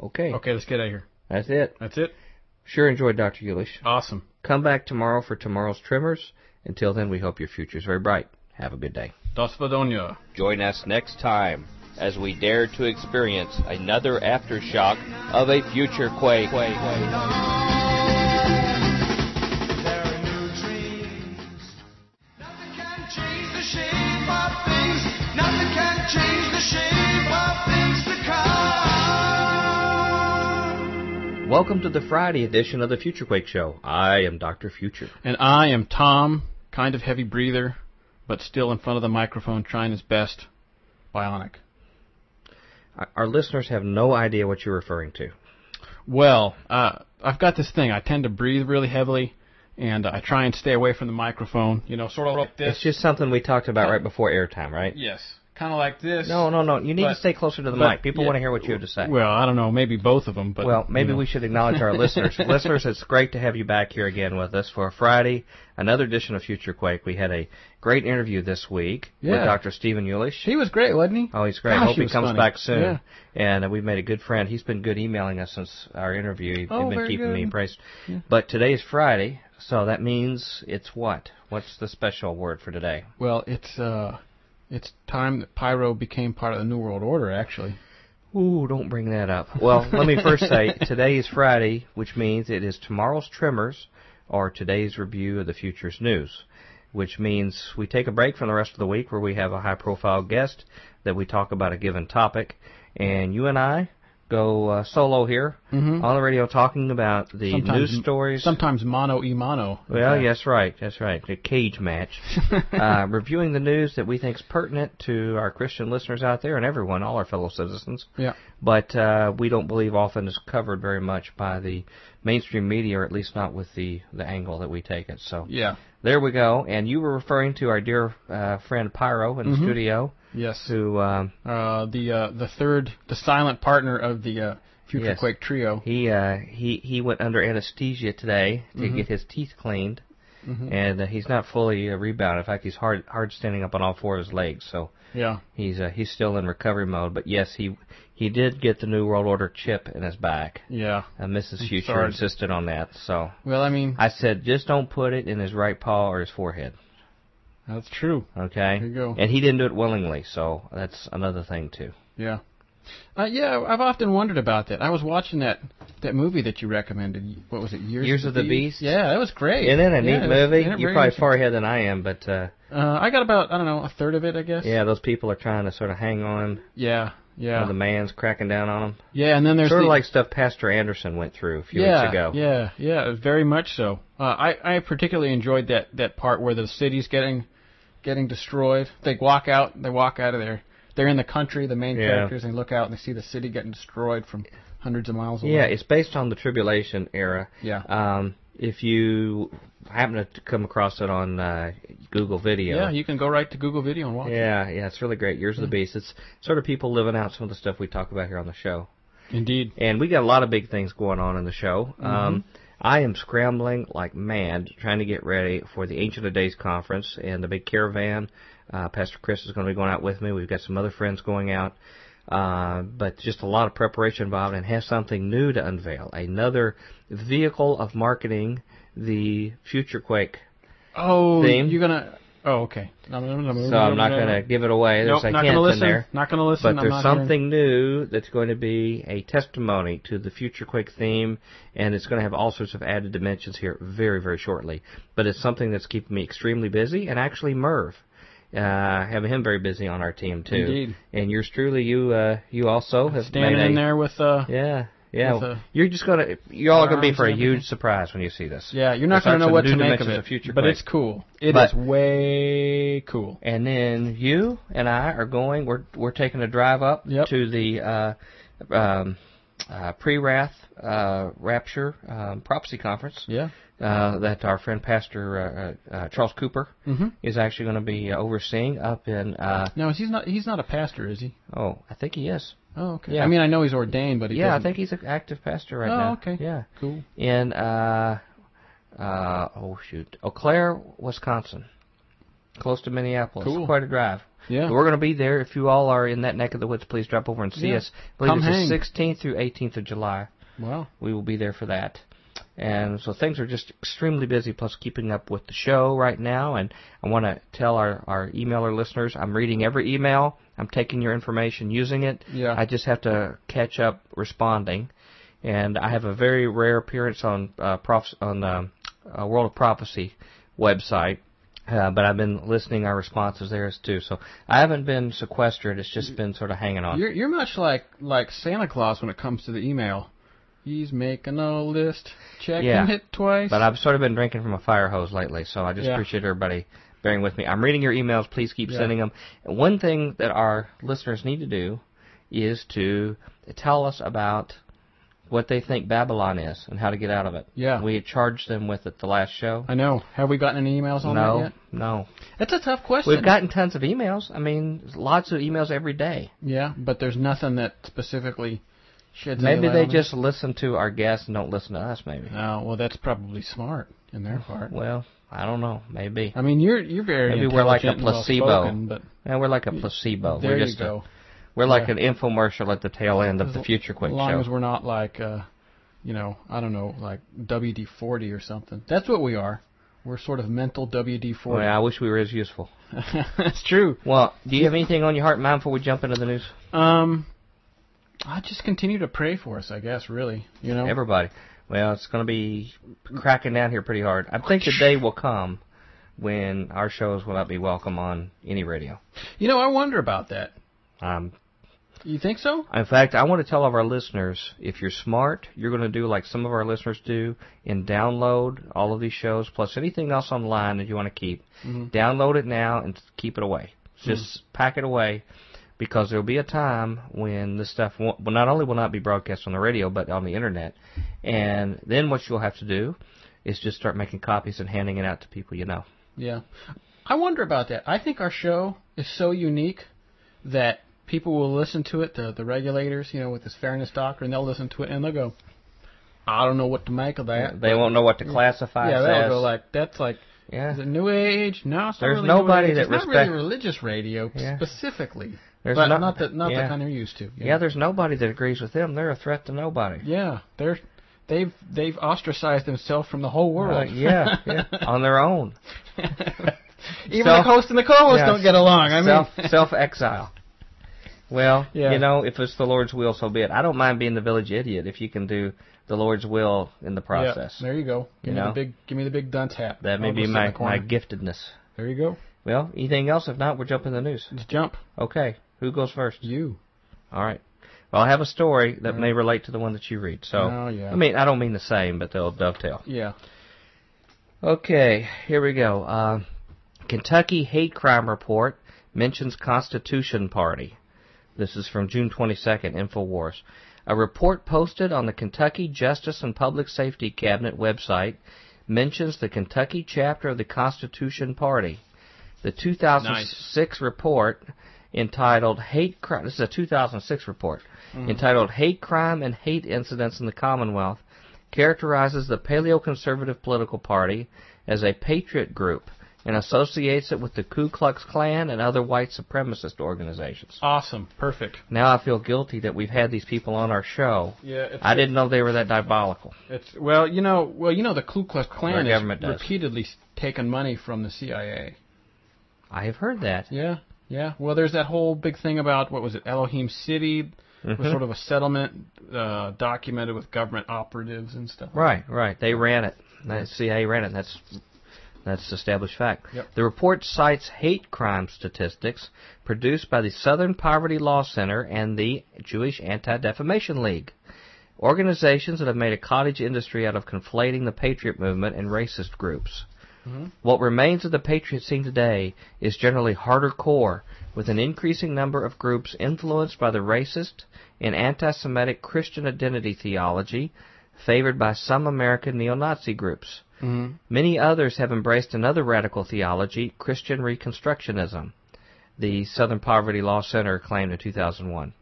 Okay, Okay, let's get out of here. that's it. That's it. Sure enjoyed Dr. Yulish. Awesome. Come back tomorrow for tomorrow's trimmers. Until then, we hope your future is very bright. Have a good day. Dos Vadonia. Join us next time as we dare to experience another aftershock of a future quake. There are new dreams. Nothing can change the shape of things. Nothing can change the shape of things to come. Welcome to the Friday edition of the Future Quake Show. I am Dr. Future. And I am Tom, kind of heavy breather, but still in front of the microphone trying his best. Bionic. Our- Our listeners have no idea what you're referring to. Well, uh, I've got this thing. I tend to breathe really heavily, and I try and stay away from the microphone. You know, sort of like this. It's just something we talked about right before airtime, right? yes, kind of like this. No, no, no. You need But- to stay closer to the but- mic. People yeah. want to hear what you have to say. Well, I don't know. Maybe both of them, but Well, maybe you know. we should acknowledge our listeners. listeners, it's great to have you back here again with us for a Friday, another edition of Future Quake. We had a great interview this week with Dr. Stephen Yulish. He was great, wasn't he? Oh, he's great. Gosh, Hope he he comes funny. back soon. Yeah. And uh, we've made a good friend. He's been good emailing us since our interview. He's Oh, been very keeping me good. appraised. But today is Friday, so that means it's what? What's the special word for today? Well, it's uh, it's time that Pyro became part of the New World Order. Actually, Ooh, don't bring that up. Well, let me first say today is Friday, which means it is tomorrow's trimmers or today's review of the future's news, which means we take a break from the rest of the week where we have a high profile guest that we talk about a given topic, and you and I go uh, solo here Mhm. on the radio talking about the Sometimes- news stories. sometimes mono e mono. Well, yes, right. That's right. A cage match. uh, reviewing the news that we think is pertinent to our Christian listeners out there and everyone, all our fellow citizens. Yeah. But uh, we don't believe often is covered very much by the mainstream media, or at least not with the, the angle that we take it. So Yeah. there we go. And you were referring to our dear uh, friend Pyro in the Mhm. studio, Yes. who um, Uh, the uh, the third, the silent partner of the uh, Future Yes. Quake trio. he uh, he he went under anesthesia today to Mhm. get his teeth cleaned. Mhm. and uh, he's not fully uh, rebounded. In fact, he's hard hard standing up on all four of his legs. So Yeah. he's uh, he's still in recovery mode. But yes, he he did get the New World Order chip in his back. Yeah. And Mrs. Future insisted on that. So Well, I mean, I said, just don't put it in his right paw or his forehead. that's true. Okay. There you go. And he didn't do it willingly. So that's another thing too. Yeah. Uh, yeah, I've often wondered about that. I was watching that that movie that you recommended. What was it? Years, Years of the Beast? Yeah, that was great. Isn't it a Yeah, neat was- movie? yeah, You're probably far ahead than I am, but uh, Uh, I got about I don't know a third of it, I guess. yeah, those people are trying to sort of hang on. Yeah. Yeah. The man's cracking down on them. yeah, and then there's Sort of the, like stuff Pastor Anderson went through a few yeah, weeks ago. Yeah, yeah, very much so. Uh, I I particularly enjoyed that that part where the city's getting getting destroyed. They walk out. They walk out of there. They're in the country. The main Yeah. characters. They look out and they see the city getting destroyed from hundreds of miles away. Yeah, it's based on the tribulation era. Yeah. Um, if you happen to come across it on uh, Google Video, Yeah, you can go right to Google Video and watch it. yeah, yeah, it's really great. Years of the Beast. It's sort of people living out some of the stuff we talk about here on the show. Indeed. And we got a lot of big things going on in the show. Um, I am scrambling like mad trying to get ready for the Ancient of Days conference and the big caravan. Uh, Pastor Chris is going to be going out with me. We've got some other friends going out. Uh, but just a lot of preparation involved and have something new to unveil. Another vehicle of marketing the Future Quake. Oh, Theme. you're gonna. Oh, okay. So I'm not going to give it away. There's Nope, a not hint gonna in listen. there. Not gonna listen. But there's not hearing- something new that's going to be a testimony to the Future Quake theme, and it's going to have all sorts of added dimensions here very, very shortly. But it's something that's keeping me extremely busy, and actually Merv. Uh, having him very busy on our team too, Indeed. and yours truly, you uh, you also have standing made a, in there with uh. Yeah, yeah. with a- you're just gonna, you're all gonna be for a huge surprise when you see this. Yeah, you're not gonna know what to make of it, of Future but it's cool. It is But- way cool. And then you and I are going. We're we're taking a drive up Yep. to the uh, um, uh, pre-wrath uh, rapture um, prophecy conference Yeah. Uh, that our friend Pastor uh, uh, uh, Charles Cooper Mm-hmm. is actually going to be uh, overseeing up in. Uh, No, he's not. He's not a pastor, is he? oh, I think he is. Oh, okay. Yeah. I mean, I know he's ordained, but he Yeah, I doesn't- think he's an active pastor right Oh, now. okay. Yeah, cool. in uh, uh, oh shoot, Eau Claire, Wisconsin, close to Minneapolis. Cool. Quite a drive. Yeah. We're going to be there. If you all are in that neck of the woods, please drop over and see Yeah. us. I believe Come it's hang. the 16th through 18th of July. Wow. We will be there for that. And so things are just extremely busy, plus keeping up with the show right now. And I want to tell our, our emailer listeners I'm reading every email. I'm taking your information, using it. Yeah. I just have to catch up responding. And I have a very rare appearance on uh, prof- on the uh, World of Prophecy website. Uh, but I've been listening our responses there too. So I haven't been sequestered. It's just been sort of hanging on. You're you're much like like Santa Claus when it comes to the email. He's making a list, checking Yeah. it twice. But I've sort of been drinking from a fire hose lately, so I just Yeah. appreciate everybody bearing with me. I'm reading your emails. Please keep Yeah. sending them. One thing that our listeners need to do is to tell us about what they think Babylon is and how to get out of it. Yeah. We charged them with it the last show. I know. Have we gotten any emails on that no, yet? no. That's a tough question. We've gotten tons of emails. I mean, lots of emails every day. yeah, but there's nothing that specifically sheds Maybe any they on it. just listen to our guests and don't listen to us. Maybe. Oh, well, that's probably smart in their part. Well, I don't know. Maybe. I mean, you're you're very Maybe we're like a placebo. but Yeah, we're like a placebo. there we're you just a- go. We're like Yeah. an infomercial at the tail end of As the Future Quake as long show. as we're not like, uh, you know, I don't know, like WD-40 or something. That's what we are. We're sort of mental WD-40. Well, I wish we were as useful. That's true. Well, do you have anything on your heart and mind before we jump into the news? Um, I just continue to pray for us, I guess. Really, you know. Everybody. Well, it's going to be cracking down here pretty hard. I think the day will come when our shows will not be welcome on any radio. You know, I wonder about that. Um, You think so? in fact, I want to tell all of our listeners, if you're smart, you're going to do like some of our listeners do and download all of these shows plus anything else online that you want to keep. Download it now and keep it away. Just pack it away because there'll be a time when this stuff won't, well, not only will not be broadcast on the radio but on the internet. And then what you'll have to do is just start making copies and handing it out to people you know. Yeah. I wonder about that. I think our show is so unique that people will listen to it, the the regulators, you know, with this fairness doctrine, they'll listen to it and they'll go, I don't know what to make of that. They won't know what to classify yeah, they'll as. go like, that's like, yeah. is it New Age? No, it's not There's really nobody New Age. that it's not really religious radio Yeah. specifically. There's but no- not the not yeah. the kind they're used to. you Yeah, there's nobody that agrees with them. They're a threat to nobody. yeah, they're they've they've ostracized themselves from the whole world. Uh, yeah, yeah, on their own. Even Self- the host and the co-host yeah, don't get along. I mean, self exile. Well, Yeah. you know, if it's the Lord's will, so be it. I don't mind being the village idiot if you can do the Lord's will in the process. Yeah, there you go. Give You me know? the big, give me the big dunce hat. That may I'll be my, my giftedness. There you go. Well, anything else? If not, we'll jump in the news. Just jump. Okay, who goes first? You. All right. Well, I have a story that may relate to the one that you read. So, Oh, yeah. I mean, I don't mean the same, but they'll dovetail. Yeah. Okay, here we go. Uh, Kentucky hate crime report mentions Constitution Party. This is from June 22nd, InfoWars. A report posted on the Kentucky Justice and Public Safety Cabinet website mentions the Kentucky chapter of the Constitution Party. The 2006 report entitled Hate Crime, this is a 2006 report, mm-hmm. entitled Hate Crime and Hate Incidents in the Commonwealth, characterizes the paleoconservative political party as a patriot group and associates it with the Ku Klux Klan and other white supremacist organizations. Awesome. Perfect. Now I feel guilty that we've had these people on our show. Yeah. It's, I didn't know they were that diabolical. It's well, you know, well, you know, the Ku Klux Klan government has repeatedly taken money from the CIA. I have heard that. Yeah. Yeah. Well, there's that whole big thing about what was it, Elohim City, was Mhm. sort of a settlement uh, documented with government operatives and stuff. Right, right. They ran it. The CIA ran it. That's that's established fact. Yep. The report cites hate crime statistics produced by the Southern Poverty Law Center and the Jewish Anti-Defamation League, organizations that have made a cottage industry out of conflating the patriot movement and racist groups. What remains of the patriot scene today is generally harder core, with an increasing number of groups influenced by the racist and anti-Semitic Christian identity theology favored by some American neo-Nazi groups. Mm-hmm. Many others have embraced another radical theology, Christian Reconstructionism, the Southern Poverty Law Center claimed in 2001.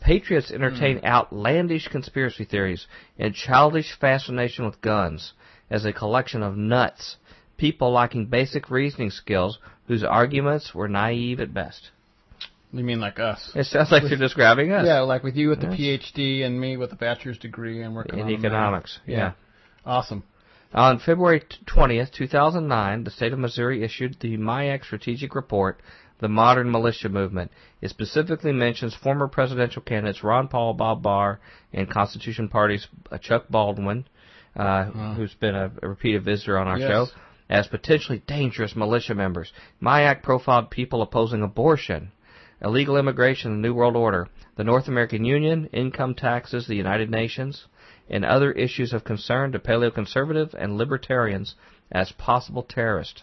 Patriots entertain outlandish conspiracy theories and childish fascination with guns as a collection of nuts, people lacking basic reasoning skills whose arguments were naive at best. You mean like us? It sounds like you're describing us. Yeah, like with you with the Yes. PhD and me with a bachelor's degree and working In on economics, minor. yeah. Awesome. On February 20th, 2009, the state of Missouri issued the MIAC strategic report, The Modern Militia Movement. It specifically mentions former presidential candidates Ron Paul, Bob Barr, and Constitution Party's uh, Chuck Baldwin, uh, who's been a, a repeated visitor on our Yes. show, as potentially dangerous militia members. MIAC profiled people opposing abortion, illegal immigration, the New World Order, the North American Union, income taxes, the United Nations, and other issues of concern to paleoconservative and libertarians as possible terrorists.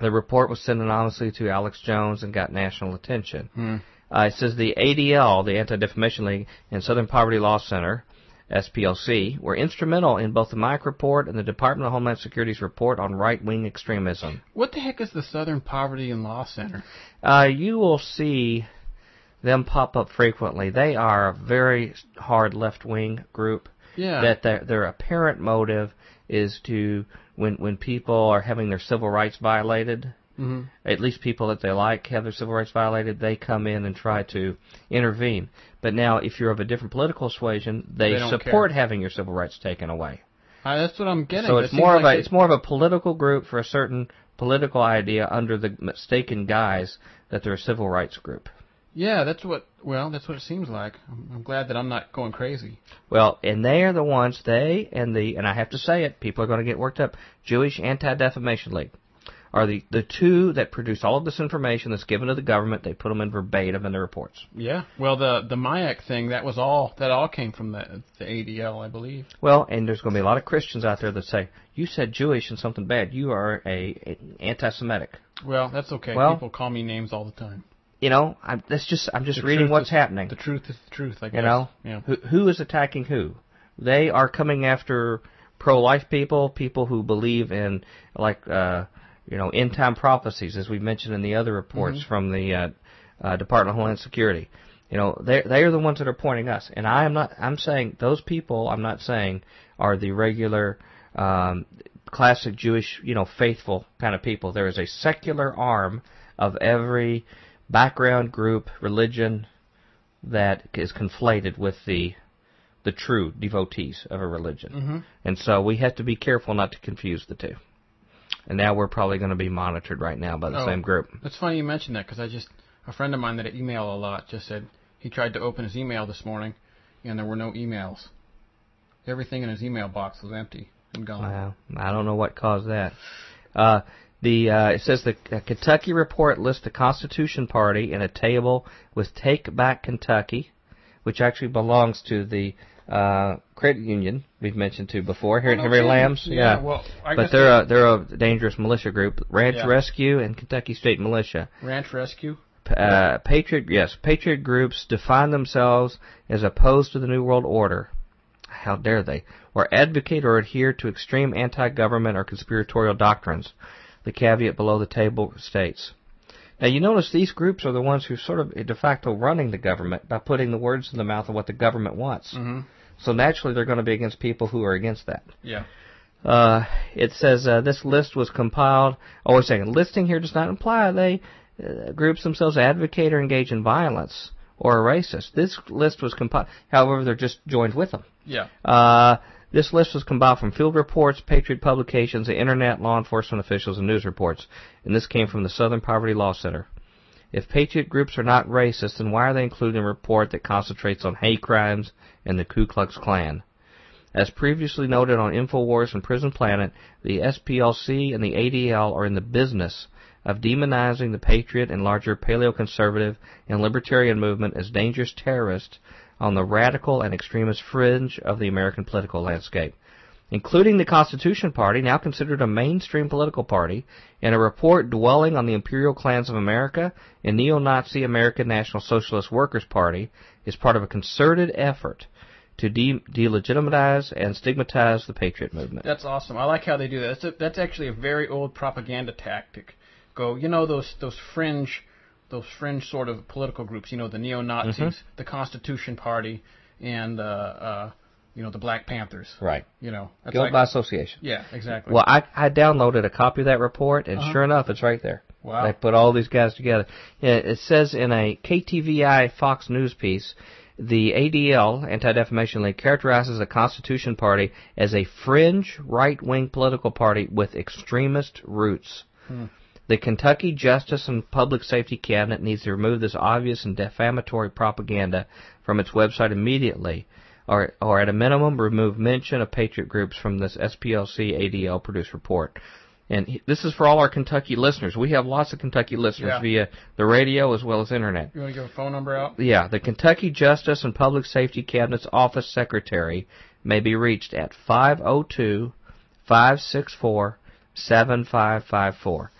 The report was sent anonymously to Alex Jones and got national attention. Hmm. Uh, it says the ADL, the Anti-Defamation League, and Southern Poverty Law Center, SPLC, were instrumental in both the MIAC report and the Department of Homeland Security's report on right-wing extremism. What the heck is the Southern Poverty and Law Center? Uh, you will see them pop up frequently. They are a very hard left-wing group. Yeah. That their their apparent motive is to when when people are having their civil rights violated, hmm at least people that they like have their civil rights violated, they come in and try to intervene. But now, if you're of a different political persuasion, they, They support care. having your civil rights taken away. Uh, that's what I'm getting. So it's more of like a it's more of a political group for a certain political idea under the mistaken guise that they're a civil rights group. Yeah, that's what. Well, that's what it seems like. I'm, I'm glad that I'm not going crazy. Well, and they are the ones, they and the, and I have to say it, people are going to get worked up, Jewish Anti-Defamation League are the, the two that produce all of this information that's given to the government. They put them in verbatim in their reports. Yeah. Well, the the MIAC thing that was all that all came from the the ADL, I believe. Well, and there's going to be a lot of Christians out there that say, you said Jewish and something bad. You are a, a anti-Semitic. Well, that's okay. Well- People call me names all the time. You know, I'm, that's just, I'm just The reading what's is- happening. The truth is the truth. I guess. You know, Yeah. who, who is attacking who? They are coming after pro-life people, people who believe in like uh, you know end time prophecies, as we mentioned in the other reports Mm-hmm. from the uh, uh, Department of Homeland Security. You know, they they are the ones that are pointing us, and I am not. I'm saying those people. I'm not saying are the regular. Um, classic Jewish, you know, faithful kind of people. There is a secular arm of every background group, religion, that is conflated with the the true devotees of a religion. hmm And so we have to be careful not to confuse the two. And now we're probably going to be monitored right now by the Oh. same group. It's funny you mentioned that because I just a friend of mine that I email a lot just said he tried to open his email this morning, and there were no emails. Everything in his email box was empty and gone. Wow, I don't know what caused that. Uh, the uh, it says the uh, Kentucky report lists the Constitution Party in a table with Take Back Kentucky, which actually belongs to the uh, credit union we've mentioned to before here Oh, at Henry kidding. Lamb's. Yeah, well, I but they're they- a they're a dangerous militia group, Ranch Yeah. Rescue and Kentucky State Militia. Ranch Rescue. Uh, patriot yes, patriot groups define themselves as opposed to the New World Order. How dare they? Or advocate or adhere to extreme anti-government or conspiratorial doctrines. The caveat below the table states. Now you notice these groups are the ones who sort of de facto running the government by putting the words in the mouth of what the government wants. Mm-hmm. So naturally they're going to be against people who are against that. Yeah. Uh, it says uh, this list was compiled. Oh, wait a second. Listing here does not imply they uh, groups themselves advocate or engage in violence or are racist. This list was compiled. However, they're just joined with them. Yeah. This list was compiled from field reports, Patriot publications, the internet, law enforcement officials, and news reports. And this came from the Southern Poverty Law Center. If Patriot groups are not racist, then why are they included in a report that concentrates on hate crimes and the Ku Klux Klan? As previously noted on InfoWars and Prison Planet, the SPLC and the ADL are in the business of demonizing the patriot and larger paleoconservative and libertarian movement as dangerous terrorists on the radical and extremist fringe of the American political landscape. Including the Constitution Party, now considered a mainstream political party, in a report dwelling on the imperial Klans of America and neo-Nazi American National Socialist Workers Party, is part of a concerted effort to de- delegitimize and stigmatize the patriot movement. That's awesome. I like how they do that. That's, a, that's actually a very old propaganda tactic. Go, you know those those fringe, those fringe sort of political groups. You know the neo Nazis, Mm-hmm. the Constitution Party, and uh, uh, you know the Black Panthers. Right. You know. That's Guilt like, by association. yeah, exactly. Well, I, I downloaded a copy of that report, and Uh-huh. sure enough, it's right there. Wow. They put all these guys together. It says in a KTVI Fox News piece, the ADL, Anti-Defamation League, characterizes the Constitution Party as a fringe right-wing political party with extremist roots. Hmm. The Kentucky Justice and Public Safety Cabinet needs to remove this obvious and defamatory propaganda from its website immediately, or, or at a minimum, remove mention of patriot groups from this SPLC ADL produced report. And this is for all our Kentucky listeners. We have lots of Kentucky listeners Yeah. via the radio as well as internet. you want to give a phone number out? Yeah, the Kentucky Justice and Public Safety Cabinet's office secretary may be reached at 502 564 7554.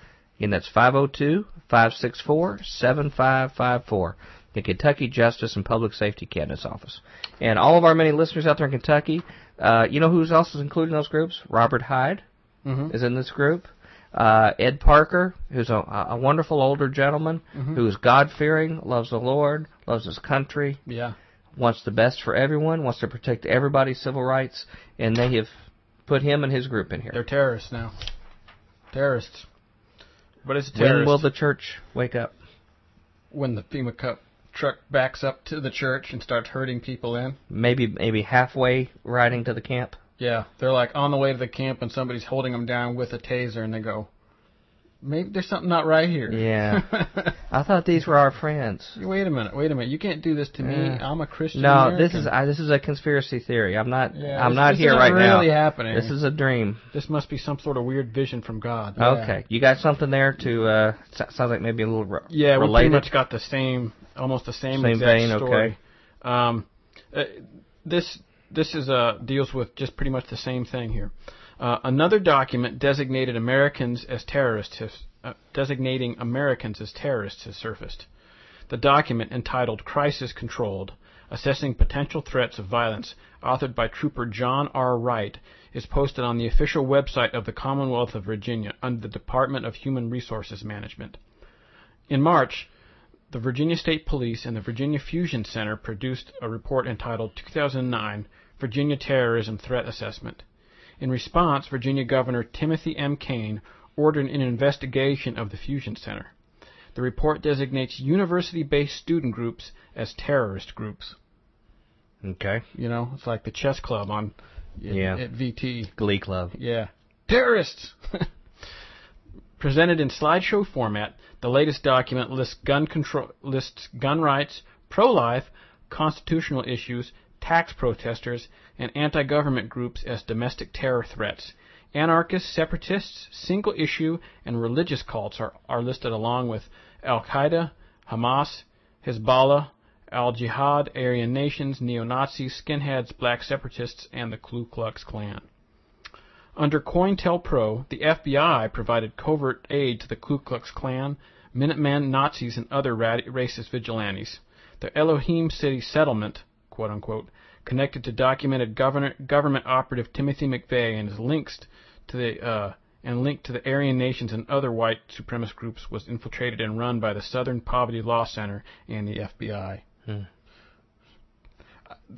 That's 502 564 7554. The Kentucky Justice and Public Safety Cabinet's office. And all of our many listeners out there in Kentucky, uh, you know who else is included in those groups? Robert Hyde Mm-hmm. is in this group. Uh, Ed Parker, who's a, a wonderful older gentleman who is God fearing, loves the Lord, loves his country, Yeah. wants the best for everyone, wants to protect everybody's civil rights, and they have put him and his group in here. They're terrorists now. Terrorists. But it's a when terrorist. will the church wake up? when the FEMA cup truck backs up to the church and starts herding people in. Maybe maybe halfway riding to the camp. Yeah, they're like on the way to the camp and somebody's holding them down with a taser and they go, maybe there's something not right here. Yeah. I thought these were our friends. wait a minute, wait a minute. You can't do this to me. Yeah. I'm a Christian. No, American. this is I, this is a conspiracy theory. I'm not Yeah, I'm this- not this here right really now. happening. This is a dream. This must be some sort of weird vision from God. Okay, you got something there to uh sounds like maybe a little re- Yeah, we pretty much got the same, almost the same, Same exact vein, story. okay. Um, uh, this this is uh, deals with just pretty much the same thing here. Uh, another document designated Americans as terrorists uh, designating Americans as terrorists has surfaced. The document entitled "Crisis Controlled: Assessing Potential Threats of Violence," authored by Trooper John R. Wright, is posted on the official website of the Commonwealth of Virginia under the Department of Human Resources Management. In March, the Virginia State Police and the Virginia Fusion Center produced a report entitled 2009 Virginia Terrorism Threat Assessment. In response, Virginia Governor Timothy M. Kaine ordered an investigation of the Fusion Center. The report designates university based student groups as terrorist groups. Okay, You know, it's like the chess club on Yeah. at VT. Glee Club. Yeah. Terrorists! Presented in slideshow format, the latest document lists gun control, lists gun rights, pro-life, constitutional issues, tax protesters, and anti-government groups as domestic terror threats. Anarchists, separatists, single issue, and religious cults are, are listed along with Al Qaeda, Hamas, Hezbollah, Al Jihad, Aryan nations, neo Nazis, skinheads, black separatists, and the Ku Klux Klan. Under COINTELPRO, the FBI provided covert aid to the Ku Klux Klan, Minutemen, Nazis, and other racist vigilantes. The Elohim City settlement, quote unquote, connected to documented government, government operative Timothy McVeigh and his links to the uh, and linked to the Aryan nations and other white supremacist groups was infiltrated and run by the Southern Poverty Law Center and the FBI. Hmm.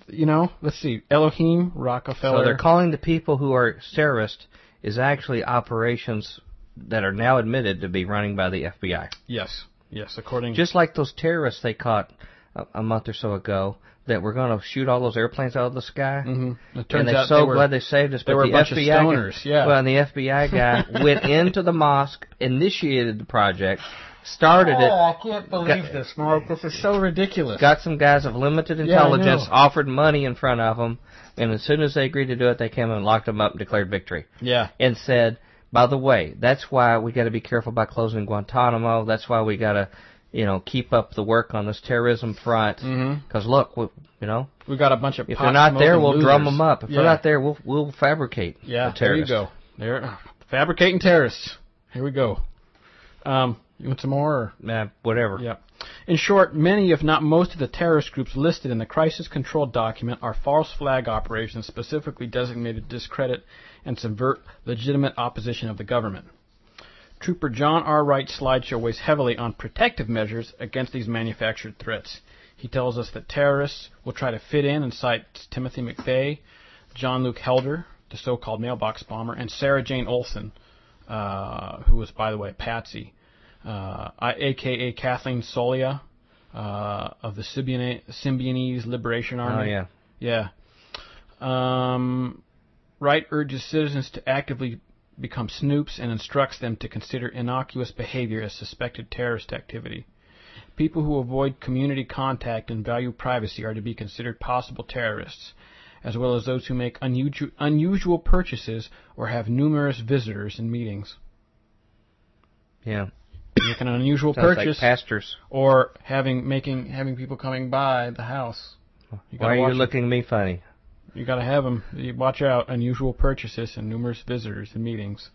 You know, let's see, Elohim, Rockefeller. So they're calling the people who are terrorists is actually operations that are now admitted to be running by the FBI. yes, yes, according Just like those terrorists they caught a, a month or so ago that were going to shoot all those airplanes out of the sky. Mhm. It And they're out so they were, glad they saved us. they but were a the bunch of FBI guy- stoners, yeah. Well, and the FBI guy went into the mosque, initiated the project, started it, Oh, I can't believe Got- this, Mark. This is so ridiculous. got some guys of limited intelligence, know. offered money in front of them, and as soon as they agreed to do it, they came and locked them up and declared victory. yeah. And said, by the way, that's why we got to be careful about closing Guantanamo. That's why we got to, you know, keep up the work on this terrorism front. Because look, we, you know, We got a bunch of if they're not there, we'll drum them up. If yeah. they're not there, we'll we'll fabricate. yeah, the there you go. There, fabricating terrorists. Here we go. Um, you want some more? Or? Uh, whatever. Yeah. In short, many, if not most, of the terrorist groups listed in the crisis control document are false flag operations specifically designated to discredit and subvert legitimate opposition of the government. Trooper John R. Wright's slideshow weighs heavily on protective measures against these manufactured threats. He tells us that terrorists will try to fit in and cite Timothy McVeigh, John Luke Helder, the so-called mailbox bomber, and Sarah Jane Olson, uh, who was, by the way, patsy, uh, I- aka Kathleen Soliah, uh, of the Symbionese, Symbionese Liberation Oh Army. yeah. Yeah. Um, Wright urges citizens to actively become snoops and instructs them to consider innocuous behavior as suspected terrorist activity. People who avoid community contact and value privacy are to be considered possible terrorists, as well as those who make unusual, unusual purchases or have numerous visitors in meetings. Yeah. Make an unusual Sounds purchase like pastors. or having making having people coming by the house. You Why are you it. looking at me funny? You gotta have them. You watch out. Unusual purchases and numerous visitors and meetings.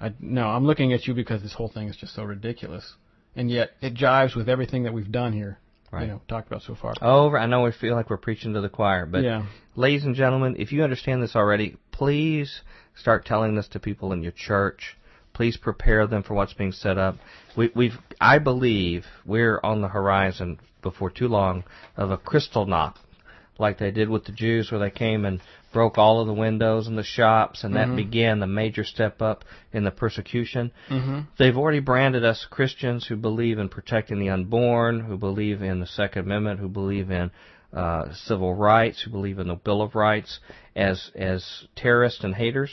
I, no, I'm looking at you because this whole thing is just so ridiculous, and yet it jives with everything that we've done here. Right. You know, talked about so far. Over. I know we feel like we're preaching to the choir, but yeah, ladies and gentlemen, if you understand this already, please start telling this to people in your church. Please prepare them for what's being set up. We, we've, I believe, we're on the horizon before too long of a Kristallnacht, like they did with the Jews, where they came and broke all of the windows in the shops, and that began the major step up in the persecution. hmm They've already branded us Christians who believe in protecting the unborn, who believe in the Second Amendment, who believe in uh, civil rights, who believe in the Bill of Rights, as as terrorists and haters.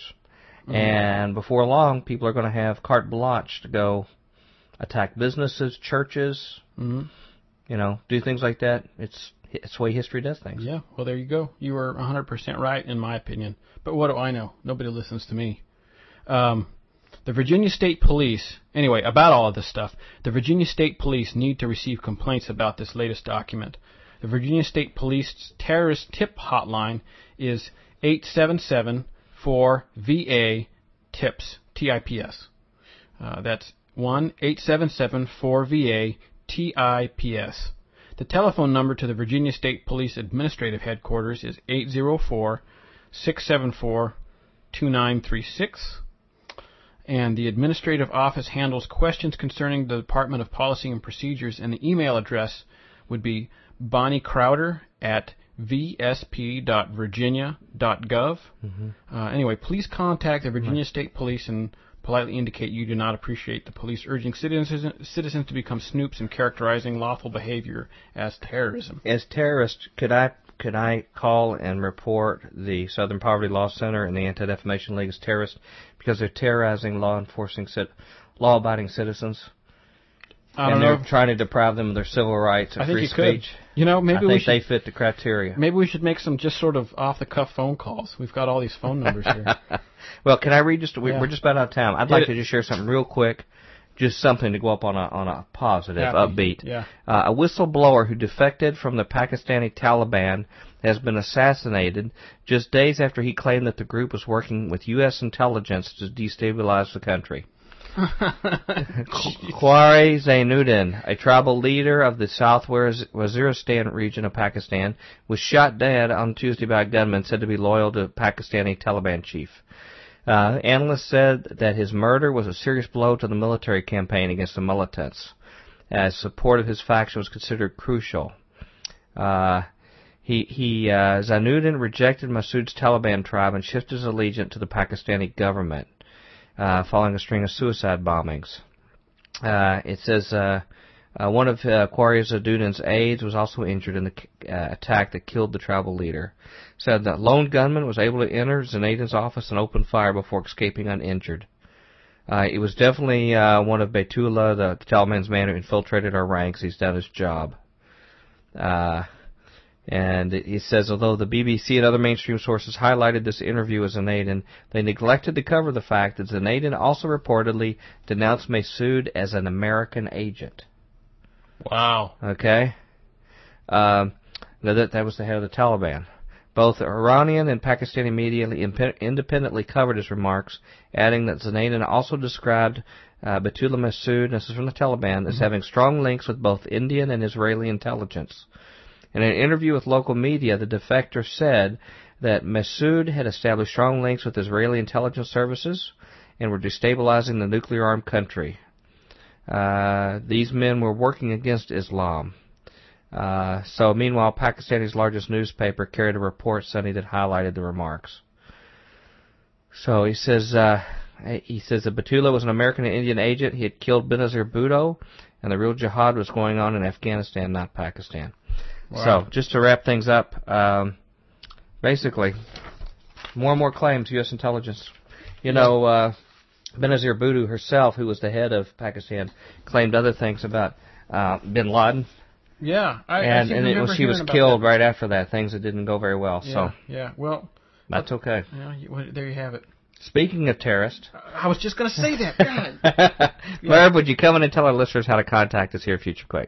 And before long, people are going to have carte blanche to go attack businesses, churches, hmm you know, do things like that. It's it's the way history does things. Yeah. Well, there you go. You were 100% right in my opinion. But what do I know? Nobody listens to me. Um, the Virginia State Police, anyway, about all of this stuff, the Virginia State Police need to receive complaints about this latest document. The Virginia State Police terrorist tip hotline is 877 VA TIPS, T-I-P-S. Uh, that's 1 877 VA TIPS. The telephone number to the Virginia State Police Administrative Headquarters is 804 674 2936. And the administrative office handles questions concerning the Department of Policy and Procedures, and the email address would be Bonnie Crowder at vsp.virginia.gov. Uh, anyway, please contact the Virginia State Police and politely indicate you do not appreciate the police urging citizens, citizens to become snoops and characterizing lawful behavior as terrorism. As terrorists, could I could I call and report the Southern Poverty Law Center and the Anti Defamation League as terrorists because they're terrorizing law enforcing cit- law-abiding citizens, I don't and know. they're trying to deprive them of their civil rights and I think free you could. speech. You know, maybe I we think should. they fit the criteria. Maybe we should make some just sort of off the cuff phone calls. We've got all these phone numbers here. Well, can I read just? We, Yeah. We're just about out of time. I'd like it. to just share something real quick, just something to go up on a on a positive, Happy. upbeat. Yeah. Uh, a whistleblower who defected from the Pakistani Taliban has been assassinated just days after he claimed that the group was working with U.S. intelligence to destabilize the country. Qari Zainuddin, a tribal leader of the South Waziristan region of Pakistan, was shot dead on Tuesday by a gunman said to be loyal to Pakistani Taliban chief. Uh, analysts said that his murder was a serious blow to the military campaign against the militants, as support of his faction was considered crucial. Uh, he he uh, Zainuddin rejected Masood's Taliban tribe and shifted his allegiance to the Pakistani government, uh, following a string of suicide bombings. Uh, it says uh, uh, one of uh, Qari Zainuddin's aides was also injured in the uh, attack that killed the tribal leader. Said that lone gunman was able to enter Zainuddin's office and open fire before escaping uninjured. Uh, it was definitely uh, one of Baitullah, the, the Taliban's man who infiltrated our ranks. He's done his job. And he says, although the BBC and other mainstream sources highlighted this interview with Zanadan, they neglected to cover the fact that Zanadan also reportedly denounced Masood as an American agent. wow. Okay? Um, now that, that was the head of the Taliban. Both Iranian and Pakistani media impe- independently covered his remarks, adding that Zanadan also described uh, Baitullah Masood, this is from the Taliban, as having strong links with both Indian and Israeli intelligence. In an interview with local media, the defector said that Masood had established strong links with Israeli intelligence services and were destabilizing the nuclear armed country. Uh, these men were working against Islam. Uh, so, meanwhile, Pakistan's largest newspaper carried a report Sunday that highlighted the remarks. So he says, uh, he says that Baitullah was an American and Indian agent. He had killed Benazir Bhutto, and the real jihad was going on in Afghanistan, not Pakistan. Wow. So, just to wrap things up, um, basically, more and more claims U.S. intelligence. You know, uh, Benazir Bhutto herself, who was the head of Pakistan, claimed other things about uh, Bin Laden, Yeah. I, I and seem and it was, she was killed that. right after that. Things that didn't go very well. Yeah. So Yeah. Well, that's okay. yeah, well, there you have it. Speaking of terrorists, I was just going to say that. God. Merv, would you come in and tell our listeners how to contact us here at FutureQuake?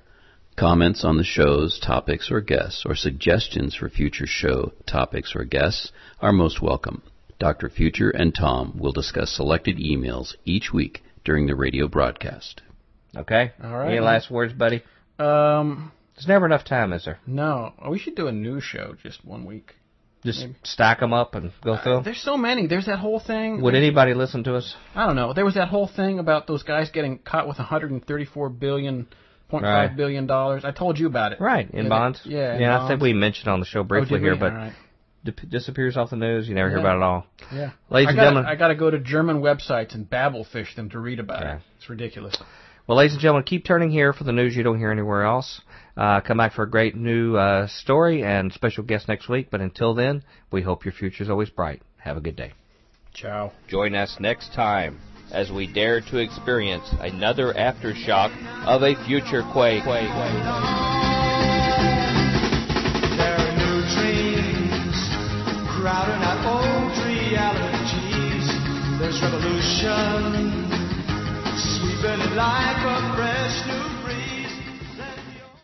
Comments on the show's topics or guests, or suggestions for future show topics or guests are most welcome. Dr. Future and Tom will discuss selected emails each week during the radio broadcast. Okay. All right. Any last words, buddy? um, There's never enough time, is there? no, we should do a new show just one week. Just Maybe. stack them up and go through 'em? There's so many. There's that whole thing. Would anybody listen to us? I don't know. There was that whole thing about those guys getting caught with 134 billion, point Right. five billion dollars. I told you about it. Right, in Yeah, bonds. yeah, in Yeah, I think bonds. we mentioned on the show Oh, briefly did here, we? but All right. dip- disappears off the news. You never hear Yeah. about it at all. Yeah. Ladies I and gotta, gentlemen, I got to go to German websites and Babel Fish them to read about Yeah. it. It's ridiculous. Well, ladies and gentlemen, keep turning here for the news you don't hear anywhere else. Uh, come back for a great new uh, story and special guest next week. But until then, we hope your future is always bright. Have a good day. Ciao. Join us next time as we dare to experience another aftershock of a future quake. There are new dreams crowding out old realities. There's revolution sweeping like a fresh new breeze.